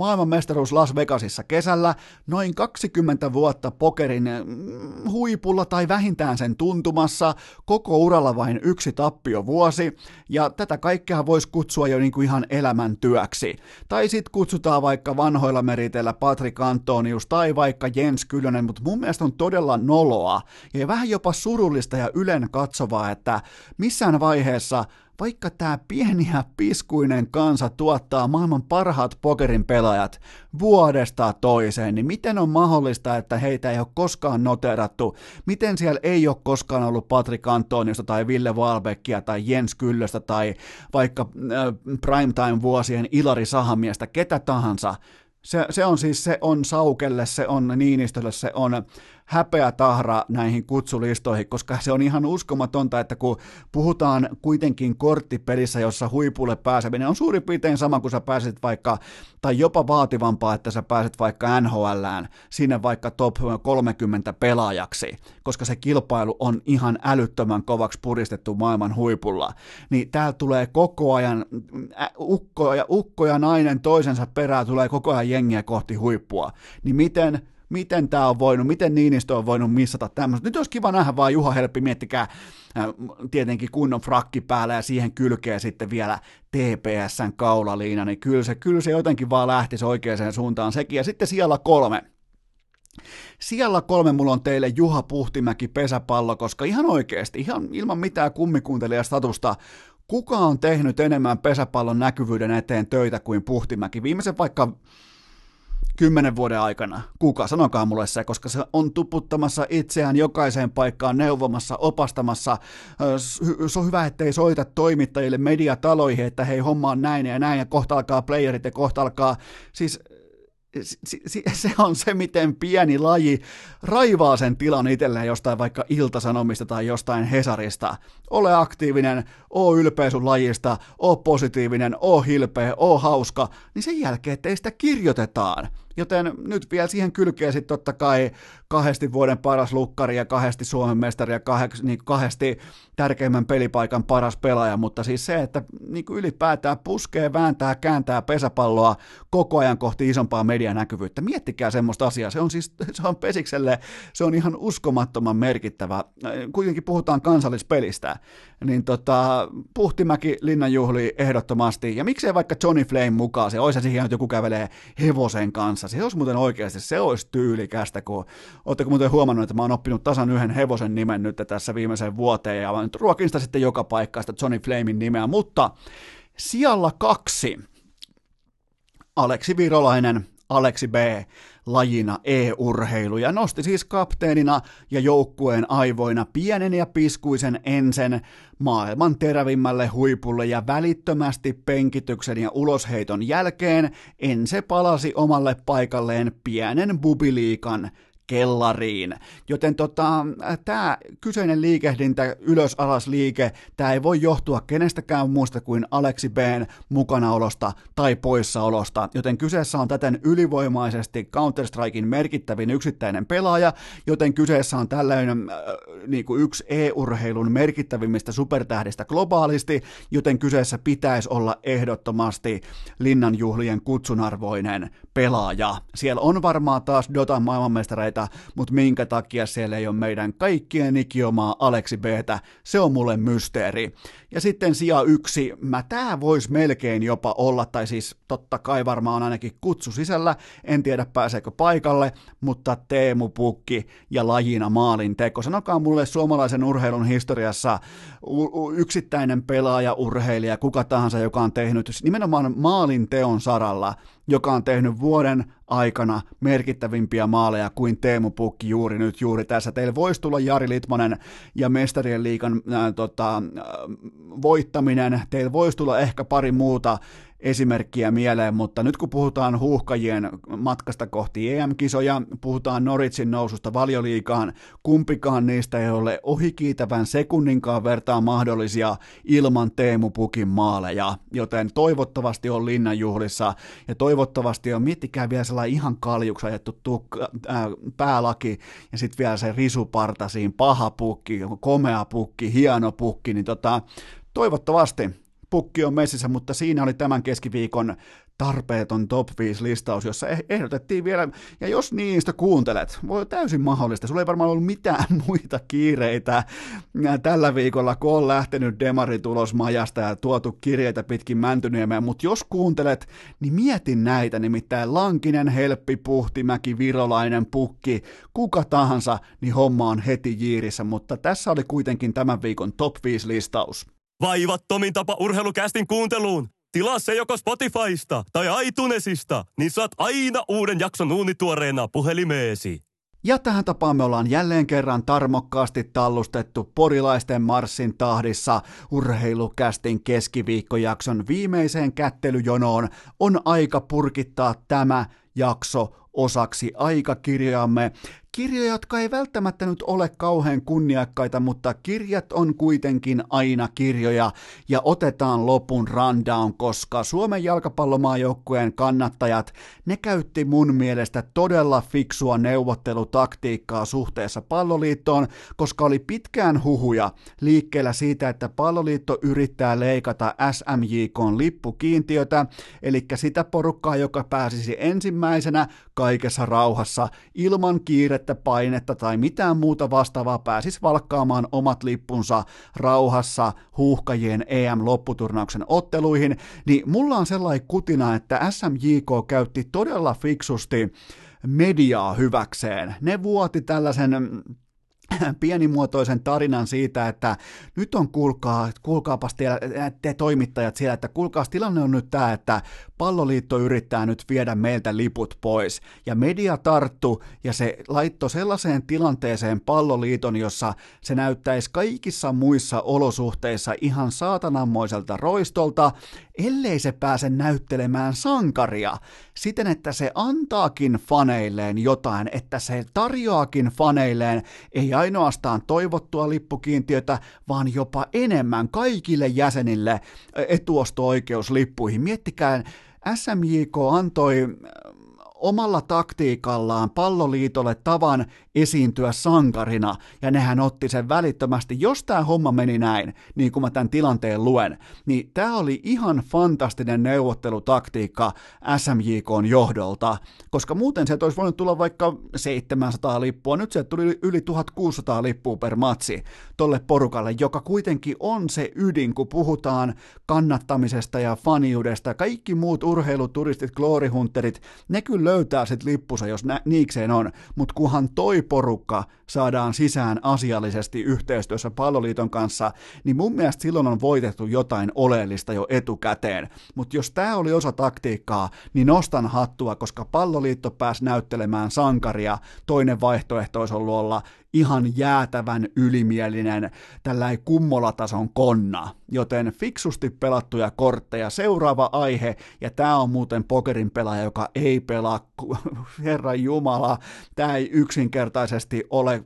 maailmanmestaruus Las Vegasissa kesällä, noin 20 vuotta pokerin mm, huipulla tai vähintään sen tuntumassa, koko uralla vain yksi tappio vuosi, ja tätä kaikkea voisi kutsua jo niin kuin ihan elämäntyöksi. Tai sitten kutsutaan vaikka vanhoilla meriteillä Patrick Antonius tai vaikka Jens Kyllönen, mutta mun mielestä on todella noloa. Ja vähän jopa surullista ja ylen katsovaa, että missään vaiheessa vaikka tämä pieni ja piskuinen kansa tuottaa maailman parhaat pokerin pelaajat vuodesta toiseen, niin miten on mahdollista, että heitä ei ole koskaan noterattu? Miten siellä ei ole koskaan ollut Patrick Antoniosta tai Ville Valbeckia tai Jens Kyllöstä tai vaikka äh, primetime-vuosien Ilari Sahamiestä, ketä tahansa? Se, se on siis, se on Saukelle, se on Niinistölle, se on häpeä tahra näihin kutsulistoihin, koska se on ihan uskomatonta, että kun puhutaan kuitenkin korttipelissä, jossa huipulle pääseminen on suurin piirtein sama kuin sä pääset vaikka, tai jopa vaativampaa, että sä pääset vaikka NHLään, sinne vaikka top 30 pelaajaksi, koska se kilpailu on ihan älyttömän kovaksi puristettu maailman huipulla, niin täällä tulee koko ajan ukko ja, ukko ja nainen toisensa perään tulee koko ajan jengiä kohti huippua, niin miten miten tämä on voinut, miten Niinistö on voinut missata tämmöistä. Nyt olisi kiva nähdä vaan Juha Helppi, miettikää äh, tietenkin kunnon frakki päällä ja siihen kylkee sitten vielä TPSn kaulaliina, niin kyllä se, kyllä se jotenkin vaan lähtisi oikeaan suuntaan sekin. Ja sitten siellä kolme. Siellä kolme mulla on teille Juha Puhtimäki pesäpallo, koska ihan oikeasti, ihan ilman mitään kummikuuntelijastatusta, kuka on tehnyt enemmän pesäpallon näkyvyyden eteen töitä kuin Puhtimäki? Viimeisen vaikka kymmenen vuoden aikana. Kuka? Sanokaa mulle se, koska se on tuputtamassa itseään jokaiseen paikkaan, neuvomassa, opastamassa. Se on hyvä, ettei soita toimittajille mediataloihin, että hei, homma on näin ja näin, ja kohta alkaa playerit ja kohta alkaa... Siis se on se, miten pieni laji raivaa sen tilan itselleen jostain vaikka iltasanomista tai jostain Hesarista. Ole aktiivinen, oo ylpeä sun lajista, oo positiivinen, oo hilpeä, oo hauska, niin sen jälkeen teistä kirjoitetaan. Joten nyt vielä siihen kylkee sitten totta kai kahdesti vuoden paras lukkari ja kahdesti Suomen mestari ja kahdesti, niin kahdesti tärkeimmän pelipaikan paras pelaaja, mutta siis se, että niin kuin ylipäätään puskee, vääntää, kääntää pesäpalloa koko ajan kohti isompaa medianäkyvyyttä. Miettikää semmoista asiaa, se on siis se on Pesikselle, se on ihan uskomattoman merkittävä. Kuitenkin puhutaan kansallispelistä, niin tota, Puhtimäki Linnanjuhli ehdottomasti, ja miksei vaikka Johnny Flame mukaan, se olisi siihen, että joku kävelee hevosen kanssa, se olisi muuten oikeasti, se olisi tyylikästä, kun Oletteko muuten huomannut, että mä oon oppinut tasan yhden hevosen nimen nyt tässä viimeiseen vuoteen, ja mä nyt ruokin sitä sitten joka paikkaa, Johnny Flamin nimeä, mutta sijalla kaksi. Aleksi Virolainen, Aleksi B, lajina e-urheilu ja nosti siis kapteenina ja joukkueen aivoina pienen ja piskuisen ensen maailman terävimmälle huipulle ja välittömästi penkityksen ja ulosheiton jälkeen Ense palasi omalle paikalleen pienen bubiliikan kellariin. Joten tota, tämä kyseinen liikehdintä, ylös-alas liike, tämä ei voi johtua kenestäkään muusta kuin Aleksi B:n mukanaolosta tai poissaolosta, joten kyseessä on täten ylivoimaisesti Counter-Strikein merkittävin yksittäinen pelaaja, joten kyseessä on tällainen äh, niin kuin yksi e-urheilun merkittävimmistä supertähdistä globaalisti, joten kyseessä pitäisi olla ehdottomasti linnanjuhlien kutsunarvoinen pelaaja. Siellä on varmaan taas Dotan maailmanmestareita, mutta minkä takia siellä ei ole meidän kaikkien ikiomaa Aleksi Btä, se on mulle mysteeri. Ja sitten sija yksi, mä tää vois melkein jopa olla, tai siis totta kai varmaan ainakin kutsu sisällä, en tiedä pääseekö paikalle, mutta Teemu Pukki ja lajina maalin teko. Sanokaa mulle suomalaisen urheilun historiassa yksittäinen pelaaja, urheilija, kuka tahansa, joka on tehnyt nimenomaan maalin teon saralla, joka on tehnyt vuoden aikana merkittävimpiä maaleja kuin Teemu Pukki juuri nyt, juuri tässä. Teillä voisi tulla Jari Litmanen ja Mestarien liikan äh, tota, äh, voittaminen, teillä voisi tulla ehkä pari muuta esimerkkiä mieleen, mutta nyt kun puhutaan huuhkajien matkasta kohti EM-kisoja, puhutaan Noritsin noususta valioliikaan, kumpikaan niistä ei ole ohikiitävän sekunninkaan vertaa mahdollisia ilman Teemu Pukin maaleja, joten toivottavasti on linnanjuhlissa ja toivottavasti on, miettikää vielä sellainen ihan kaljuksi ajettu tukka, äh, päälaki ja sitten vielä se risuparta siinä, paha pukki, komea pukki, hieno pukki, niin tota, toivottavasti pukki on messissä, mutta siinä oli tämän keskiviikon tarpeeton top 5 listaus, jossa eh- ehdotettiin vielä, ja jos niistä kuuntelet, voi täysin mahdollista, sulla ei varmaan ollut mitään muita kiireitä tällä viikolla, kun on lähtenyt demaritulos majasta ja tuotu kirjeitä pitkin Mäntyniemeen, mutta jos kuuntelet, niin mietin näitä, nimittäin Lankinen, Helppi, Puhtimäki, Virolainen, Pukki, kuka tahansa, niin homma on heti jiirissä, mutta tässä oli kuitenkin tämän viikon top 5 listaus. Vaivattomin tapa urheilukästin kuunteluun. Tilaa se joko Spotifysta tai iTunesista, niin saat aina uuden jakson uunituoreena puhelimeesi. Ja tähän tapaan me ollaan jälleen kerran tarmokkaasti tallustettu porilaisten marssin tahdissa urheilukästin keskiviikkojakson viimeiseen kättelyjonoon. On aika purkittaa tämä jakso osaksi aikakirjaamme. Kirjoja, jotka ei välttämättä nyt ole kauhean kunniakkaita, mutta kirjat on kuitenkin aina kirjoja. Ja otetaan lopun rundown, koska Suomen jalkapallomaajoukkueen kannattajat, ne käytti mun mielestä todella fiksua neuvottelutaktiikkaa suhteessa palloliittoon, koska oli pitkään huhuja liikkeellä siitä, että palloliitto yrittää leikata SMJK lippukiintiötä, eli sitä porukkaa, joka pääsisi ensimmäisenä kaikessa rauhassa ilman kiirettä, painetta tai mitään muuta vastaavaa pääsis valkkaamaan omat lippunsa rauhassa huuhkajien EM-lopputurnauksen otteluihin, niin mulla on sellainen kutina, että SMJK käytti todella fiksusti mediaa hyväkseen. Ne vuoti tällaisen pienimuotoisen tarinan siitä, että nyt on kuulkaa, kuulkaapas te, te toimittajat siellä, että kuulkaas tilanne on nyt tämä, että palloliitto yrittää nyt viedä meiltä liput pois. Ja media tarttu ja se laittoi sellaiseen tilanteeseen palloliiton, jossa se näyttäisi kaikissa muissa olosuhteissa ihan saatanammoiselta roistolta, ellei se pääse näyttelemään sankaria siten, että se antaakin faneilleen jotain, että se tarjoakin faneilleen ei ainoastaan toivottua lippukiintiötä, vaan jopa enemmän kaikille jäsenille etuosto-oikeus lippuihin. Miettikää, SMJK antoi omalla taktiikallaan palloliitolle tavan esiintyä sankarina, ja nehän otti sen välittömästi. Jos tämä homma meni näin, niin kuin mä tämän tilanteen luen, niin tämä oli ihan fantastinen neuvottelutaktiikka SMJKn johdolta, koska muuten se olisi voinut tulla vaikka 700 lippua, nyt se tuli yli 1600 lippua per matsi tolle porukalle, joka kuitenkin on se ydin, kun puhutaan kannattamisesta ja faniudesta. Kaikki muut urheiluturistit, gloryhunterit, ne kyllä löytää sit lippusa, jos nä- niikseen on, mutta kunhan toi porukka saadaan sisään asiallisesti yhteistyössä palloliiton kanssa, niin mun mielestä silloin on voitettu jotain oleellista jo etukäteen. Mutta jos tämä oli osa taktiikkaa, niin nostan hattua, koska palloliitto pääsi näyttelemään sankaria, toinen vaihtoehto olisi ollut olla ihan jäätävän ylimielinen tällainen kummolatason konna. joten fiksusti pelattuja kortteja. Seuraava aihe, ja tämä on muuten pokerin pelaaja, joka ei pelaa, herran jumala, tämä ei yksinkertaisesti ole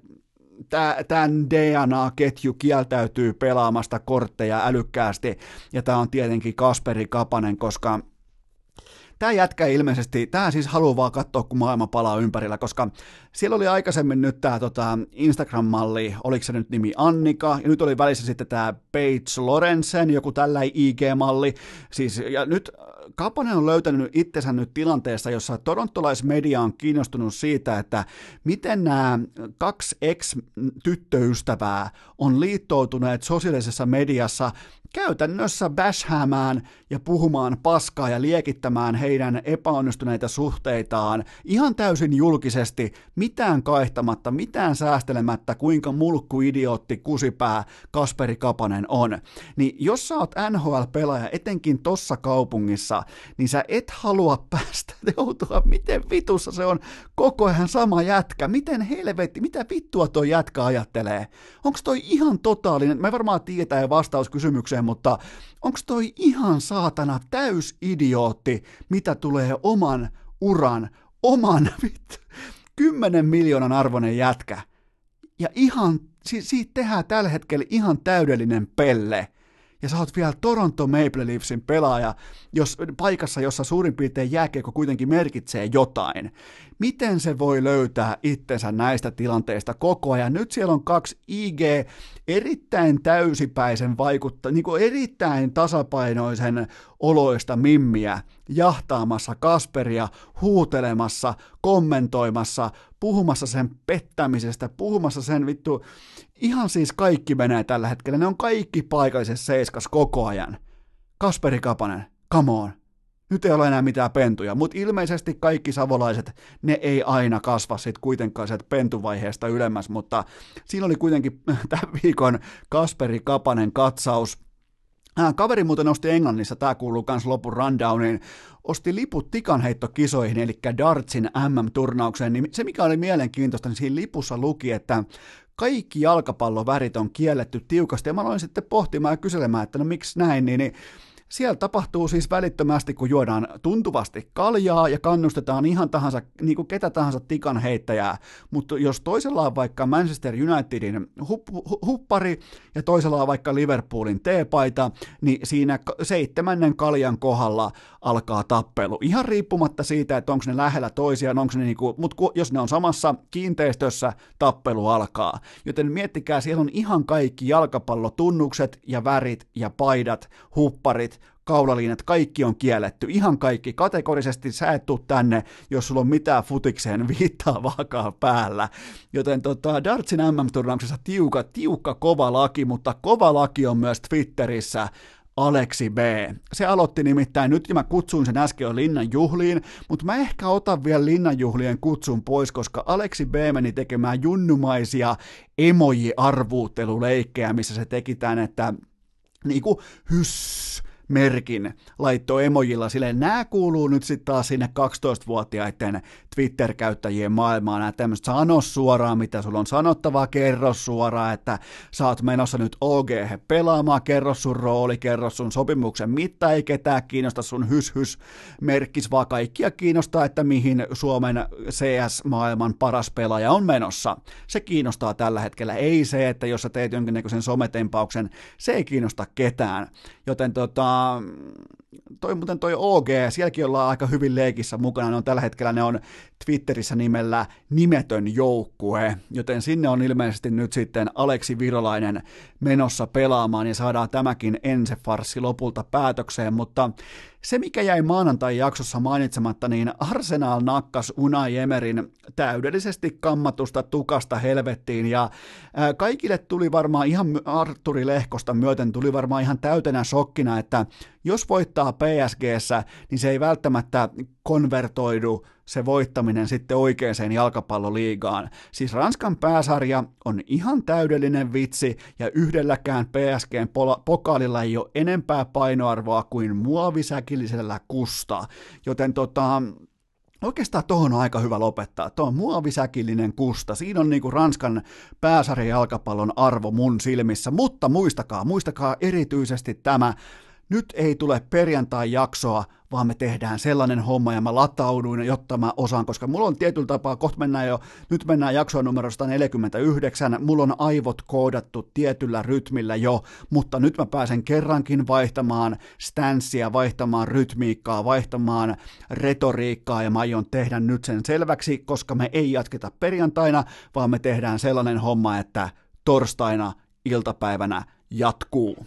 tämän DNA-ketju kieltäytyy pelaamasta kortteja älykkäästi, ja tämä on tietenkin Kasperi Kapanen, koska tämä jätkä ilmeisesti, tämä siis haluaa vaan katsoa, kun maailma palaa ympärillä, koska siellä oli aikaisemmin nyt tämä tota, Instagram-malli, oliko se nyt nimi Annika, ja nyt oli välissä sitten tämä Paige Lorenzen, joku tällä IG-malli, siis, ja nyt Kapanen on löytänyt itsensä nyt tilanteessa, jossa torontolaismedia on kiinnostunut siitä, että miten nämä kaksi ex-tyttöystävää on liittoutuneet sosiaalisessa mediassa käytännössä bashhäämään ja puhumaan paskaa ja liekittämään heidän epäonnistuneita suhteitaan ihan täysin julkisesti, mitään kaihtamatta, mitään säästelemättä, kuinka mulkku idiootti kusipää Kasperi Kapanen on. Niin jos sä oot NHL-pelaaja, etenkin tossa kaupungissa, niin sä et halua päästä joutua, miten vitussa se on koko ajan sama jätkä, miten helvetti, mitä vittua tuo jätkä ajattelee? Onko toi ihan totaalinen, me varmaan tietää vastaus kysymykseen, mutta onko toi ihan saatana täys idiootti, mitä tulee oman uran, oman vittu, 10 miljoonan arvoinen jätkä. Ja ihan, si- siitä tehdään tällä hetkellä ihan täydellinen pelle ja sä oot vielä Toronto Maple Leafsin pelaaja, jos, paikassa, jossa suurin piirtein jääkiekko kuitenkin merkitsee jotain. Miten se voi löytää itsensä näistä tilanteista koko ajan? Nyt siellä on kaksi IG erittäin täysipäisen vaikutta, niin kuin erittäin tasapainoisen oloista mimmiä jahtaamassa Kasperia, huutelemassa, kommentoimassa, puhumassa sen pettämisestä, puhumassa sen vittu, ihan siis kaikki menee tällä hetkellä, ne on kaikki paikallisessa seiskas koko ajan. Kasperi Kapanen, come on, nyt ei ole enää mitään pentuja, mutta ilmeisesti kaikki savolaiset, ne ei aina kasva sitten kuitenkaan sieltä pentuvaiheesta ylemmäs, mutta siinä oli kuitenkin tämän viikon Kasperi Kapanen katsaus. Kaveri muuten osti Englannissa, tämä kuuluu myös lopun rundowniin, osti liput tikanheittokisoihin, eli Dartsin MM-turnaukseen, niin se mikä oli mielenkiintoista, niin siinä lipussa luki, että kaikki jalkapallovärit on kielletty tiukasti, ja mä aloin sitten pohtimaan ja kyselemään, että no miksi näin, niin, niin siellä tapahtuu siis välittömästi, kun juodaan tuntuvasti kaljaa ja kannustetaan ihan tahansa, niin kuin ketä tahansa tikan heittäjää, mutta jos toisella on vaikka Manchester Unitedin hup, huppari ja toisella on vaikka Liverpoolin teepaita, niin siinä seitsemännen kaljan kohdalla alkaa tappelu. Ihan riippumatta siitä, että onko ne lähellä toisiaan, onko ne niinku, mutta jos ne on samassa kiinteistössä, tappelu alkaa. Joten miettikää, siellä on ihan kaikki jalkapallotunnukset ja värit ja paidat, hupparit, kaulaliinat, kaikki on kielletty, ihan kaikki, kategorisesti sä et tuu tänne, jos sulla on mitään futikseen viittaavaakaan päällä. Joten tota, Dartsin MM-turnauksessa tiukka, tiukka kova laki, mutta kova laki on myös Twitterissä, Aleksi B. Se aloitti nimittäin, nyt mä kutsuin sen äsken jo Linnan juhliin, mutta mä ehkä otan vielä Linnan juhlien kutsun pois, koska Aleksi B meni tekemään junnumaisia emoji-arvuutteluleikkejä, missä se teki tän, että niinku hyss, merkin laittoi emojilla. Sille nämä kuuluu nyt sitten taas sinne 12-vuotiaiden Twitter-käyttäjien maailmaan, että tämmöistä sano suoraan, mitä sulla on sanottavaa, kerro suoraan, että sä oot menossa nyt OG pelaamaan, kerro sun rooli, kerro sun sopimuksen mitta, ei ketään kiinnosta sun hys-hys merkkis, vaan kaikkia kiinnostaa, että mihin Suomen CS-maailman paras pelaaja on menossa. Se kiinnostaa tällä hetkellä, ei se, että jos sä teet jonkinnäköisen sometempauksen, se ei kiinnosta ketään. Joten tota, toi muuten toi OG, sielläkin ollaan aika hyvin leikissä mukana, ne on tällä hetkellä, ne on Twitterissä nimellä nimetön joukkue, joten sinne on ilmeisesti nyt sitten Aleksi Virolainen menossa pelaamaan ja saadaan tämäkin ensefarssi lopulta päätökseen, mutta se, mikä jäi maanantai-jaksossa mainitsematta, niin Arsenal nakkas Unai Emerin täydellisesti kammatusta tukasta helvettiin, ja kaikille tuli varmaan ihan Arturi Lehkosta myöten, tuli varmaan ihan täytenä shokkina, että jos voittaa PSGssä, niin se ei välttämättä konvertoidu se voittaminen sitten oikeaan jalkapalloliigaan. Siis Ranskan pääsarja on ihan täydellinen vitsi ja yhdelläkään PSGn pokaalilla ei ole enempää painoarvoa kuin muovisäkillisellä kusta. Joten tota, Oikeastaan tuohon on aika hyvä lopettaa. Tuo on muovisäkillinen kusta. Siinä on niinku Ranskan pääsarjan jalkapallon arvo mun silmissä. Mutta muistakaa, muistakaa erityisesti tämä nyt ei tule perjantai-jaksoa, vaan me tehdään sellainen homma ja mä latauduin, jotta mä osaan, koska mulla on tietyllä tapaa, kohta mennään jo, nyt mennään jaksoa numero 149, mulla on aivot koodattu tietyllä rytmillä jo, mutta nyt mä pääsen kerrankin vaihtamaan stanssia, vaihtamaan rytmiikkaa, vaihtamaan retoriikkaa ja mä aion tehdä nyt sen selväksi, koska me ei jatketa perjantaina, vaan me tehdään sellainen homma, että torstaina iltapäivänä jatkuu.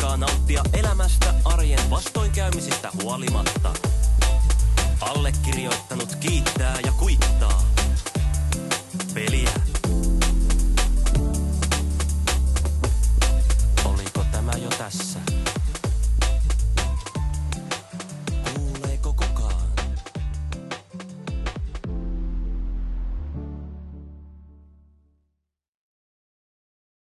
aikaa nauttia elämästä arjen vastoinkäymisistä huolimatta. Allekirjoittanut kiittää ja kuittaa. Peliä. Oliko tämä jo tässä?